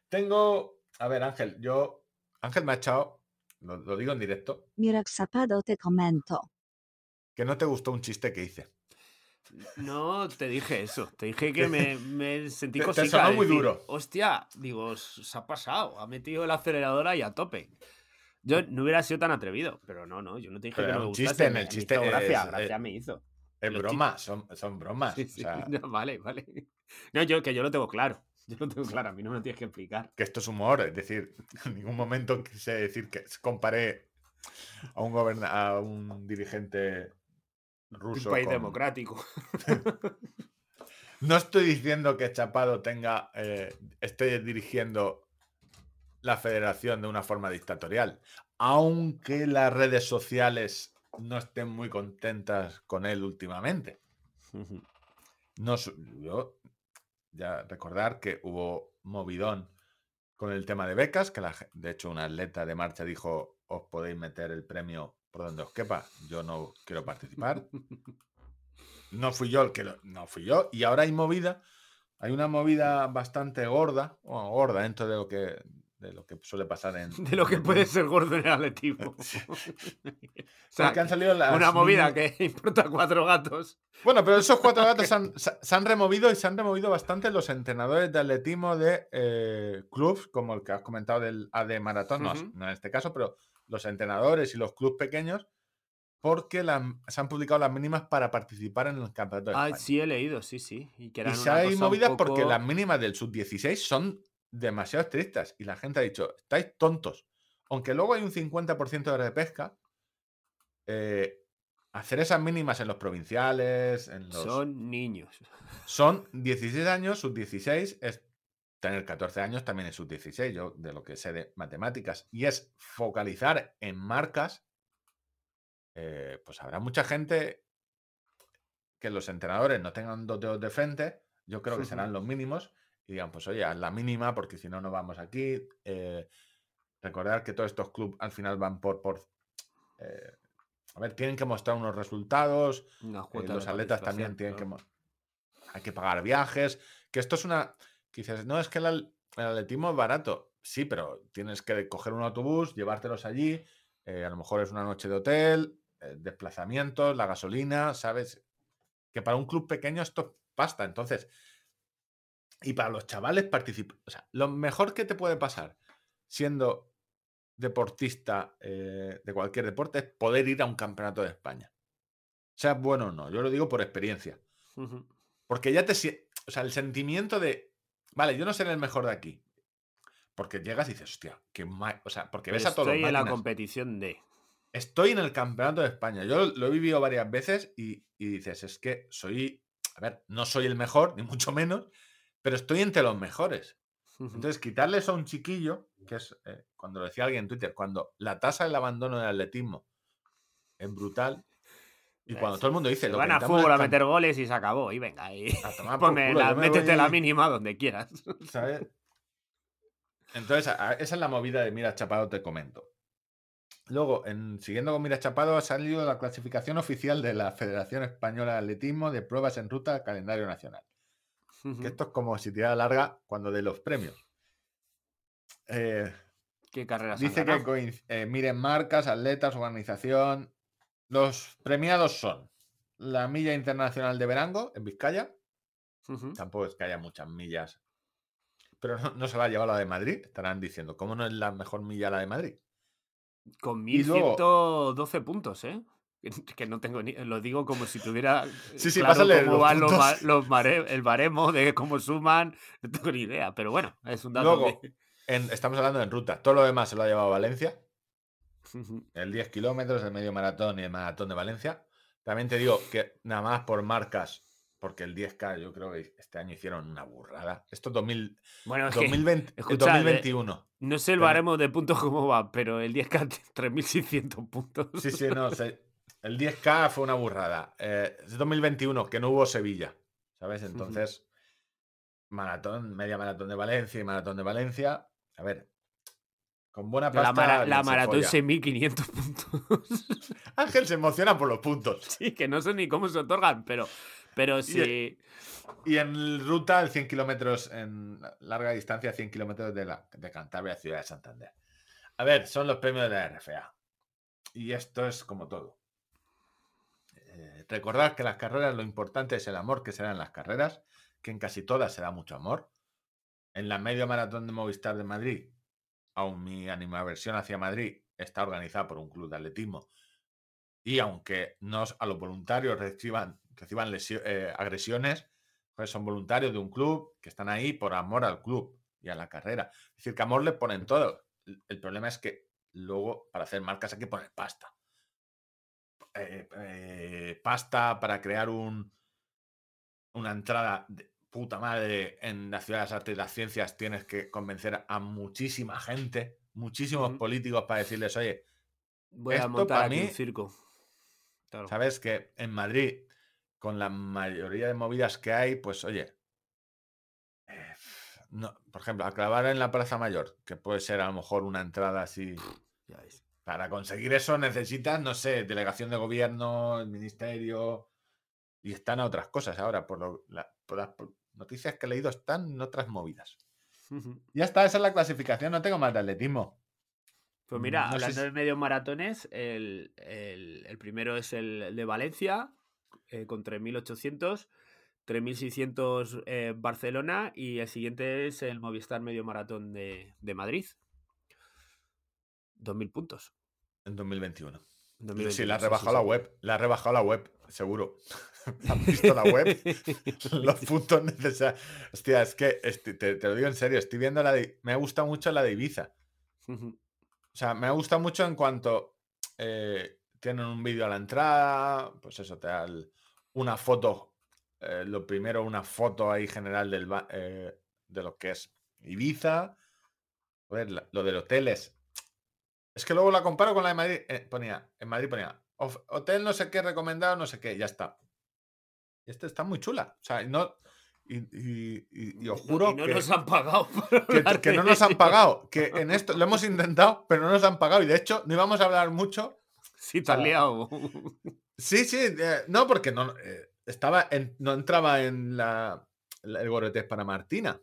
Tengo. A ver, Ángel, yo. Ángel me ha echado. Lo, lo digo en directo. Mirek Zapado te comento. Que no te gustó un chiste que hice. No, te dije eso. Te dije que me, me sentí Te- te cosica. sonó de muy decir, duro. Hostia, digo, se ha pasado. Ha metido la aceleradora y a tope. Yo no hubiera sido tan atrevido, pero no, no, yo no te dije Pero que no me un gustase. chiste, en el chiste hizo gracia, es- gracia eh, me hizo. Es broma, son, son bromas. Sí, o sí, sea, no, vale, vale. No, yo que yo lo tengo claro. Yo lo tengo claro, a mí no me tienes que explicar. que esto es humor. Es decir, en ningún momento quise decir que comparé a un, goberna- a un dirigente ruso. Un país con- democrático. No estoy diciendo que Chapado tenga, eh, esté dirigiendo la federación de una forma dictatorial, aunque las redes sociales no estén muy contentas con él últimamente. No, yo ya recordar que hubo movidón con el tema de becas, que la de hecho un atleta de marcha dijo os podéis meter el premio por donde os quepa, yo no quiero participar. No fui yo el que lo- no fui yo y ahora hay movida, hay una movida bastante gorda, bueno, gorda dentro de lo que de lo que suele pasar en De lo que puede ser gordo en el atletismo. O sea, Porque han salido las una movida que importa cuatro gatos. Bueno, pero esos cuatro gatos se han, se- se han removido y se han removido bastante los entrenadores de atletismo de eh, clubs, como el que has comentado del AD Maratón, no, en este caso, pero los entrenadores y los clubs pequeños, porque las- se han publicado las mínimas para participar en el campeonato de Ah, España. sí he leído, sí, sí. Y, que y eran se un movidas porque poco- las mínimas del sub-16 son demasiado estrictas y la gente ha dicho, estáis tontos. Aunque luego hay un 50% de repesca, eh, hacer esas mínimas en los provinciales, en los... Son niños. Son 16 años, sub 16 es tener 14 años, también es sub 16, yo de lo que sé de matemáticas, y es focalizar en marcas, eh, pues habrá mucha gente que los entrenadores no tengan dos dedos de frente, yo creo que serán los mínimos, y digan, pues oye, haz la mínima porque si no, no vamos aquí. eh, recordar que todos estos clubes al final van por... por eh, a ver, tienen que mostrar unos resultados, eh, los atletas también tienen que... claro. Hay que pagar viajes. Que esto es una... Que dices, no, es que el, el atletismo es barato. Sí, pero tienes que coger un autobús, llevártelos allí. a lo mejor es una noche de hotel, desplazamientos, la gasolina, ¿sabes? Que para un club pequeño esto es pasta. Entonces, y para los chavales participar. O sea, lo mejor que te puede pasar siendo deportista eh, de cualquier deporte es poder ir a un campeonato de España. Sea bueno o no, yo lo digo por experiencia. Porque ya te... O sea, el sentimiento de... Vale, yo no seré el mejor de aquí. Porque llegas y dices, hostia, qué ma-". O sea, porque ves a todos los Estoy en la competición de. Estoy en el campeonato de España. Yo lo he vivido varias veces y, y dices, es que soy... A ver, no soy el mejor, ni mucho menos, pero estoy entre los mejores. Entonces, quitarle eso a un chiquillo, que es, eh, cuando lo decía alguien en Twitter, cuando la tasa del abandono del atletismo es brutal, y cuando sí, todo el mundo dice, lo van que a fútbol a meter goles y se acabó. Y venga, y a tomar por ponme culo, la- métete la mínima donde quieras. ¿sabes? Entonces, esa es la movida de Mira Chapado, te comento. Luego, en, siguiendo con Mira Chapado, ha salido la clasificación oficial de la Federación Española de Atletismo de pruebas en ruta al calendario nacional. Que esto es como si tirara larga cuando de los premios. Eh, ¿Qué carreras Dice que eh, miren marcas, atletas, organización. Los premiados son la milla internacional de Verango en Vizcaya. Tampoco es que haya muchas millas. Pero no, no se la ha llevado la de Madrid. Estarán diciendo, ¿cómo no es la mejor milla la de Madrid? Con Y luego- 1112 puntos, ¿eh? Que- Que no tengo ni. Lo digo como si tuviera. Sí, sí, claro pásale cómo los van los, el baremo de cómo suman. No tengo ni idea, pero bueno, es un dato. Luego, que- En- estamos hablando en ruta. Todo lo demás se lo ha llevado Valencia. El 10 kilómetros, el medio maratón y el maratón de Valencia. También te digo que nada más por marcas, porque el 10K yo creo que este año hicieron una burrada. Esto es 2000, Bueno, es que 2020, escucha, de- 2021. no sé el baremo de puntos cómo va, pero el 10K 3600 puntos. Sí, sí, no. se- el 10K fue una burrada. Eh, es 2021, que no hubo Sevilla. ¿Sabes? Entonces, maratón, media maratón de Valencia y maratón de Valencia. A ver, con buena pasta. La, mara- la maratón folla. 6500 puntos. Ángel se emociona por los puntos. sí, que no sé ni cómo se otorgan, pero, Pero sí. Y en ruta, el 100 kilómetros en larga distancia, 100 kilómetros de, la, de Cantabria a Ciudad de Santander. A ver, son los premios de la RFA. Y esto es como todo. Recordad que las carreras lo importante es el amor que se da en las carreras, que en casi todas se da mucho amor. En la medio maratón de Movistar de Madrid, aun mi animaversión hacia Madrid está organizada por un club de atletismo, y aunque a los voluntarios reciban, reciban eh, agresiones, pues son voluntarios de un club que están ahí por amor al club y a la carrera. Es decir, que amor le ponen todo. El problema es que luego para hacer marcas hay que poner pasta. Eh, eh, pasta para crear un, una entrada de puta madre en la ciudad de las artes y las ciencias tienes que convencer a muchísima gente, muchísimos políticos para decirles, oye, Voy a esto montar pa' aquí un mí- circo. Claro. sabes que en Madrid, con la mayoría de movidas que hay, pues oye, eh, no, por ejemplo, a clavar en la Plaza Mayor, que puede ser a lo mejor una entrada así. Ya. Para conseguir eso necesitas, no sé, delegación de gobierno, el ministerio. Y están a otras cosas ahora. Por, lo- la- por las por- noticias que he leído, están en otras movidas. Ya está, esa es la clasificación. No tengo más de atletismo. Pues mira, No hablando si- de medios maratones, el, el- el primero es el de Valencia, eh, con 3.800, 3.600 eh, Barcelona y el siguiente es el Movistar Medio Maratón de, de Madrid. 2.000 puntos. En 2021. en Sí, 2021, la ha rebajado sí, la web. La ha rebajado la web, seguro. ¿Han visto la web? Los puntos necesarios. Hostia, es que te, te lo digo en serio. Estoy viendo la de. Me ha gustado mucho la de Ibiza. O sea, me ha gustado mucho en cuanto eh, tienen un vídeo a la entrada, pues eso, te da el- una foto, eh, lo primero, una foto ahí general del, eh, de lo que es Ibiza. Joder, la- lo del hotel es... Es que luego la comparo con la de Madrid. eh, ponía, en Madrid ponía, "Of- hotel no sé qué recomendado, no sé qué, ya está. Y esta está muy chula. O sea, y no... Y, y- y- y os no- juro y no que nos han pagado. que, no nos han pagado. Que en esto lo hemos intentado, pero no nos han pagado. Y de hecho, no íbamos a hablar mucho. Sí, te has sea, liado. Sí, sí, eh, no, porque no, eh, estaba en- no entraba en la, la- el Goretes para Martina.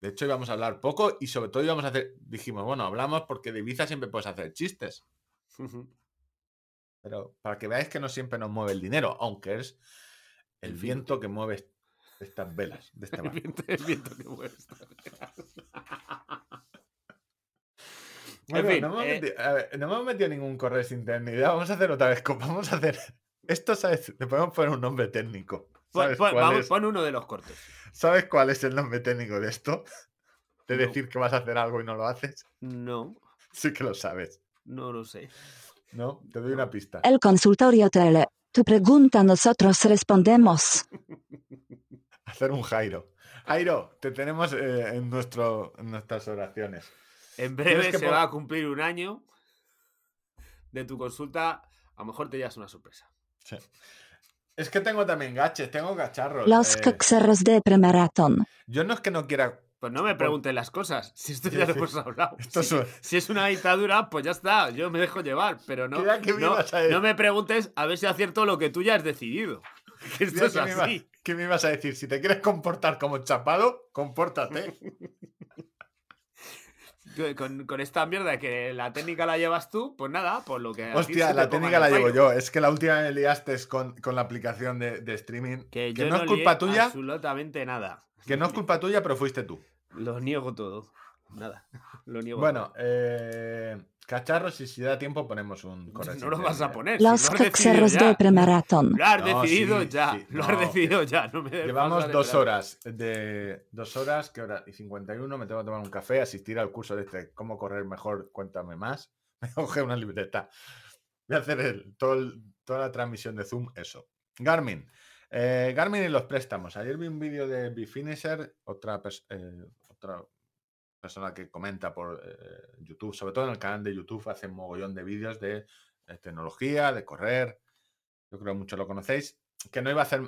De hecho, íbamos a hablar poco y sobre todo íbamos a hacer. Dijimos, bueno, hablamos porque de Ibiza siempre puedes hacer chistes. Pero para que veáis que no siempre nos mueve el dinero, aunque es el viento que mueve estas velas de este El viento, el viento que mueve esta vela. Bueno, fin, no, hemos eh, metido, a ver, no hemos metido ningún correo sin tener ni idea. Vamos a hacer otra vez. Vamos a hacer. Esto, ¿sabes? Le podemos poner un nombre técnico. Pon, ¿Sabes, pon- cuál vamos, es? pon uno de los cortos. ¿Sabes cuál es el nombre técnico de esto? De No. decir que vas a hacer algo y no lo haces. No, Sí que lo sabes. no lo sé. ¿No? Te doy una pista. El consultorio tele. Tu pregunta nosotros respondemos. Hacer un Jairo. Jairo, te tenemos eh, en, nuestro, en nuestras oraciones. En breve que se va a cumplir un año de tu consulta. A lo mejor te llevas una sorpresa. Sí. Es que tengo también gaches, tengo cacharros. Los eh, coxeros de premaratón. yo no es que no quiera. Pues no me preguntes las cosas. Si esto ya lo hemos hablado. Esto si, es- si es una dictadura, pues ya está. Yo me dejo llevar. Pero no, que no, me preguntes a ver si acierto lo que tú ya has decidido. Que esto Mira, es ¿qué, me iba- así. qué me ibas a decir? Si te quieres comportar como chapado, compórtate. Con, con esta mierda que la técnica la llevas tú, pues nada, pues lo que. Hostia, la técnica la llevo yo. Es que la última me liaste con, con la aplicación de, de streaming. Que, Que yo no es culpa tuya. Absolutamente nada. Que no es culpa tuya, pero fuiste tú. Lo niego todo. Nada. Lo niego Bueno, eh, cacharros, y si da tiempo ponemos un correo No lo vas a tener. poner. si Los lo has decidido coxeros ya. de premaratón. Lo has No, decidido sí, ya. sí, Lo no, has decidido ya. No me Llevamos dos horas de dos horas, ¿qué hora? Y 51, me tengo que tomar un café, asistir al curso de este cómo correr mejor, cuéntame más. Me coge una libreta. Voy a hacer el- todo el- toda la transmisión de Zoom, eso. Garmin. Eh, Garmin y los préstamos. Ayer vi un vídeo de Bifinisher, otra, eh, otra persona que comenta por eh, YouTube, sobre todo en el canal de YouTube, hace un mogollón de vídeos de, eh, tecnología, de correr. Yo creo que muchos lo conocéis. Que no iba a hacer.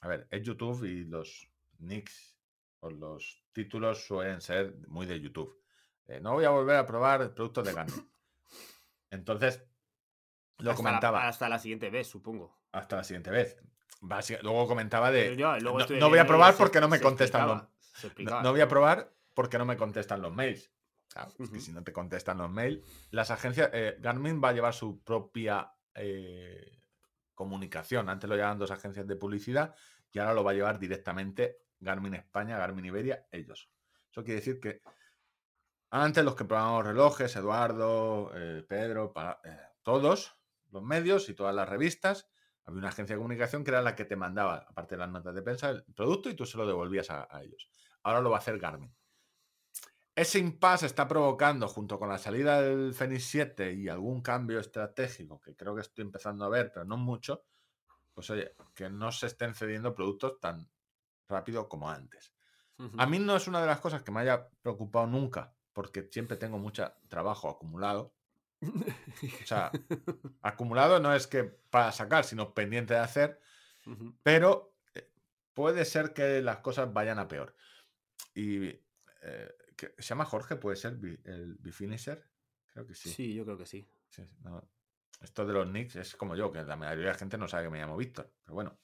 A ver, es YouTube y los nicks o los títulos suelen ser muy de YouTube. Eh, no voy a volver a probar productos de Garmin. Entonces, lo Hasta la- comentaba hasta la siguiente vez, supongo. hasta la siguiente vez. básica- luego comentaba de. yo luego no, voy a probar se- porque no me contestan explicaba, no voy a probar porque no me contestan los mails. Claro, es que Ujú. si no te contestan los mails, las agencias. eh, Garmin va a llevar su propia eh, comunicación. Antes lo llevaban dos agencias de publicidad y ahora lo va a llevar directamente Garmin España, Garmin Iberia, ellos. Eso quiere decir que antes los que probábamos relojes, Eduardo, eh, Pedro, pa- eh, todos los medios y todas las revistas, había una agencia de comunicación que era la que te mandaba, aparte de las notas de prensa, el producto y tú se lo devolvías a, a ellos. Ahora lo va a hacer Garmin. Ese impasse está provocando, junto con la salida del Fenix 7 y algún cambio estratégico que creo que estoy empezando a ver, pero no mucho, pues oye, que no se estén cediendo productos tan rápido como antes. A mí no es una de las cosas que me haya preocupado nunca, porque siempre tengo mucho trabajo acumulado. O sea, acumulado no es que para sacar, sino pendiente de hacer, pero eh, puede ser que las cosas vayan a peor. Y eh, ¿qué- ¿se llama Jorge? ¿Puede ser el Bifinisher? Creo que sí. Sí, yo creo que sí. Sí, sí, no. Esto de los nicks es como yo, que la mayoría de la gente no sabe que me llamo Víctor. Pero bueno,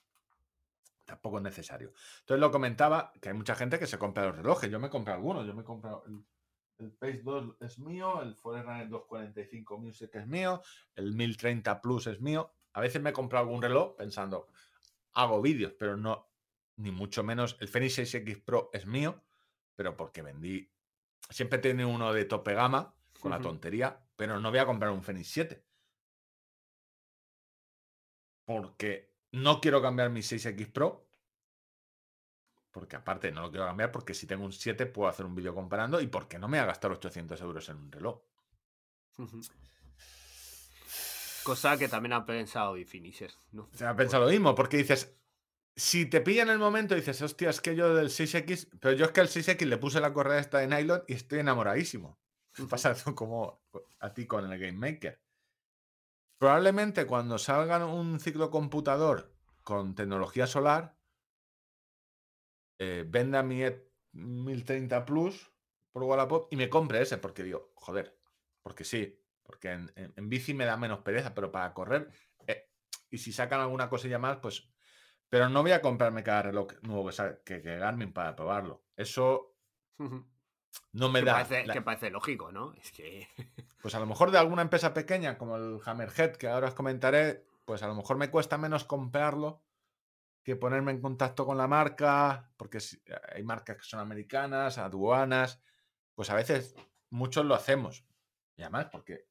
tampoco es necesario. Entonces lo comentaba que hay mucha gente que se compra los relojes. Yo me compré algunos. Yo me he comprado el, el Pace 2 es mío, el Forerunner 245 Music es mío, el 1030 Plus es mío. A veces me he comprado algún reloj pensando, hago vídeos, pero no, ni mucho menos. El Fenix 6X Pro es mío, pero porque vendí. Siempre tiene uno de tope gama, con la tontería, pero no voy a comprar un Fenix 7. Porque no quiero cambiar mi 6X Pro. Porque aparte no lo quiero cambiar porque si tengo un 7 puedo hacer un vídeo comparando y porque no me va a gastar 800 euros en un reloj. Cosa que también ha pensado Bifinisher, ¿no? Se ha pensado lo mismo, porque dices, si te pilla en el momento, dices, hostia, es que yo del 6X, pero yo es que al 6X le puse la correa esta de nylon y estoy enamoradísimo. Pasa como a ti con el Game Maker. Probablemente cuando salga un ciclo computador con tecnología solar, eh, venda mi E 1030 Plus por Wallapop y me compre ese, porque digo, joder, porque sí, porque en, en- en bici me da menos pereza, pero para correr, eh, y si sacan alguna cosilla más, pues. Pero no voy a comprarme cada reloj nuevo que, que, Garmin para probarlo. Eso no me que, da. parece, la- que parece lógico, ¿no? Es que. Pues a lo mejor de alguna empresa pequeña, como el Hammerhead, que ahora os comentaré, pues a lo mejor me cuesta menos comprarlo que ponerme en contacto con la marca, porque si- hay marcas que son americanas, aduanas, pues a veces muchos lo hacemos. Y además porque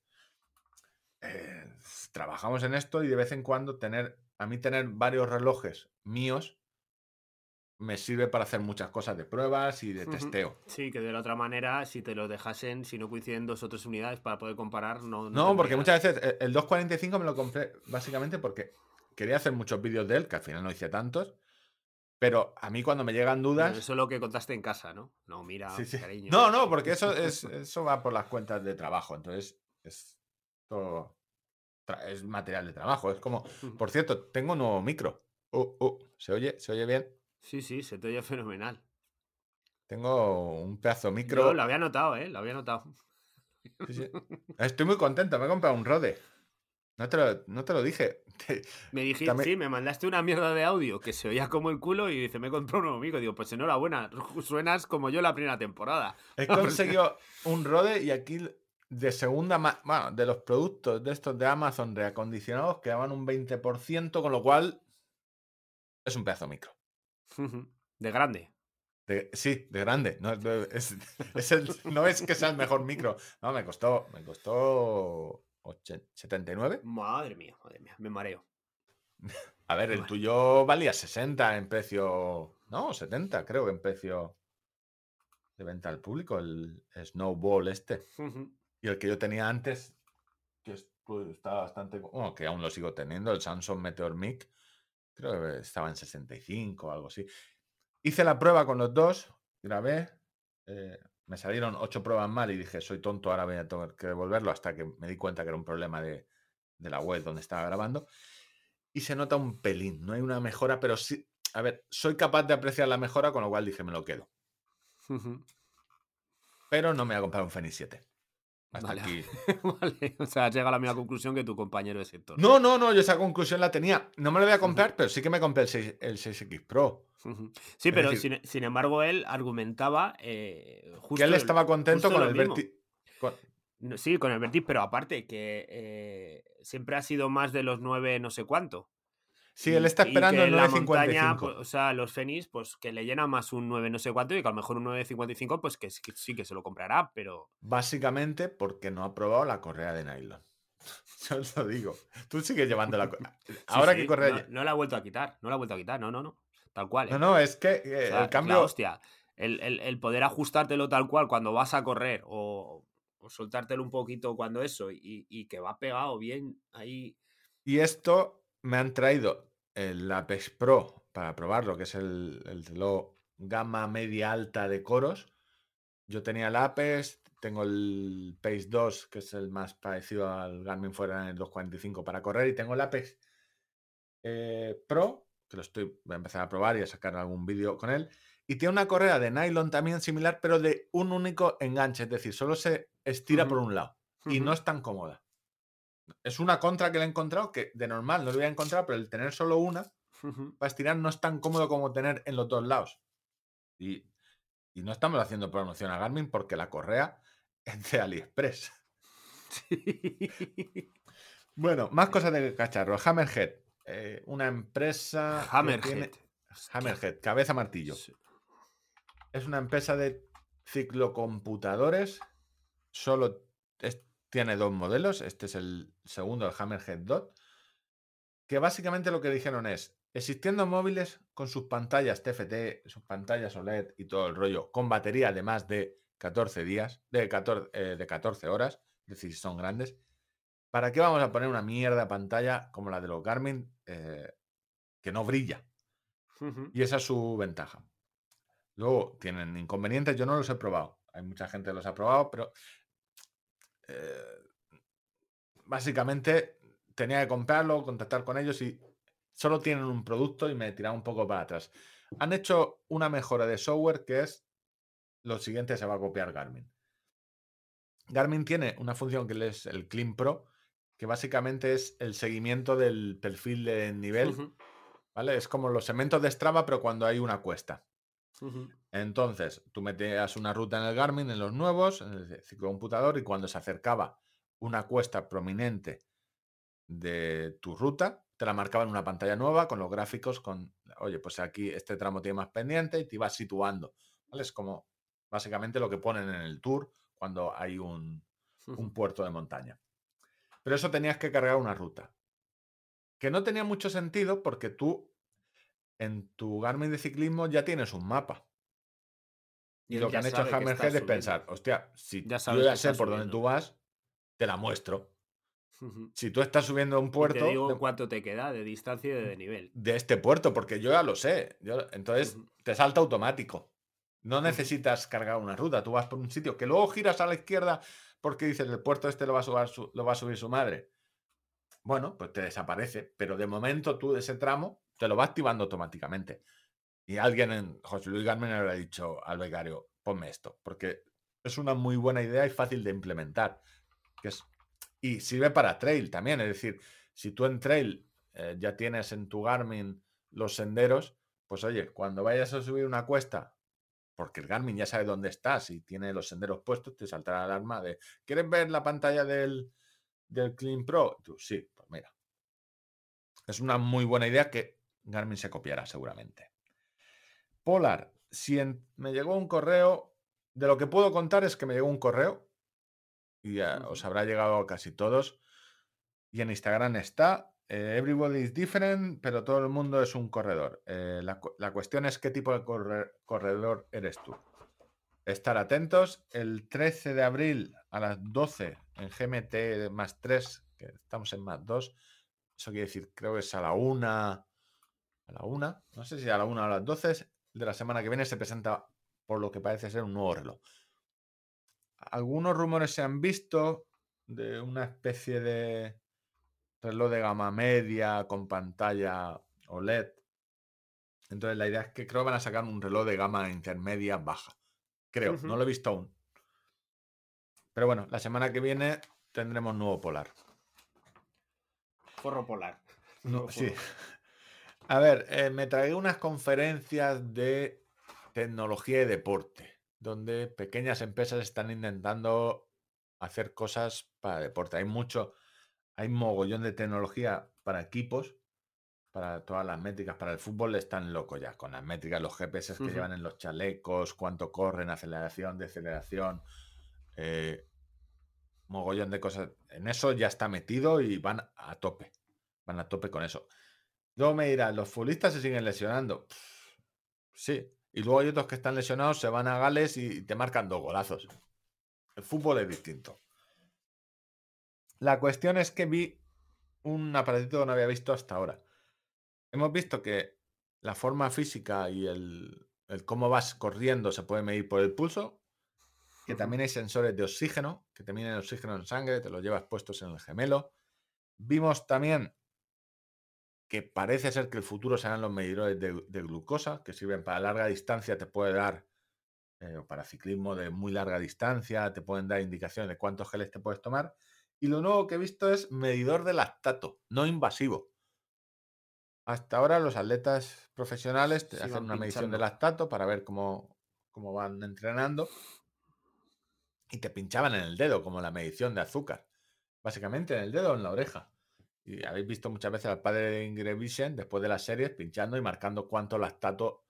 eh, trabajamos en esto y de vez en cuando tener, a mí tener varios relojes míos me sirve para hacer muchas cosas de pruebas y de testeo. Sí, que de la otra manera, si te lo dejasen, si no coinciden dos o tres unidades para poder comparar, no. No, porque muchas veces eh, el 245 me lo compré básicamente porque quería hacer muchos vídeos de él, que al final no hice tantos. Pero a mí cuando me llegan Pero dudas. Eso es lo que contaste en casa, ¿no? No, mira, Sí, sí. cariño. No, no, porque eso es eso va por las cuentas de trabajo. Entonces, es todo. Es material de trabajo. Es como. Por cierto, tengo un nuevo micro. Uh, uh, ¿Se oye? ¿Se oye bien? Sí, sí, se te oye fenomenal. Tengo un pedazo micro. Yo lo había notado, ¿eh? Lo había notado. Sí, sí. Estoy muy contento. Me he comprado un Rode. No te lo, no te lo dije. Te- Me dijiste, También- sí, me mandaste una mierda de audio que se oía como el culo y dice, me compró un nuevo amigo. Digo, pues enhorabuena, suenas como yo la primera temporada. He conseguido un Rode y aquí de segunda bueno, de los productos de estos de Amazon reacondicionados quedaban un 20%, con lo cual es un pedazo micro. De grande. De- sí, de grande. No es, es- es el- no es que sea el mejor micro. No, me costó, me costó oche- 79. Madre mía, madre mía, me mareo. A ver, el tuyo valía 60 en precio. No, 70, creo que en precio de venta al público, el Snowball este. Y el que yo tenía antes, que es- pues, estaba bastante. Bueno, que aún lo sigo teniendo, el Samsung Meteor Mic, creo que estaba en 65 o algo así. Hice la prueba con los dos, grabé, eh, me salieron ocho pruebas mal y dije, soy tonto, ahora voy a tener que devolverlo, hasta que me di cuenta que era un problema de, de la web donde estaba grabando. Y se nota un pelín, no hay una mejora, pero sí. A ver, soy capaz de apreciar la mejora, con lo cual dije, me lo quedo. Pero no me voy a comprar un Fenix 7. Hasta Vale. aquí. vale. O sea, has llegado a la misma conclusión que tu compañero de sector. No, no, no, yo esa conclusión la tenía. No me lo voy a comprar, pero sí que me compré el, 6, el 6X Pro. Sí, Es pero decir- sin, sin embargo, él argumentaba eh, justo. que él estaba contento con el mismo. Verti. con- No, Sí, con el Vertis, pero aparte que eh, siempre ha sido más de los 9 no sé cuánto. Sí, él está esperando el en la montaña, 9.55. pues, o sea, los Fenix, pues que le llena más un 9 no sé cuánto y que a lo mejor un 9.55, pues que, sí- que sí que se lo comprará, pero. Básicamente porque no ha probado la correa de nylon. Yo os lo digo. Tú sigues llevando la correa. Ahora sí, que correa. No, no la ha vuelto a quitar, no la ha vuelto a quitar, no, no, no. Tal cual. No, ¿eh? no, es que eh, O sea, el cambio. La hostia. El, el- el poder ajustártelo tal cual cuando vas a correr o, o soltártelo un poquito cuando eso y, y que va pegado bien ahí. Y esto me han traído el Apex Pro para probarlo, que es el, el reloj gama media alta de coros. Yo tenía el Apex, tengo el Pace 2, que es el más parecido al Garmin Forerunner 245 para correr, y tengo el Apex eh, Pro, que lo estoy, voy a empezar a probar y a sacar algún vídeo con él. Y tiene una correa de nylon también similar, pero de un único enganche, es decir, solo se estira por un lado y no es tan cómoda. Es una contra que le he encontrado que de normal no lo había encontrado, pero el tener solo una para estirar no es tan cómodo como tener en los dos lados. Y, y no estamos haciendo promoción a Garmin porque la correa es de AliExpress. Sí. Bueno, más cosas de cacharro. Hammerhead, eh, una empresa. que Hammerhead. tiene- Hammerhead, cabeza martillo. Sí. Es una empresa de ciclocomputadores. Solo es- tiene dos modelos. Este es el segundo, el Hammerhead Dot. Que básicamente lo que dijeron es: existiendo móviles con sus pantallas TFT, sus pantallas OLED y todo el rollo, con batería de más de 14 días, de 14, eh, de 14 horas, es decir, son grandes. ¿Para qué vamos a poner una mierda pantalla como la de los Garmin eh, que no brilla? Y esa es su ventaja. Luego tienen inconvenientes, yo no los he probado. Hay mucha gente que los ha probado, pero eh, básicamente tenía que comprarlo, contactar con ellos y solo tienen un producto y me tiraba un poco para atrás. Han hecho una mejora de software que es lo siguiente, se va a copiar Garmin. Garmin tiene una función que es el Clean Pro, que básicamente es el seguimiento del perfil de nivel. ¿Vale? Es como los segmentos de Strava, pero cuando hay una cuesta. Entonces, tú metías una ruta en el Garmin, en los nuevos, en el ciclocomputador, y cuando se acercaba una cuesta prominente de tu ruta, te la marcaba en una pantalla nueva con los gráficos, con, oye, pues aquí este tramo tiene más pendiente y te ibas situando. ¿vale? Es como básicamente lo que ponen en el tour cuando hay un, puerto de montaña. Pero eso tenías que cargar una ruta. Que no tenía mucho sentido porque tú en tu Garmin de ciclismo ya tienes un mapa. Y, lo que ya han hecho Hammerhead es pensar, hostia, si Ya yo sabes ya que sé por dónde tú vas, te la muestro. Si tú estás subiendo un Y puerto te digo de, cuánto te queda de distancia y de nivel. de este puerto, porque yo ya lo sé. yo- entonces te salta automático. No necesitas cargar una ruta. Tú vas por un sitio que luego giras a la izquierda porque dices el puerto este lo va a subir su, lo va a subir su madre. Bueno, pues te desaparece. Pero de momento tú ese tramo te lo va activando automáticamente. Y alguien en José Luis Garmen habrá dicho al becario, ponme esto, porque es una muy buena idea y fácil de implementar. Que es, y sirve para trail también, es decir, si tú en trail eh, ya tienes en tu Garmin los senderos, pues oye, cuando vayas a subir una cuesta, porque el Garmin ya sabe dónde estás y tiene los senderos puestos, te saltará la alarma de, ¿quieres ver la pantalla del, del Clean Pro? Tú, sí, pues mira. Es una muy buena idea que Garmin se copiará seguramente. Polar, si en- me llegó un correo, de lo que puedo contar es que me llegó un correo y ya os habrá llegado a casi todos. Y en Instagram está, eh, everybody is different, pero todo el mundo es un corredor. Eh, la, la cuestión es qué tipo de corre- corredor eres tú. Estar atentos, el 13 de abril a las 12 en GMT más 3, que estamos en más 2, eso quiere decir, creo que es a la 1, a la 1, no sé si a la 1 o a las 12 de la semana que viene se presenta, por lo que parece ser, un nuevo reloj. Algunos rumores se han visto de una especie de reloj de gama media con pantalla OLED. Entonces la idea es que creo que van a sacar un reloj de gama intermedia baja. Creo, no lo he visto aún. Pero bueno, la semana que viene tendremos nuevo polar. Forro polar. No, sí. forro. A ver, eh, me tragué unas conferencias de tecnología y deporte, donde pequeñas empresas están intentando hacer cosas para deporte. Hay mucho, hay mogollón de tecnología para equipos, para todas las métricas. Para el fútbol están locos ya con las métricas, los GPS que llevan en los chalecos, cuánto corren, aceleración, deceleración, eh, mogollón de cosas. En eso ya está metido y van a tope. Van a tope con eso. Luego me dirán, ¿los futbolistas se siguen lesionando? Pff, sí. Y luego hay otros que están lesionados, se van a Gales y te marcan dos golazos. El fútbol es distinto. La cuestión es que vi un aparatito que no había visto hasta ahora. Hemos visto que la forma física y el, el cómo vas corriendo se puede medir por el pulso. Que también hay sensores de oxígeno, que te miden el oxígeno en sangre, te los llevas puestos en el gemelo. Vimos también que parece ser que el futuro serán los medidores de, de glucosa, que sirven para larga distancia, te puede dar, eh, o para ciclismo de muy larga distancia, te pueden dar indicaciones de cuántos geles te puedes tomar. Y lo nuevo que he visto es medidor de lactato, no invasivo. Hasta ahora los atletas profesionales te hacen una medición de lactato para ver cómo, cómo van entrenando y te pinchaban en el dedo, como la medición de azúcar. Básicamente en el dedo o en la oreja. Y habéis visto muchas veces al padre de Ingrid Vision, después de las series, pinchando y marcando cuánto lactato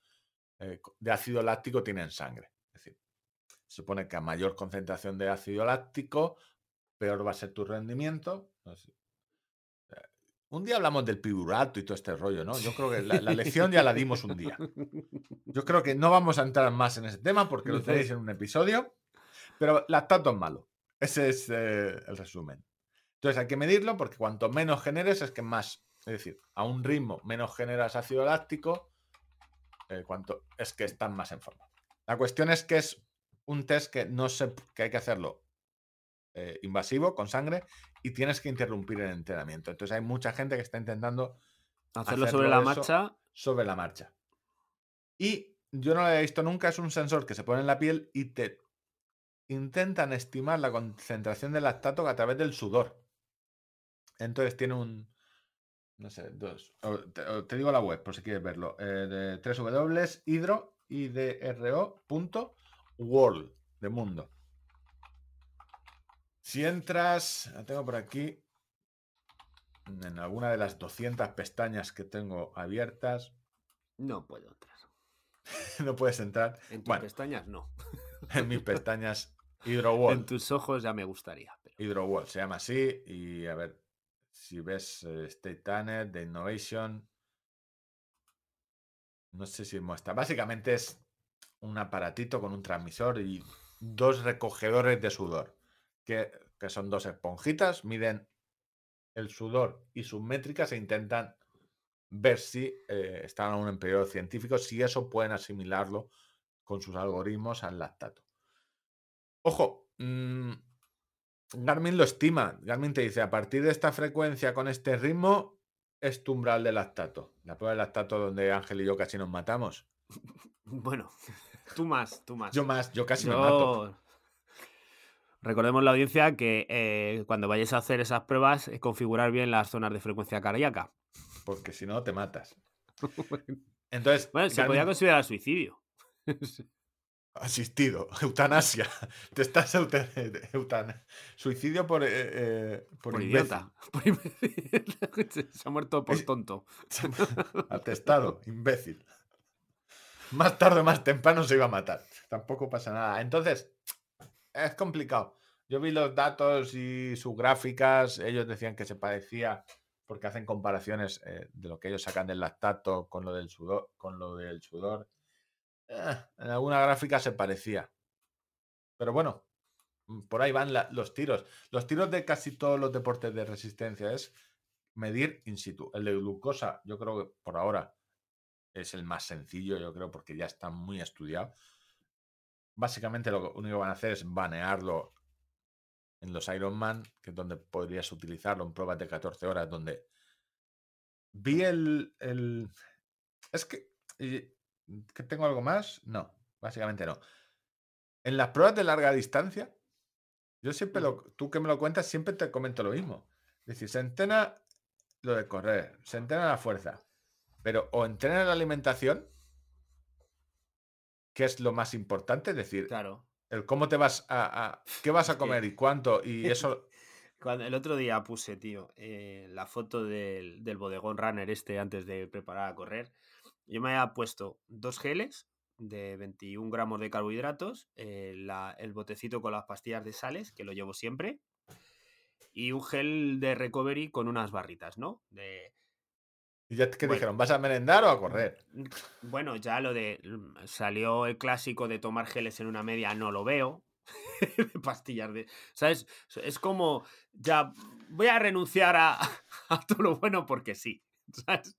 eh, de ácido láctico tiene en sangre. Es decir, se supone que a mayor concentración de ácido láctico, peor va a ser tu rendimiento. Eh, Un día hablamos del piruvato y todo este rollo, ¿no? Yo creo que la, la lección ya la dimos un día. Yo creo que no vamos a entrar más en ese tema porque lo tenéis en un episodio. Pero lactato es malo. Ese es eh, el resumen. Entonces hay que medirlo porque cuanto menos generes es que más. Es decir, a un ritmo menos generas ácido láctico, eh, cuanto es que están más en forma. La cuestión es que es un test que no sé que hay que hacerlo eh, invasivo con sangre y tienes que interrumpir el entrenamiento. Entonces hay mucha gente que está intentando Hacerlo hacerlo sobre la marcha. sobre la marcha. Y yo no lo había visto nunca, es un sensor que se pone en la piel y te intentan estimar la concentración de lactato a través del sudor. Entonces tiene un, no sé, dos. o te, o te digo la web por si quieres verlo. Eh, de www.hidro, idro.world, de mundo. Si entras, la tengo por aquí, en alguna de las 200 pestañas que tengo abiertas, No puedo entrar. no puedes entrar. En tus Bueno, pestañas no. en mis pestañas HydroWall. En tus ojos ya me gustaría. Pero... HydroWall se llama así. Y a ver, si ves eh, State Tanner, The Innovation. No sé si muestra. Básicamente es un aparatito con un transmisor y dos recogedores de sudor. Que, que son dos esponjitas, miden el sudor y sus métricas e intentan ver si eh, están aún en periodo científico, si eso pueden asimilarlo con sus algoritmos al lactato. Ojo, mm, Garmin lo estima. Garmin te dice, a partir de esta frecuencia con este ritmo, es tu umbral de lactato. La prueba de lactato donde Ángel y yo casi nos matamos. Bueno, tú más, tú más. Yo más, yo casi me mato. Recordemos la audiencia que eh, cuando vayáis a hacer esas pruebas, eh, configurar bien las zonas de frecuencia cardíaca. Porque si no, te matas. Entonces, Bueno, se Garmin- podría considerar suicidio. asistido, eutanasia. Te estás eutan- suicidio por, eh, eh, por, idiota. Por imbécil. se ha muerto por tonto. Atestado, imbécil. Más tarde o más temprano se iba a matar. Tampoco pasa nada. Entonces, es complicado. Yo vi los datos y sus gráficas. Ellos decían que se parecía porque hacen comparaciones eh, de lo que ellos sacan del lactato con lo del sudor. Con lo del sudor. Eh, en alguna gráfica se parecía. Pero bueno, mm, por ahí van los tiros. Los tiros de casi todos los deportes de resistencia es medir in situ. El de glucosa, yo creo que por ahora es el más sencillo, yo creo, porque ya está muy estudiado. Básicamente lo único que van a hacer es banearlo en los Ironman, que es donde podrías utilizarlo en pruebas de 14 horas, donde vi el... el- Es que... ¿Que tengo algo más? No, básicamente no. En las pruebas de larga distancia, Yo siempre lo, tú que me lo cuentas, siempre te comento lo mismo. Es decir, se entrena lo de correr, se entrena la fuerza, pero o entrena la alimentación, que es lo más importante, es decir, Claro. el cómo te vas a, a- qué vas a comer y cuánto, y eso, Cuando, el otro día puse, tío, eh, la foto del, del bodegón runner este antes de preparar a correr. Yo me había puesto dos geles de 21 gramos de carbohidratos, eh, la- el botecito con las pastillas de sales, que lo llevo siempre, y un gel de recovery con unas barritas, ¿no? De, y ya que Bueno. dijeron, ¿vas a merendar o a correr? Bueno, ya lo de. mm, Salió el clásico de tomar geles en una media, no lo veo. pastillas de. ¿Sabes? Es como. Ya voy a renunciar a, a todo lo bueno porque sí. ¿Sabes?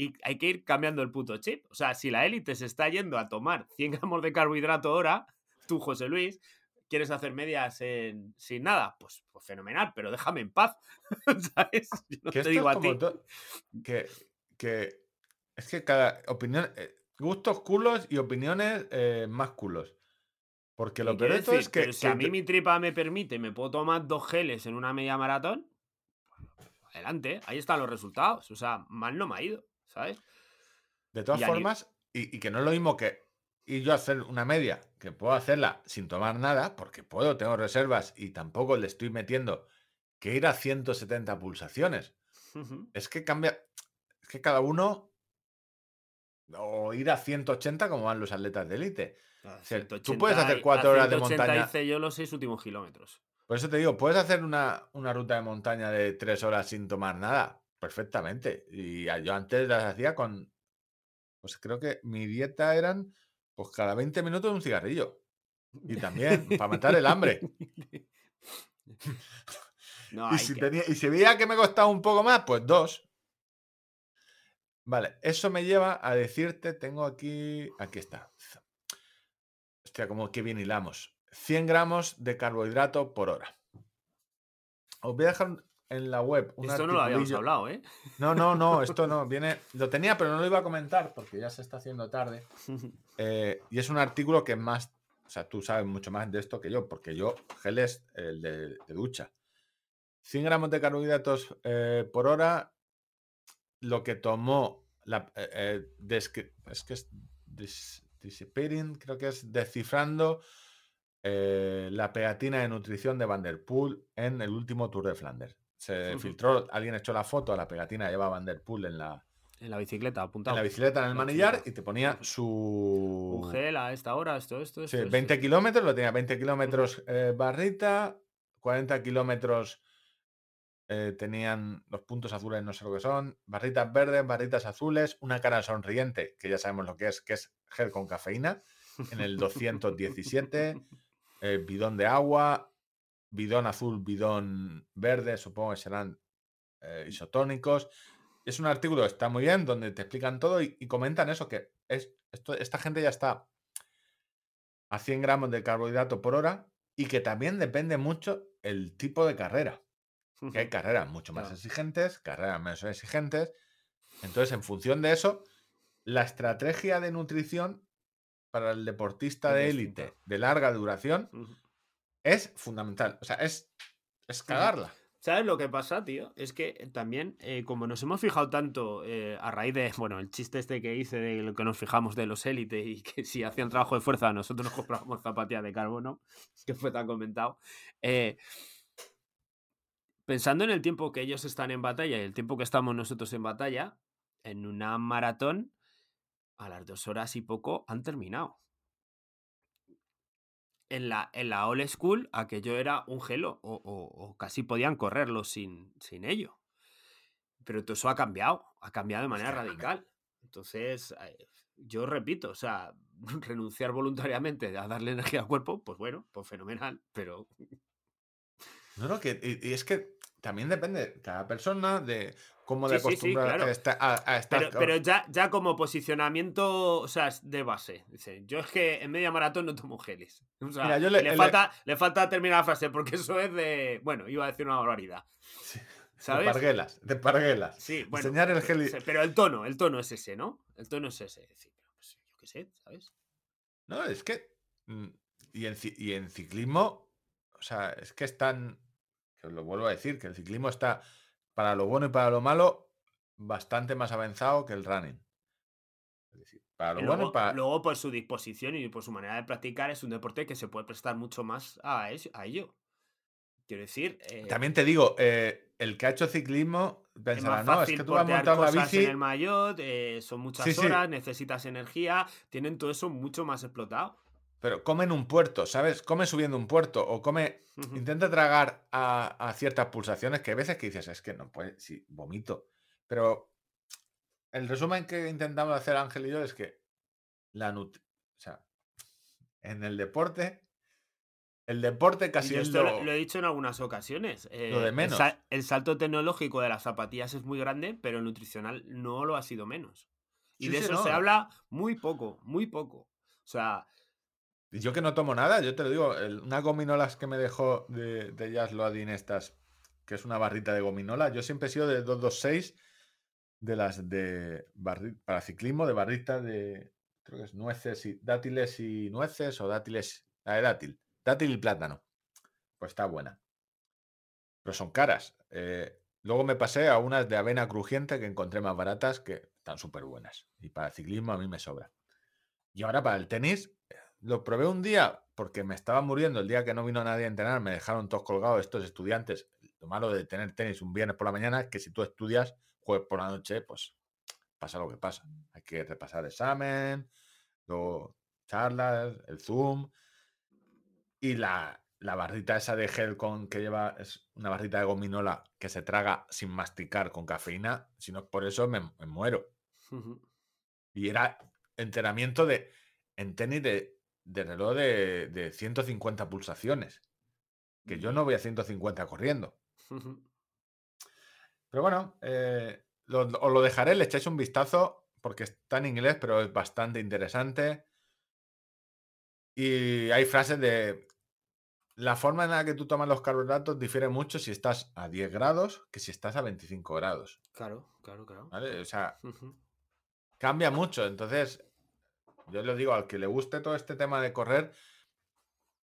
Y hay que ir cambiando el puto chip. O sea, si la élite se está yendo a tomar 100 gramos de carbohidrato hora, tú, José Luis, quieres hacer medias en- sin nada, pues, pues fenomenal, pero déjame en paz. ¿Sabes? Yo no Que te digo es a ti. que, que es que cada opinión, eh, gustos culos y opiniones eh, más culos. Porque lo peor de todo es que, pero si que a mí te- mi tripa me permite, me puedo tomar dos geles en una media maratón, adelante, ahí están los resultados. O sea, mal no me ha ido, ¿sabes? de todas y formas, y, y que no es lo mismo que ir yo a hacer una media, que puedo hacerla sin tomar nada, porque puedo, tengo reservas y tampoco le estoy metiendo que ir a 170 pulsaciones. Es que cambia, es que cada uno, o ir a 180 como van los atletas de élite. Sea, tú 180 puedes hacer cuatro horas de 180 montaña. hice yo los seis últimos kilómetros. Por eso te digo, puedes hacer una, una ruta de montaña de tres horas sin tomar nada, perfectamente. Y yo antes las hacía con, pues creo que mi dieta eran, pues cada 20 minutos un cigarrillo. Y también, para matar el hambre. No, Y si, que- tenía, y si veía que me costaba un poco más, pues dos. Vale, eso me lleva a decirte, tengo aquí, aquí está. Hostia, como que bien hilamos. 100 gramos de carbohidrato por hora. Os voy a dejar en la web un Esto no lo habíamos hablado, ¿eh? No, no, no, esto no. Viene, lo tenía, pero no lo iba a comentar porque ya se está haciendo tarde. Eh, y es un artículo que más, o sea, tú sabes mucho más de esto que yo, porque yo, gel es el de, de ducha. 100 gramos de carbohidratos eh, por hora, lo que tomó la, eh, eh, es que es dis- dissipating, creo que es descifrando la pegatina de nutrición de Van der Poel en el último Tour de Flanders. Se filtró, alguien echó la foto a la pegatina, lleva Van der Poel en la, En la bicicleta, en apuntado. la bicicleta en el La manillar y te ponía su... Un gel a esta hora, esto, esto, esto. Sí, esto, 20 esto. kilómetros, lo tenía 20 kilómetros eh, barrita, 40 kilómetros eh, tenían los puntos azules, no sé lo que son, barritas verdes, barritas azules, una cara sonriente, que ya sabemos lo que es, que es gel con cafeína, en el 217, eh, bidón de agua, bidón azul, bidón verde, supongo que serán eh, isotónicos. Es un artículo que está muy bien, donde te explican todo y, y comentan eso, que es, esto, esta gente ya está a 100 gramos de carbohidrato por hora y que también depende mucho el tipo de carrera. Que hay carreras mucho más Claro. exigentes, carreras menos exigentes. Entonces, en función de eso, la estrategia de nutrición para el deportista de élite de larga duración. Es fundamental. O sea, es, es cagarla. ¿Sabes lo que pasa, tío? Es que también, eh, como nos hemos fijado tanto eh, a raíz de, bueno, el chiste este que hice de lo que nos fijamos de los élites y que si hacían trabajo de fuerza nosotros nos comprábamos zapatillas de carbono, que fue tan comentado. eh, pensando en el tiempo que ellos están en batalla y el tiempo que estamos nosotros en batalla, en una maratón, a las dos horas y poco han terminado. En la, en la old school, aquello era un gelo, o, o- o casi podían correrlo sin, sin ello. Pero todo eso ha cambiado, ha cambiado de manera Hostia, radical. Entonces, eh, yo repito, o sea, renunciar voluntariamente a darle energía al cuerpo, pues bueno, pues fenomenal, pero No, no, que, y, y es que también depende de cada persona, de cómo de Sí, sí, sí, acostumbrada claro. está a, a estar. Pero, pero ya, ya como posicionamiento, o sea, es de base. Dice, yo es que en media maratón no tomo geles. O sea, Mira, yo le- falta, le falta terminar la frase, porque eso es de. Bueno, iba a decir una barbaridad. De parguelas, de parguelas. Sí, bueno. Enseñar el gel. y- sí, Pero el tono, el tono es ese, ¿no? El tono es ese. Decir, pero pues, yo qué sé, ¿sabes? No, es que. mm, Y en, y en ciclismo, o sea, es que es tan, que os lo vuelvo a decir, que el ciclismo está, para lo bueno y para lo malo, bastante más avanzado que el running. Es decir, para lo Y bueno luego, y para... luego, por su disposición y por su manera de practicar, es un deporte que se puede prestar mucho más a, es- a ello. Quiero decir, eh, También te digo, eh, el que ha hecho ciclismo es pensará, más no, es que tú vas portear montando la bici. en el maillot, eh, son muchas Sí, sí. horas, necesitas energía, tienen todo eso mucho más explotado. Pero come en un puerto, ¿sabes? Come subiendo un puerto o come. Intenta tragar a, a ciertas pulsaciones que hay veces que dices, es que no puede, sí, vomito. Pero el resumen que intentamos hacer Ángel y yo es que la nut o sea, en el deporte, el deporte casi yo es esto lo, lo, lo he dicho en algunas ocasiones. eh, de el menos. El, salto tecnológico de las zapatillas es muy grande, pero el nutricional no lo ha sido menos. Y Sí, de sí, eso no. se habla muy poco, muy poco. O sea, yo que no tomo nada, yo te lo digo, el- unas gominolas que me dejó de, de Jazz Loading estas, que es una barrita de gominola, yo siempre he sido de 226 de las de barri- para ciclismo, de barrita de, creo que es nueces y dátiles y nueces o dátiles, la dátil, dátil y plátano. Pues está buena. Pero son caras. Eh, luego me pasé a unas de avena crujiente que encontré más baratas que están súper buenas. Y para ciclismo a mí me sobra. Y ahora para el tenis, lo probé un día porque me estaba muriendo el día que no vino nadie a entrenar, me dejaron todos colgados estos estudiantes. Lo malo de tener tenis un viernes por la mañana es que si tú estudias jueves por la noche, pues pasa lo que pasa. Hay que repasar examen, luego charlas, el Zoom y la, la barrita esa de gel con que lleva es una barrita de gominola que se traga sin masticar con cafeína. Si no es por eso, me, me muero. Y era entrenamiento de en tenis de, de reloj de, de 150 pulsaciones. Que yo no voy a 150 corriendo. Pero bueno, eh, lo- os lo dejaré, le echáis un vistazo porque está en inglés, pero es bastante interesante. Y hay frases de... La forma en la que tú tomas los carbohidratos difiere mucho si estás a 10 grados que si estás a 25 grados. Claro, claro, claro. ¿vale? O sea, cambia mucho. Entonces, yo le digo al que le guste todo este tema de correr,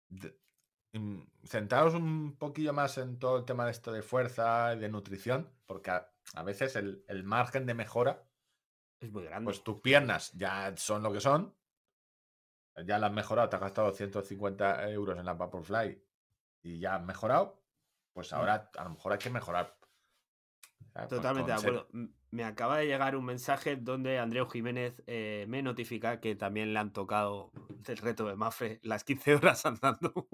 de- mm, centraos un poquillo más en todo el tema de esto de fuerza y de nutrición, porque a, a veces el, el margen de mejora, Es muy grande. pues tus piernas ya son lo que son, ya las has mejorado, te has gastado 150 euros en la Vaporfly y ya has mejorado, pues ahora a lo mejor hay que mejorar. Con- Totalmente de ser- acuerdo. M- Me acaba de llegar un mensaje donde Andreu Jiménez eh, me notifica que también le han tocado el reto de Mafre las 15 horas andando.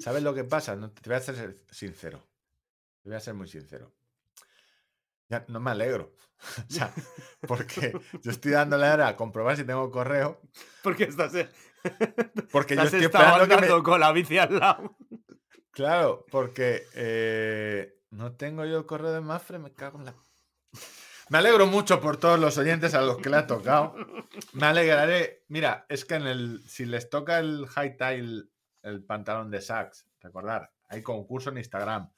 ¿Sabes lo que pasa? No, te voy a ser sincero. Te voy a ser muy sincero. Ya no me alegro. o sea, porque yo estoy dándole ahora a comprobar si tengo correo. Porque estás, Porque yo estoy esperando que andando me. con la bici al lado. Claro, porque eh, no tengo yo el correo de Mafre, me cago en la. Me alegro mucho por todos los oyentes a los que le ha tocado. Me alegraré. Mira, es que en el. Si les toca el high tail, el pantalón de Saks, recordar, hay concurso en Instagram.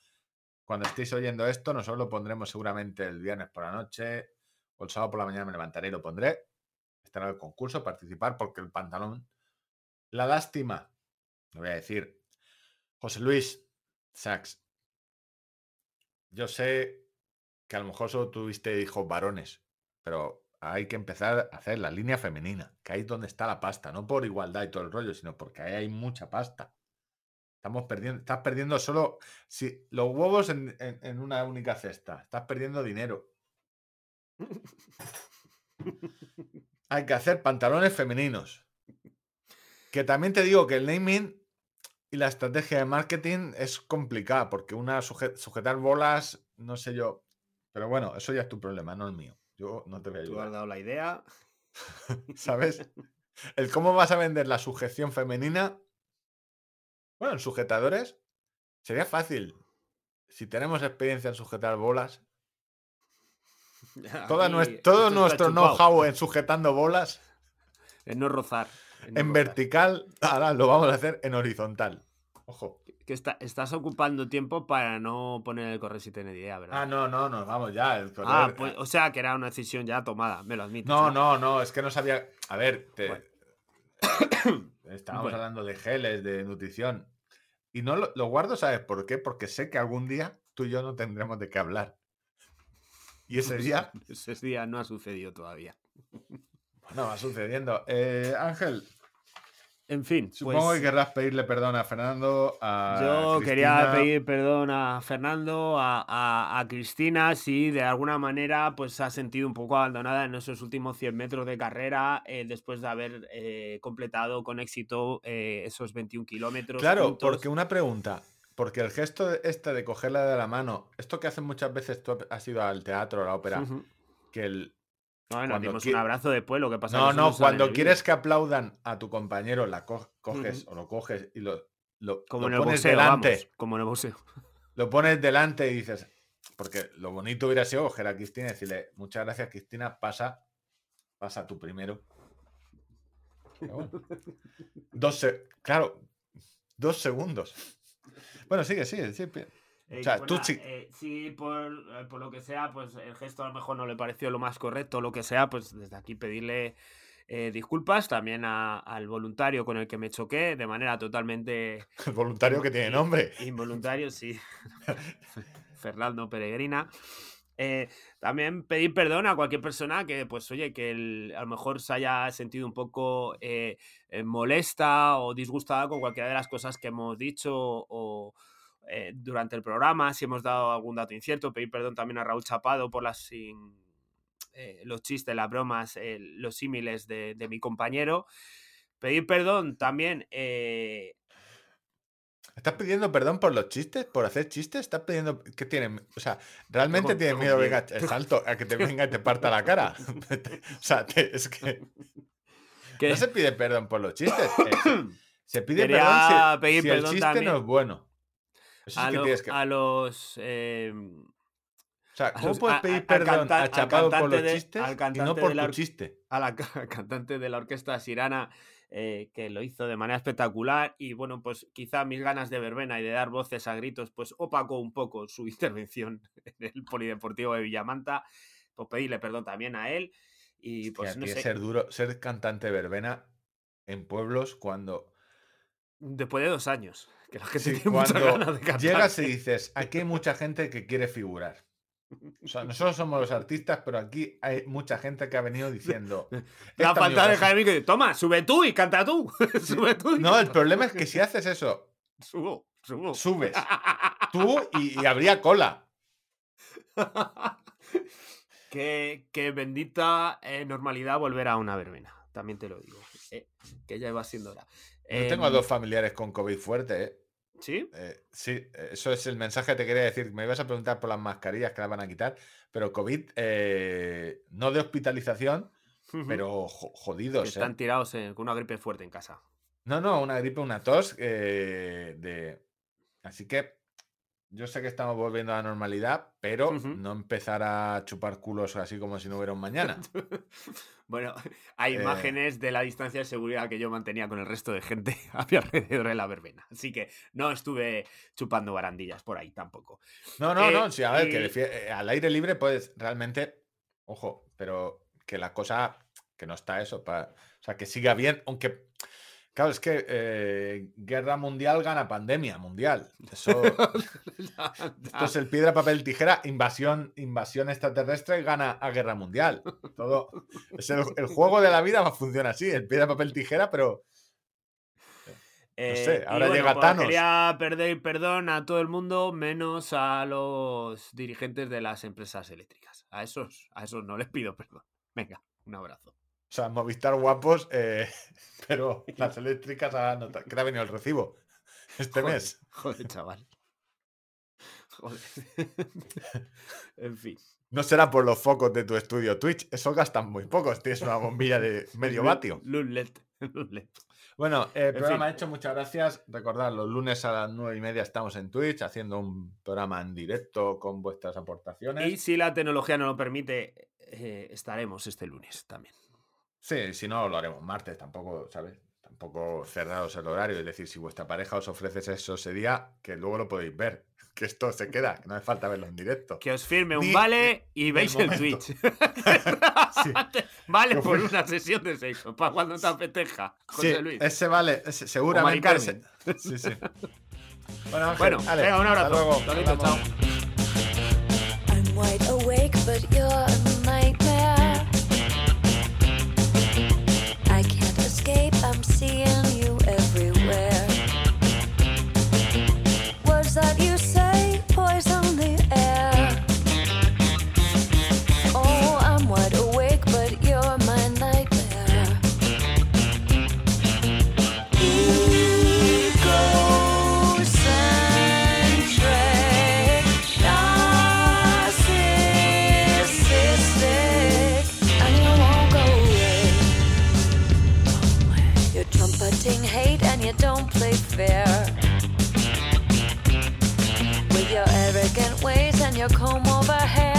Cuando estéis oyendo esto, nosotros lo pondremos seguramente el viernes por la noche o el sábado por la mañana me levantaré y lo pondré. Estará el concurso, participar, porque el pantalón. La lástima, lo voy a decir. José Luis Sachs, yo sé que a lo mejor solo tuviste hijos varones, pero hay que empezar a hacer la línea femenina, que ahí es donde está la pasta, no por igualdad y todo el rollo, sino porque ahí hay mucha pasta. Estamos perdiendo, estás perdiendo solo si los huevos en, en- en una única cesta, estás perdiendo dinero. Hay que hacer pantalones femeninos. Que también te digo que el naming y la estrategia de marketing es complicada, porque una suje- sujetar bolas, no sé yo. Pero bueno, eso ya es tu problema, no el mío. Yo no te voy a Tú has ayudar. dado la idea. ¿Sabes? El cómo vas a vender la sujeción femenina. Bueno, en sujetadores sería fácil. Si tenemos experiencia en sujetar bolas, Aquí todo nuestro know-how en sujetando bolas En no rozar. En vertical, ahora lo vamos a hacer en horizontal. Ojo. Que está- estás ocupando tiempo para no poner el correo si tienes idea, ¿verdad? Ah, no, no, no, vamos ya. El Ah, correr- pues, o sea, que era una decisión ya tomada, me lo admites. No, no, no, es que no sabía. A ver, te- Bueno. estábamos Bueno. hablando de geles, de nutrición. Y no lo, lo guardo, ¿sabes por qué? Porque sé que algún día tú y yo no tendremos de qué hablar. Y ese día, Ese día no ha sucedido todavía. Bueno, va sucediendo. Eh, Ángel, En fin, supongo pues, que querrás pedirle perdón a Fernando, a Yo quería Cristina. pedir perdón a Fernando, a, a- a Cristina, si de alguna manera pues se ha sentido un poco abandonada en esos últimos 100 metros de carrera eh, después de haber eh, completado con éxito esos 21 kilómetros. Claro, juntos. porque una pregunta. Porque el gesto este de cogerla de la mano, esto que hacen muchas veces, tú has ido al teatro, a la ópera, que el... Bueno, cuando dimos un abrazo después, lo que pasa No, no, sale cuando quieres que aplaudan a tu compañero, la co- coges o lo coges y lo, lo, Como lo en el pones boxeo, delante. vamos, como en el boxeo. Lo pones delante y dices, porque lo bonito hubiera sido coger a Cristina y decirle, muchas gracias Cristina, pasa, pasa tú primero. Bueno. Dos claro, dos segundos. Bueno, sigue, sigue, sigue. Eh, O sea, tú sí- eh, sí, por, eh, por lo que sea, pues el gesto a lo mejor no le pareció lo más correcto, lo que sea, pues desde aquí pedirle eh, disculpas también a- al voluntario con el que me choqué de manera totalmente El voluntario que tiene nombre. involuntario, sí. Fernando Peregrina. Eh, también pedir perdón a cualquier persona que, pues, oye, que el- a lo mejor se haya sentido un poco eh, eh, molesta o disgustada con cualquiera de las cosas que hemos dicho o eh, durante el programa, si hemos dado algún dato incierto. Pedir perdón también a Raúl Chapado por las sin- eh, los chistes, las bromas, eh, los símiles de, de mi compañero. Pedir perdón también eh, ¿Estás pidiendo perdón por los chistes? ¿Por hacer chistes? ¿Estás pidiendo qué tienen? O sea, ¿realmente Tengo- tienes miedo, miedo. venga, el salto, a que te venga y te parta la cara? o sea, te- es que que- no se pide perdón por los chistes. se, pide Quería perdón si, pedir si el chiste también no es bueno. Eso a, que... los eh, O sea, ¿cómo los- puedes pedir a- al perdón a al Chapado por los de- chistes al y no por de tu la- chiste? a la ca- cantante de la orquesta Sirana eh, que lo hizo de manera espectacular y bueno pues quizá mis ganas de verbena y de dar voces a gritos pues opacó un poco su intervención en el polideportivo de Villamanta pues pedirle perdón también a él y Pues no sé ser duro, ser cantante verbena en pueblos cuando, después de dos años que la gente sí, tiene muchas cuando ganas de cantar llegas y dices, aquí hay mucha gente que quiere figurar. O sea, nosotros somos los artistas, pero aquí hay mucha gente que ha venido diciendo. la "Esta es mi falta de ocasión". Jaime que toma sube tú y canta tú sube tú y No, el problema es que si haces eso, Subo, subo. subes tú y, y habría cola. qué, qué bendita eh, normalidad volver a una verbena. También te lo digo. eh, que ya iba siendo hora. Yo tengo a Em, dos familiares con COVID fuerte, ¿eh? ¿Sí? Eh, sí, eh, eso es el mensaje que te quería decir. Me ibas a preguntar por las mascarillas que las van a quitar, pero COVID, eh, no de hospitalización, pero Que jodidos, ¿eh? están tirados con una gripe fuerte en casa. No, no, una gripe, una tos. eh, de... Así que yo sé que estamos volviendo a la normalidad, pero no empezar a chupar culos así como si no hubiera un mañana. bueno, hay Eh. imágenes de la distancia de seguridad que yo mantenía con el resto de gente a mi alrededor de la verbena. Así que no estuve chupando barandillas por ahí tampoco. No, no, Eh, no. Sí, a ver, que eh, al aire libre puedes realmente. Ojo, pero que la cosa. Que no está eso. o sea, que siga bien. Aunque. Claro, es que eh, guerra mundial gana pandemia mundial. Eso, esto es el piedra, papel, tijera. Invasión, invasión extraterrestre gana a guerra mundial. Todo. Es el, el juego de la vida funciona así. El piedra, papel, tijera, pero. Eh, sé, y ahora llega pues, Thanos. Quería pedir perdón a todo el mundo, menos a los dirigentes de las empresas eléctricas. A esos, a esos no les pido perdón. Venga, un abrazo. O sea, Movistar guapos, eh, pero las eléctricas ahora no te- ¿Qué te ha venido el recibo este Joder, mes? Joder, chaval. Joder. en fin. No será por los focos de tu estudio Twitch, eso gastan muy pocos, tienes una bombilla de medio vatio. Luz LED, luz LED. Bueno, eh, programa fin. hecho, muchas gracias. Recordad, los lunes a las nueve y media estamos en Twitch haciendo un programa en directo con vuestras aportaciones. Y si la tecnología no lo permite, eh, estaremos este lunes también. Sí, si no, lo haremos martes, tampoco, ¿sabes? Tampoco cerrados el horario. Es decir, si vuestra pareja os ofrece eso ese día, que luego lo podéis ver. Que esto se queda, que no hace falta verlo en directo. Que os firme un vale y veis el, el Twitch. Vale por una sesión de sexo, para cuando te apeteja, José sí, Luis. Ese vale, ese, seguramente. Sí, sí. Bueno, bueno un abrazo. Hasta luego. Hasta luego. fair. With your arrogant ways and your comb over hair.